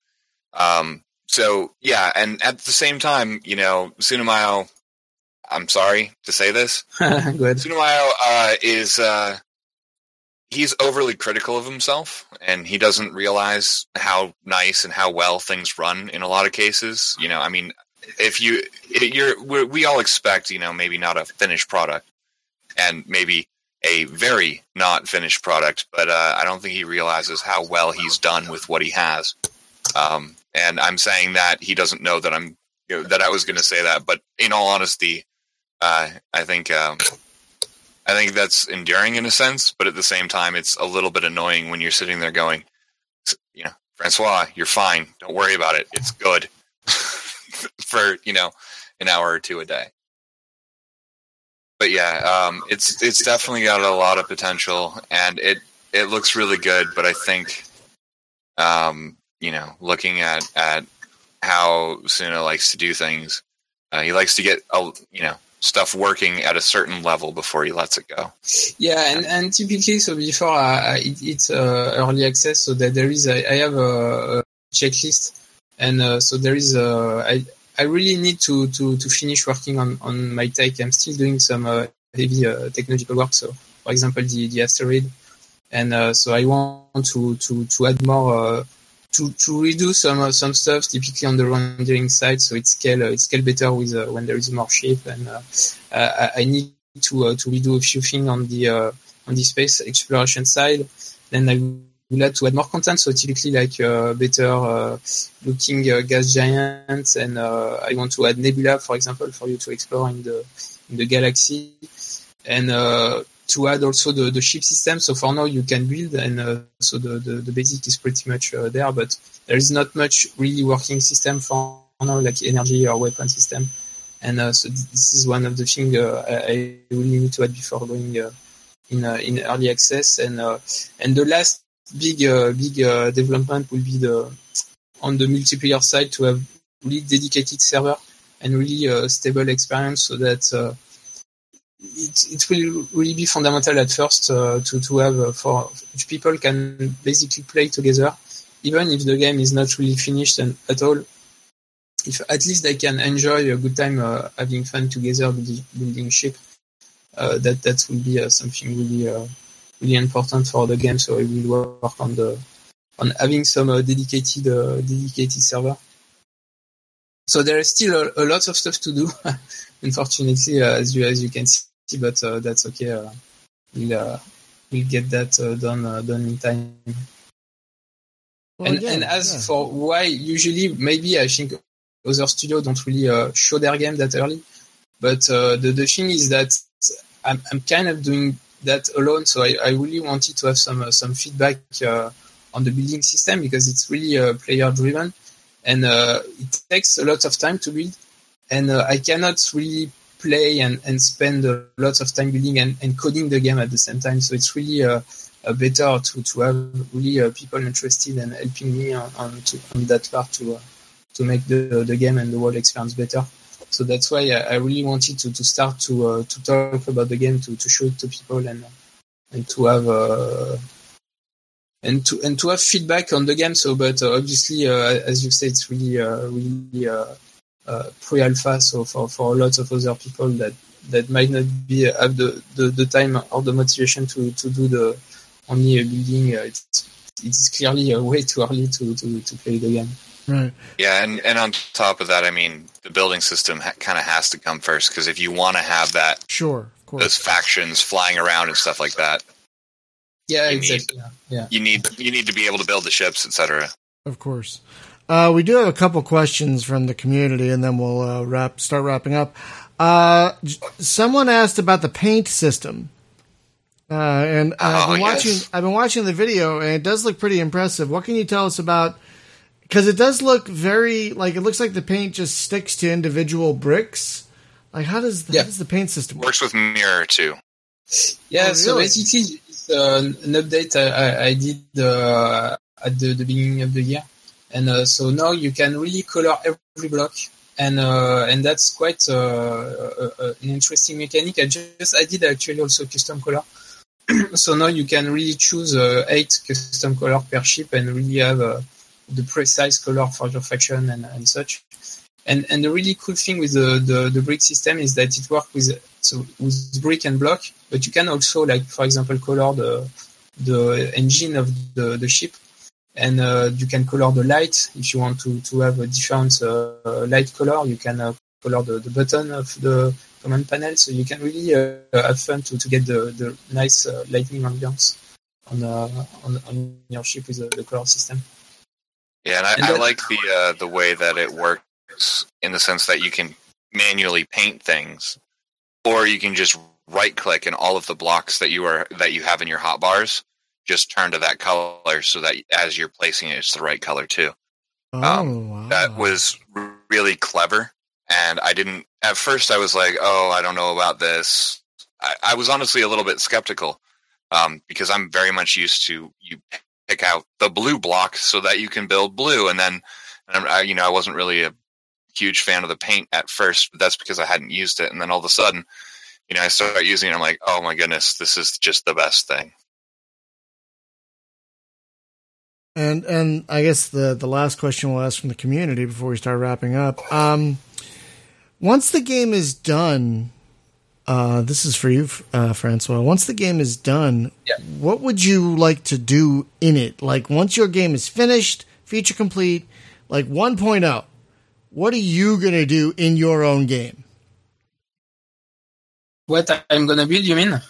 [SPEAKER 4] Um, so yeah, and at the same time, you know, Tsunamayo, I'm sorry to say this,
[SPEAKER 3] go ahead.
[SPEAKER 4] Tsunamayo uh, is uh, he's overly critical of himself, and he doesn't realize how nice and how well things run in a lot of cases. You know, I mean, if you you're we we all expect, you know, maybe not a finished product, and maybe a very not finished product, but uh, I don't think he realizes how well he's done with what he has. Um, and I'm saying that he doesn't know that I'm you know, that I was going to say that, but in all honesty, uh, I think um, I think that's endearing in a sense, but at the same time, it's a little bit annoying when you're sitting there going, you know, Francois, you're fine. Don't worry about it. It's good for you know an hour or two a day. But yeah, um, it's it's definitely got a lot of potential, and it it looks really good. But I think, um, you know, looking at at how Suna likes to do things, uh, he likes to get a, you know stuff working at a certain level before he lets it go.
[SPEAKER 3] Yeah, and, and typically, so before uh, it, it's uh, early access, so that there is, I have a, a checklist, and uh, so there is, a, I, I really need to, to, to finish working on, on my tech. I'm still doing some uh, heavy uh, technological work. So, for example, the, the asteroid, and uh, so I want to, to, to add more, uh, to, to redo some uh, some stuff, typically on the rendering side, so it scale uh, it scale better with uh, when there is more shape, and I I need to to redo a few things on the on the space exploration side. Then I will have to add more content. So typically like uh, better uh, looking uh, gas giants, and I want to add nebula, for example, for you to explore in the in the galaxy, and to add also the, the ship system. So for now you can build, and uh, so the, the the basic is pretty much uh, there, but there is not much really working system for now, like energy or weapon system. And uh, so th- this is one of the things uh, I, really need to add before going uh, in uh, in early access. And and the last big big development will be the on the multiplayer side to have really dedicated server and really stable experience, so that it it will really be fundamental at first uh, to to have uh, for which people can basically play together, even if the game is not really finished and at all if at least they can enjoy a good time uh, having fun together building, ship that that will be something really really important for the game. So I will work on the on having some uh, dedicated uh, dedicated server. So there is still a, a lot of stuff to do unfortunately uh, as you as you can see but uh, that's okay. Uh, we'll uh, we'll get that uh, done uh, done in time.
[SPEAKER 1] Well,
[SPEAKER 3] and,
[SPEAKER 1] yeah,
[SPEAKER 3] and as
[SPEAKER 1] yeah.
[SPEAKER 3] for why usually maybe I think other studios don't really uh, show their game that early, but uh, the the thing is that I'm I'm kind of doing that alone, so I, I really wanted to have some uh, some feedback uh, on the building system because it's really uh, player driven, and uh, it takes a lot of time to build, and uh, I cannot really play and, and spend a lot of time building and, and coding the game at the same time. So it's really uh, uh, better to, to have really uh, people interested and helping me on, on, to, on that part to uh, to make the the game and the world experience better. So that's why I, really wanted to, to start to uh, to talk about the game to, to show it to people and and to have uh, and to and to have feedback on the game. So, but obviously, as you said, it's really really pre-alpha. So for for lots of other people that that might not be have the, the, the time or the motivation to, to do the only a building, uh, it's it's clearly uh, way too early to, to, to play the game.
[SPEAKER 1] right.
[SPEAKER 4] Yeah, and, and on top of that, I mean, the building system ha- kind of has to come first because if you want to have that,
[SPEAKER 1] Sure, of course.
[SPEAKER 4] those factions flying around and stuff like that,
[SPEAKER 3] Yeah,
[SPEAKER 4] You need-
[SPEAKER 3] exactly. yeah.
[SPEAKER 4] you need you need to be able to build the ships, etc.
[SPEAKER 1] Of course. Uh, we do have a couple questions from the community, and then we'll uh, wrap start wrapping up. Uh, someone asked about the paint system, uh, and I've
[SPEAKER 4] Oh,
[SPEAKER 1] been
[SPEAKER 4] yes.
[SPEAKER 1] watching. I've been watching the video, and it does look pretty impressive. What can you tell us about? Because it does look very like it looks like the paint just sticks to individual bricks. Like how does
[SPEAKER 3] Yeah.
[SPEAKER 1] how does the paint system work?
[SPEAKER 4] Works with mirror too.
[SPEAKER 3] Yeah,
[SPEAKER 1] Oh,
[SPEAKER 3] so
[SPEAKER 1] really?
[SPEAKER 3] basically, it's uh, an update I, I, I did uh, at the, the beginning of the year, and uh, so now you can really color every block, and uh, and that's quite uh, uh, uh, an interesting mechanic. I just added actually also custom color, so now you can really choose eight custom color per ship and really have the precise color for your faction and, and such. And and the really cool thing with the, the, the brick system is that it works with so with brick and block, but you can also like for example color the the engine of the, the ship, and uh, you can color the light if you want to to have a different uh, light color. You can uh, color the, the button of the command panel, so you can really uh, have fun to, to get the the nice uh, lightning ambience on uh, on on your ship with the, color system.
[SPEAKER 4] Yeah, and I,
[SPEAKER 3] And
[SPEAKER 4] I like the uh, the way that it works in the sense that you can manually paint things, or you can just right click and all of the blocks that you are that you have in your hotbars just turn to that color so that as you're placing it, it's the right color too.
[SPEAKER 1] Oh,
[SPEAKER 4] Um,
[SPEAKER 1] wow.
[SPEAKER 4] That was really clever, and I didn't at first. I was like, "Oh, I don't know about this." I, I was honestly a little bit skeptical um, because I'm very much used to you pick out the blue block so that you can build blue, and then and I, you know I wasn't really a huge fan of the paint at first, but that's because I hadn't used it, and then all of a sudden, you know, I started using it. I'm like, "Oh my goodness, this is just the best thing."
[SPEAKER 1] And and I guess the the last question we'll ask from the community before we start wrapping up. Um, once the game is done, uh, this is for you, uh, Francois. Once the game is done,
[SPEAKER 3] Yeah.
[SPEAKER 1] what would you like to do in it? Like once your game is finished, feature complete, like 1.0, what are you gonna do in your own game?
[SPEAKER 3] What I'm gonna build, you mean?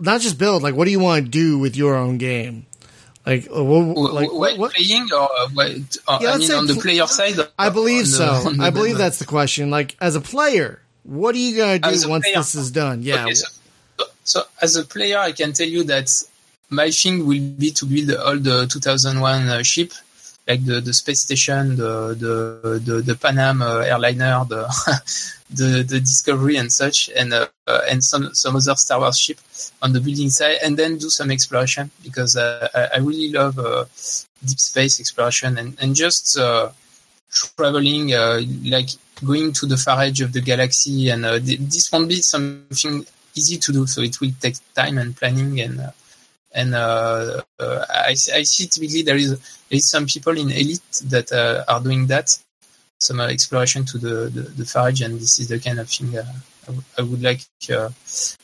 [SPEAKER 1] Not just build. Like, what do you want to do with your own game? Like, uh, what, like
[SPEAKER 3] while
[SPEAKER 1] what,
[SPEAKER 3] playing or uh, uh,
[SPEAKER 1] Yeah,
[SPEAKER 3] I mean on the player side?
[SPEAKER 1] I believe
[SPEAKER 3] the-
[SPEAKER 1] so. I believe that's the question. Like as a player, what are you gonna do once
[SPEAKER 3] player.
[SPEAKER 1] this is done? Yeah.
[SPEAKER 3] Okay, so, so as a player, I can tell you that my thing will be to build all the 2001 uh, ship, like the, space station, the the Pan Am uh, airliner, the the Discovery and such, and uh, and some some other Star Wars ship on the building side, and then do some exploration because I, I really love uh, deep space exploration and and just uh, traveling like going to the far edge of the galaxy and uh, th- this won't be something easy to do so it will take time and planning and uh, and uh, uh, I, I see typically there is there is some people in Elite that uh, are doing that some uh, exploration to the, the, the far edge and this is the kind of thing uh, I, w- I would like uh,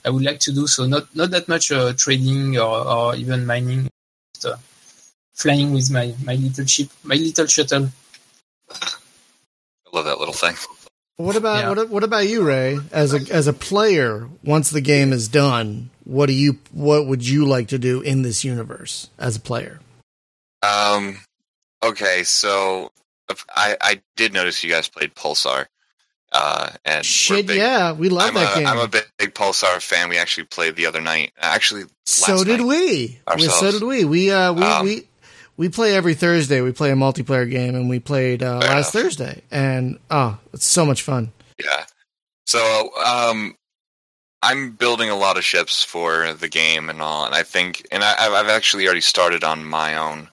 [SPEAKER 3] I would like to do so not not that much uh, trading or, or even mining just, uh, flying with my, my little ship my little shuttle
[SPEAKER 4] I love that little thing.
[SPEAKER 1] What about
[SPEAKER 5] Yeah.
[SPEAKER 1] what, what about you, Ray? As a as a player, once the game is done, what do you what would you like to do in this universe as a player?
[SPEAKER 4] Um. Okay, so I I did notice you guys played Pulsar. Uh, and
[SPEAKER 1] Shit,
[SPEAKER 4] big-
[SPEAKER 1] yeah, we love
[SPEAKER 4] I'm
[SPEAKER 1] that
[SPEAKER 4] a,
[SPEAKER 1] game.
[SPEAKER 4] I'm a big, big Pulsar fan. We actually played the other night. Actually,
[SPEAKER 1] so did we. we. So did we. We uh we
[SPEAKER 4] Um,
[SPEAKER 1] we we play every Thursday. We play a multiplayer game, and we played uh, last
[SPEAKER 4] enough.
[SPEAKER 1] Thursday, and oh, it's so much fun.
[SPEAKER 4] Yeah. So, um, I'm building a lot of ships for the game and all, and I think, and I, I've I've actually already started on my own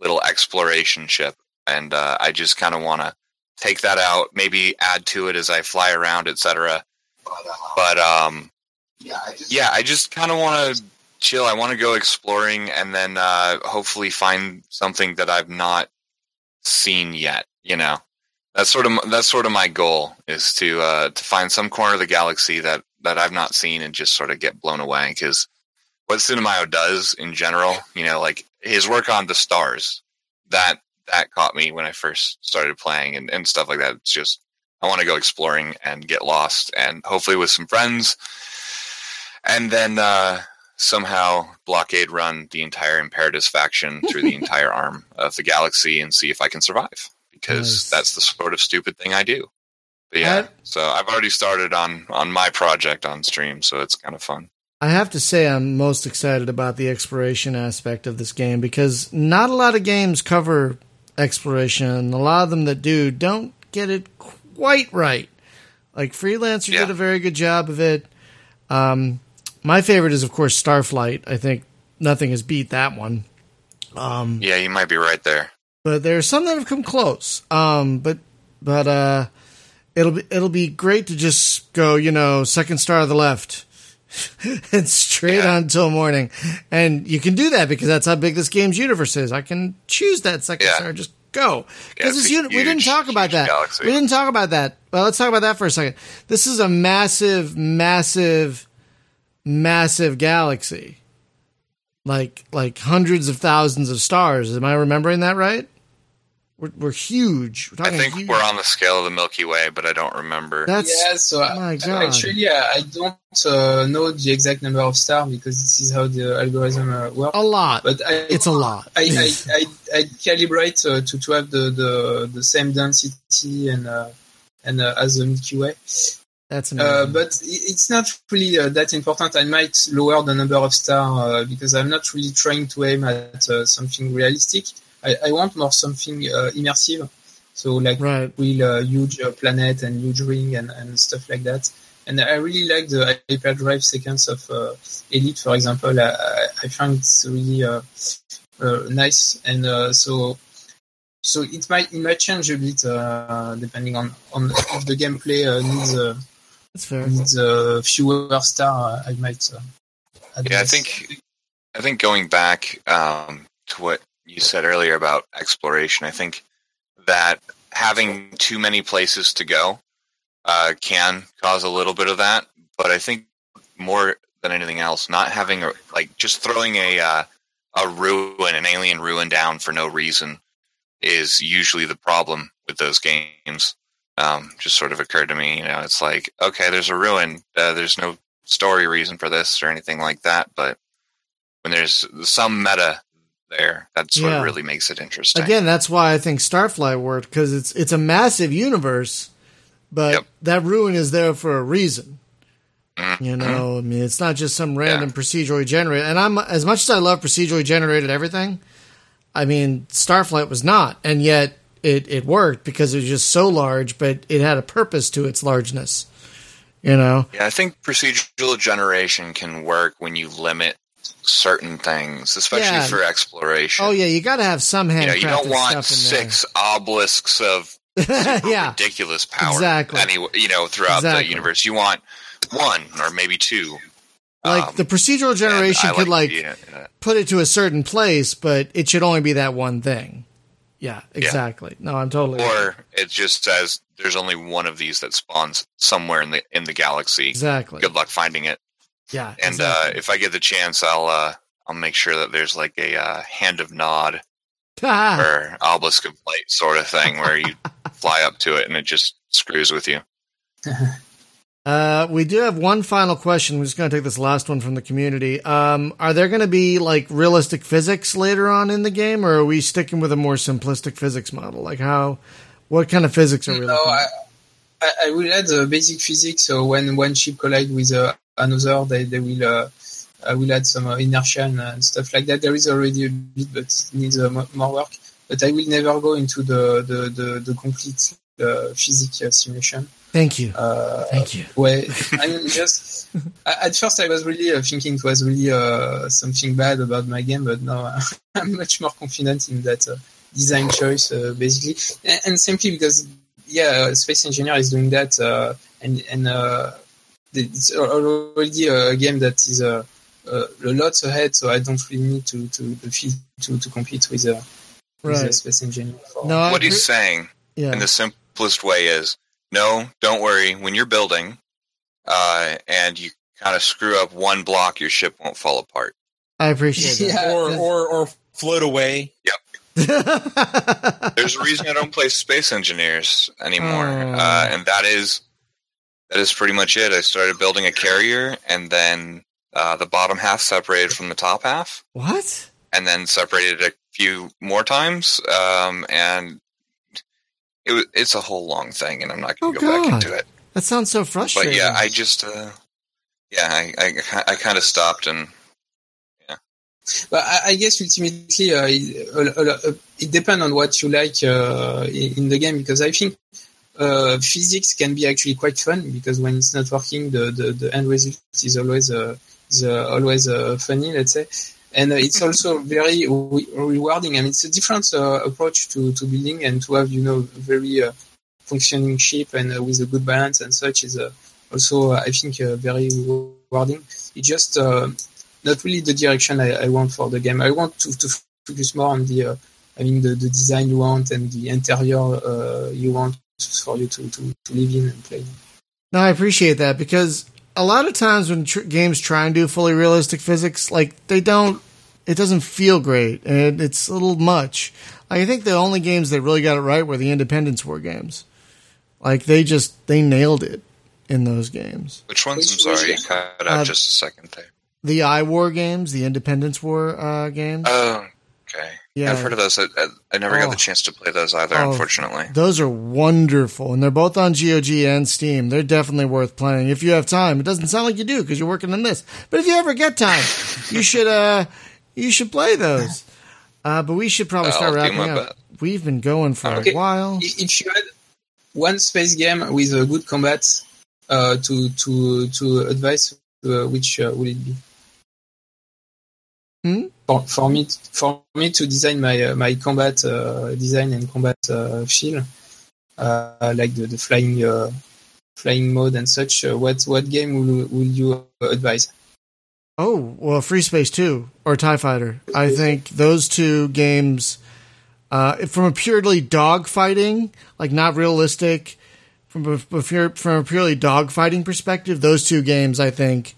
[SPEAKER 4] little exploration ship, and uh, I just kind of want to take that out, maybe add to it as I fly around, etc. But um, yeah, I just kind of want to chill. I want to go exploring, and then uh, hopefully find something that I've not seen yet. You know that's sort of that's sort of my goal is to uh, to find some corner of the galaxy that that I've not seen and just sort of get blown away because what Tsunamayo does in general, you know, like his work on the stars, that that caught me when I first started playing and, and stuff like that. It's just I want to go exploring and get lost and hopefully with some friends, and then uh, somehow blockade run the entire Imperatus faction through the entire arm of the galaxy and see if I can survive because
[SPEAKER 1] Nice.
[SPEAKER 4] that's the sort of stupid thing I do. But yeah,
[SPEAKER 1] I-
[SPEAKER 4] so I've already started on on my project on stream, so it's kind of fun.
[SPEAKER 1] I have to say, I'm most excited about the exploration aspect of this game because not a lot of games cover exploration. A lot of them that do don't get it quite right. Like Freelancer
[SPEAKER 4] Yeah.
[SPEAKER 1] did a very good job of it. Um, my favorite is, of course, Starflight. I think nothing has beat that one. Um,
[SPEAKER 4] Yeah, you might be right there.
[SPEAKER 1] but there are some that have come close. Um, but but uh, it'll be it'll be great to just go, you know, second star of the left, and straight
[SPEAKER 4] Yeah.
[SPEAKER 1] on until morning. And you can do that because that's how big this game's universe is. I can choose that second
[SPEAKER 4] Yeah.
[SPEAKER 1] star, just go.
[SPEAKER 4] Yeah,
[SPEAKER 1] Because
[SPEAKER 4] it's
[SPEAKER 1] this uni- we didn't talk about that.
[SPEAKER 4] galaxy.
[SPEAKER 1] We didn't talk about that. Well, let's talk about that for a second. This is a massive, massive, massive galaxy. Like like hundreds of thousands of stars. Am I remembering that right? We're, we're huge. We're
[SPEAKER 4] I think
[SPEAKER 1] huge.
[SPEAKER 4] we're on the scale of the Milky Way, but I don't remember.
[SPEAKER 1] That's
[SPEAKER 3] yeah, so
[SPEAKER 1] oh my
[SPEAKER 3] I-
[SPEAKER 1] God.
[SPEAKER 3] actually, uh, I don't uh, know the exact number of stars because this is how the algorithm uh, works.
[SPEAKER 1] a lot.
[SPEAKER 3] But I,
[SPEAKER 1] It's a lot.
[SPEAKER 3] I, I, I, I calibrate uh, to, to have the, the, the same density and uh, and uh, as the Milky Way.
[SPEAKER 1] That's
[SPEAKER 3] Uh,
[SPEAKER 1] amazing.
[SPEAKER 3] but it's not really uh, that important. I might lower the number of stars uh, because I'm not really trying to aim at uh, something realistic. I, I want more something uh, immersive. So like
[SPEAKER 1] right.
[SPEAKER 3] real uh, huge uh, planet and huge ring and, and stuff like that. And I really like the hyperdrive sequence of uh, Elite, for example. I, I- I find it's really uh, uh, nice, and uh, so so it might it might change a bit uh, depending on on if the gameplay uh, needs uh,
[SPEAKER 1] That's fair.
[SPEAKER 3] needs uh, fewer star. I might. Uh,
[SPEAKER 4] Yeah, I think I think going back um, to what you said earlier about exploration, I think that having too many places to go uh, can cause a little bit of that. But I think more than anything else, not having a, like just throwing a uh, a ruin, an alien ruin down for no reason, is usually the problem with those games. Um, just sort of occurred to me, you know, it's like okay, there's a ruin, uh, there's no story reason for this or anything like that, but when there's some meta there, that's what really makes it interesting.
[SPEAKER 1] Again, that's why I think Starflight worked because it's it's a massive universe, but
[SPEAKER 4] Yep.
[SPEAKER 1] that ruin is there for a reason.
[SPEAKER 4] Mhm.
[SPEAKER 1] You know, I mean, it's not just some random procedurally generated. And I'm as much as I love procedurally generated everything. I mean, Starflight was not, and yet it it worked because it was just so large, but it had a purpose to its largeness. You know,
[SPEAKER 4] Yeah, I think procedural generation can work when you limit certain things, especially
[SPEAKER 1] Yeah.
[SPEAKER 4] for exploration.
[SPEAKER 1] oh yeah, you got to have some
[SPEAKER 4] You know, you don't want
[SPEAKER 1] in there.
[SPEAKER 4] six obelisks of
[SPEAKER 1] yeah,
[SPEAKER 4] ridiculous power.
[SPEAKER 1] Exactly.
[SPEAKER 4] Anyway, you know, throughout
[SPEAKER 1] Exactly.
[SPEAKER 4] the universe, you want one or maybe two.
[SPEAKER 1] like
[SPEAKER 4] Um,
[SPEAKER 1] the procedural generation could like
[SPEAKER 4] the, uh,
[SPEAKER 1] put it to a certain place, but it should only be that one thing. Yeah, exactly. No, I'm totally
[SPEAKER 4] or it just says there's only one of these that spawns somewhere in the in the galaxy.
[SPEAKER 1] exactly.
[SPEAKER 4] Good luck finding it.
[SPEAKER 1] Yeah,
[SPEAKER 4] And
[SPEAKER 1] exactly.
[SPEAKER 4] uh, if I get the chance, I'll uh, I'll make sure that there's like a uh, hand of nod
[SPEAKER 1] Ah,
[SPEAKER 4] or obelisk of light sort of thing where you fly up to it and it just screws with you.
[SPEAKER 1] Uh, we do have one final question. We're just going to take this last one from the community. Um, are there going to be like realistic physics later on in the game, or are we sticking with a more simplistic physics model? Like how, what kind of physics are we?
[SPEAKER 3] No,
[SPEAKER 1] looking
[SPEAKER 3] I,
[SPEAKER 1] at?
[SPEAKER 3] I, I will add the basic physics. So when one ship collide with uh, another, they, they will uh, will add some uh, inertia and, uh, stuff like that. There is already a bit, but it needs uh, mo- more work. But I will never go into the the the, the complete uh, physics uh, simulation.
[SPEAKER 1] Thank you.
[SPEAKER 3] Uh,
[SPEAKER 1] Thank you.
[SPEAKER 3] where I mean, just at first I was really uh, thinking it was really uh, something bad about my game, but now I'm much more confident in that uh, design choice, uh, basically, and, and simply because yeah, uh, Space Engineer is doing that, uh, and and uh, it's already a game that is uh, uh, a lot ahead, so I don't really need to to to, to, to compete with, uh, with uh, Space Engineer.
[SPEAKER 1] No,
[SPEAKER 4] what he's saying
[SPEAKER 1] yeah.
[SPEAKER 4] in the simplest way is no, don't worry. When you're building uh, and you kind of screw up one block, your ship won't fall apart.
[SPEAKER 1] I appreciate
[SPEAKER 3] Yeah.
[SPEAKER 2] or or or float away.
[SPEAKER 1] that.
[SPEAKER 4] There's a reason I don't play Space Engineers anymore,
[SPEAKER 1] Oh.
[SPEAKER 4] uh, and that is that is pretty much it. I started building a carrier, and then uh, the bottom half separated from the top half,
[SPEAKER 1] what?
[SPEAKER 4] and then separated a few more times, um, and it was, it's a whole long thing, and I'm not going
[SPEAKER 1] Oh,
[SPEAKER 4] to go back into it.
[SPEAKER 1] That sounds so frustrating.
[SPEAKER 4] But yeah, I just uh, yeah, I I, I kind of stopped and Yeah.
[SPEAKER 3] But I, I guess ultimately uh, it, uh, uh, it depends on what you like uh, in, in the game because I think uh, physics can be actually quite fun because when it's not working, the, the, the end result is always uh, is uh, always uh, funny, let's say. And uh, it's also very re- rewarding. I mean, it's a different uh, approach to, to building and to have, you know, very uh, functioning ship and uh, with a good balance and such is uh, also, uh, I think, uh, very rewarding. It just uh, not really the direction I, I want for the game. I want to, to focus more on the, uh, I mean, the, the design you want and the interior uh, you want for you to, to, to live in and play.
[SPEAKER 1] No, I appreciate that because a lot of times when tr- games try and do fully realistic physics, like they don't, it doesn't feel great and it's a little much. I think the only games that really got it right were the Independence War games. Like they just they nailed it in those games.
[SPEAKER 4] which ones? I'm sorry, you cut out
[SPEAKER 1] Uh,
[SPEAKER 4] just a second there.
[SPEAKER 1] The I-War games, the Independence War uh, games.
[SPEAKER 4] Oh, okay.
[SPEAKER 1] Yeah.
[SPEAKER 4] I've heard of those. I, I, I never
[SPEAKER 1] Oh.
[SPEAKER 4] got the chance to play those either,
[SPEAKER 1] Oh.
[SPEAKER 4] unfortunately.
[SPEAKER 1] Those are wonderful, and they're both on GOG and Steam. They're definitely worth playing if you have time. It doesn't sound like you do because you're working on this, but if you ever get time, you should uh you should play those. Uh, but we should probably
[SPEAKER 4] I'll
[SPEAKER 1] start wrapping up.
[SPEAKER 4] best.
[SPEAKER 1] We've been going for
[SPEAKER 3] Okay.
[SPEAKER 1] a while.
[SPEAKER 3] If if you had one space game with a good combat uh, to to to advise, uh, which uh, would it be?
[SPEAKER 1] Hmm?
[SPEAKER 3] For, for me, for me to design my uh, my combat uh, design and combat uh, feel, uh, like the, the flying uh, flying mode and such. Uh, what what game will will you advise?
[SPEAKER 1] Oh well, FreeSpace Two or TIE Fighter. I think those two games, uh, from a purely dogfighting, like not realistic, from a, from a purely dogfighting perspective, those two games I think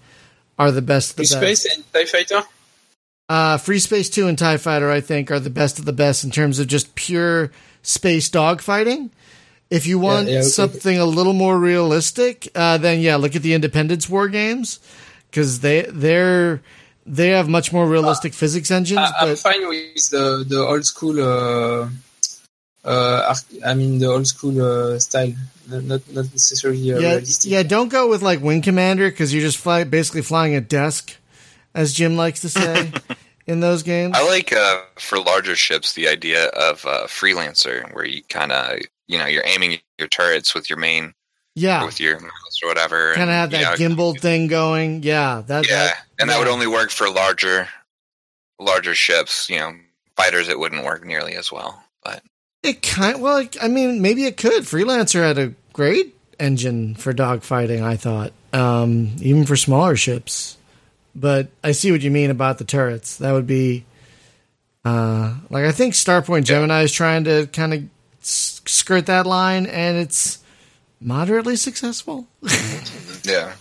[SPEAKER 1] are the best. The
[SPEAKER 3] Free
[SPEAKER 1] best.
[SPEAKER 3] Space and TIE Fighter.
[SPEAKER 1] Uh, FreeSpace 2 and TIE Fighter, I think, are the best of the best in terms of just pure space dogfighting. If you want
[SPEAKER 3] yeah, okay.
[SPEAKER 1] something a little more realistic, uh, then yeah, look at the Independence War games because they they're they have much more realistic physics engines.
[SPEAKER 3] I, I'm
[SPEAKER 1] but
[SPEAKER 3] fine with the the old school. Uh, uh, I mean the old school uh, style, not not not necessarily uh,
[SPEAKER 1] yeah,
[SPEAKER 3] realistic.
[SPEAKER 1] yeah, don't go with like Wing Commander because you're just fly, basically flying a desk, as Jim likes to say in those games.
[SPEAKER 4] I like uh, for larger ships the idea of uh, Freelancer, where you kind of you know you're aiming your turrets with your main
[SPEAKER 1] yeah,
[SPEAKER 4] with your mouse or whatever,
[SPEAKER 1] kind of
[SPEAKER 4] and,
[SPEAKER 1] have that
[SPEAKER 4] you know,
[SPEAKER 1] gimbal thing going. Yeah, that
[SPEAKER 4] Yeah,
[SPEAKER 1] that,
[SPEAKER 4] and that would only work for larger larger ships. You know, fighters it wouldn't work nearly as well. But
[SPEAKER 1] It kind well, I mean, maybe it could. Freelancer had a great engine for dogfighting. I thought, um, even for smaller ships. But I see what you mean about the turrets. That would be, uh, like I think Starpoint Gemini is trying to kind of s- skirt that line, and it's moderately successful.
[SPEAKER 4] yeah,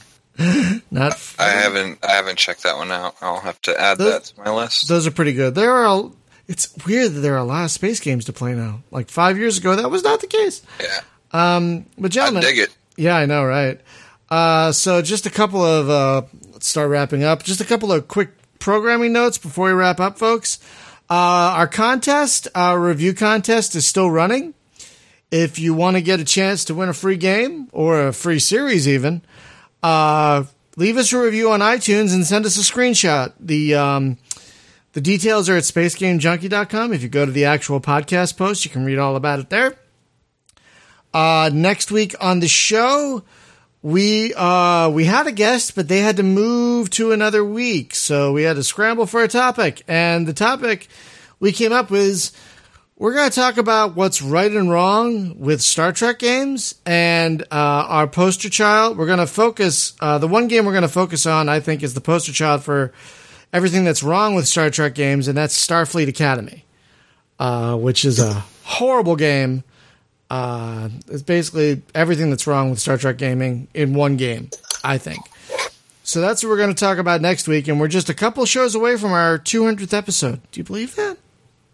[SPEAKER 1] Not,
[SPEAKER 4] I haven't I haven't checked that one out. I'll have to add
[SPEAKER 1] Those-
[SPEAKER 4] that to my list.
[SPEAKER 1] those are pretty good. There are. A, it's weird that there are a lot of space games to play now. Like five years ago, that was not the case.
[SPEAKER 4] yeah,
[SPEAKER 1] Um, but
[SPEAKER 4] I dig it.
[SPEAKER 1] Yeah, I know, right? Uh, so just a couple of uh, let's start wrapping up. Just a couple of quick programming notes before we wrap up, folks. Uh, our contest, our review contest, is still running. If you want to get a chance to win a free game or a free series, even, uh, leave us a review on iTunes and send us a screenshot. The um, the details are at spacegamejunkie.com. If you go to the actual podcast post, you can read all about it there. Uh, next week on the show, we uh, we had a guest, but they had to move to another week, so we had to scramble for a topic. And the topic we came up with is we're going to talk about what's right and wrong with Star Trek games and uh, our poster child. We're going to focus uh, the one game we're going to focus on. I think is the poster child for everything that's wrong with Star Trek games, and that's Starfleet Academy, uh, which is a horrible game. Uh, it's basically everything that's wrong with Star Trek gaming in one game, I think. So that's what we're going to talk about next week, and we're just a couple shows away from our 200th episode. Do you believe that?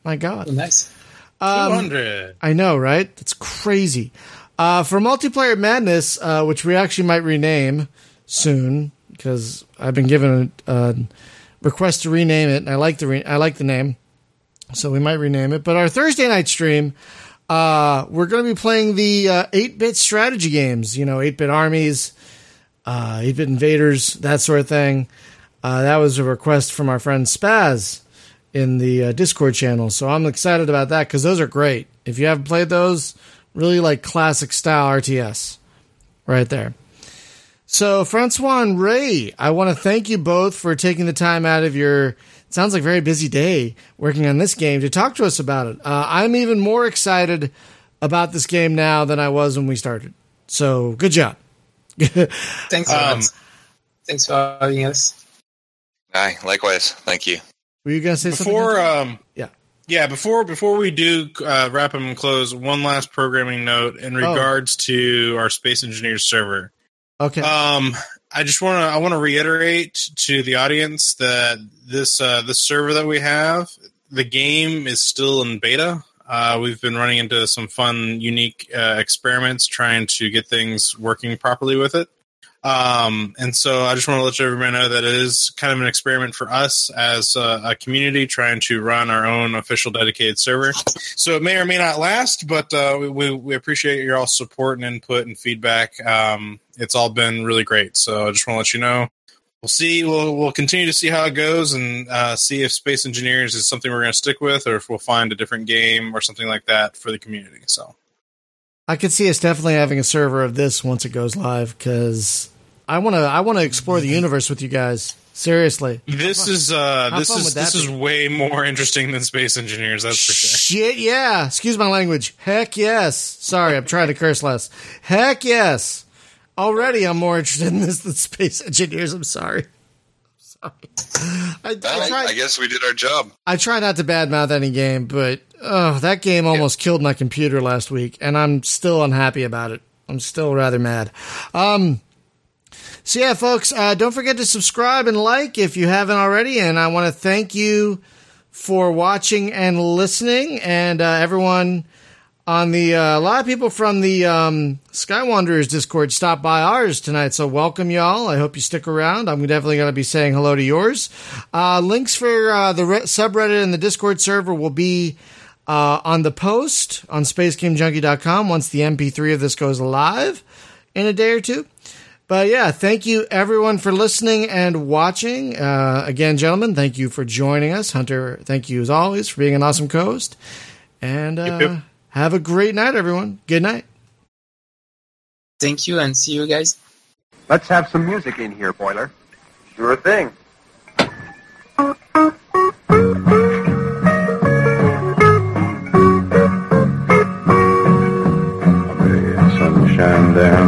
[SPEAKER 1] My God.
[SPEAKER 3] Nice.
[SPEAKER 1] Um,
[SPEAKER 2] 200.
[SPEAKER 1] I know, right? That's crazy. Uh, for Multiplayer Madness, uh, which we actually might rename soon, because I've been given a, a request to rename it, and I like the re- I like the name, so we might rename it. But our Thursday night stream, uh, we're going to be playing the uh, eight bit strategy games. You know, eight bit armies, uh, eight bit invaders, that sort of thing. Uh, that was a request from our friend Spaz in the uh, Discord channel. So I'm excited about that because those are great. If you haven't played those, really like classic style RTS right there. So, Francois and Ray, I want to thank you both for taking the time out of your, sounds like a very busy day working on this game to talk to us about it. Uh, I'm even more excited about this game now than I was when we started. So, good job.
[SPEAKER 3] Thanks a
[SPEAKER 2] Um,
[SPEAKER 3] lot. Thanks for having us.
[SPEAKER 4] Aye, likewise. Thank you.
[SPEAKER 1] Were you going to say
[SPEAKER 2] Before,
[SPEAKER 1] something?
[SPEAKER 2] um,
[SPEAKER 1] Yeah.
[SPEAKER 2] yeah, before before we do uh, wrap up and close, one last programming note in regards to our Space Engineers server.
[SPEAKER 1] okay.
[SPEAKER 2] Um, I just want to I want to reiterate to the audience that this uh, this server that we have, the game is still in beta. Uh, we've been running into some fun, unique uh, experiments trying to get things working properly with it. Um, and so I just want to let everybody know that it is kind of an experiment for us as a, a community trying to run our own official dedicated server. So it may or may not last, but uh, we, we appreciate your all support and input and feedback. Um, it's all been really great. So I just want to let you know. We'll see. We'll we'll continue to see how it goes and uh, see if Space Engineers is something we're going to stick with, or if we'll find a different game or something like that for the community. So
[SPEAKER 1] I could see us definitely having a server of this once it goes live because I want to I want to explore the universe with you guys. Seriously.
[SPEAKER 2] this is uh,
[SPEAKER 1] how
[SPEAKER 2] this is
[SPEAKER 1] that
[SPEAKER 2] this is way more interesting than Space Engineers. That's for sure.
[SPEAKER 1] Shit, yeah. Excuse my language. Heck yes. Sorry, I'm trying to curse less. Heck yes. Already, I'm more interested in this than Space Engineers. I'm sorry. Sorry. I, I,
[SPEAKER 4] I,
[SPEAKER 1] try,
[SPEAKER 4] I guess we did our job.
[SPEAKER 1] I try not to badmouth any game, but oh, that game almost killed my computer last week, and I'm still unhappy about it. I'm still rather mad. Um, so yeah, folks, uh, don't forget to subscribe and like if you haven't already. And I want to thank you for watching and listening, and uh, everyone on the uh, a lot of people from the um, Skywanderers Discord stopped by ours tonight. So welcome y'all. I hope you stick around. I'm definitely going to be saying hello to yours. Uh, links for uh, the re- subreddit and the Discord server will be uh, on the post on SpaceGameJunkie.com once the MP3 of this goes live in a day or two. But yeah, thank you everyone for listening and watching. Uh, again, gentlemen, thank you for joining us. Hunter, thank you as always for being an awesome co host. And uh,
[SPEAKER 2] yep, yep.
[SPEAKER 1] have a great night, everyone. Good night.
[SPEAKER 3] Thank you and see you guys.
[SPEAKER 5] Let's have some music in here, Boiler. Sure thing. Sunshine down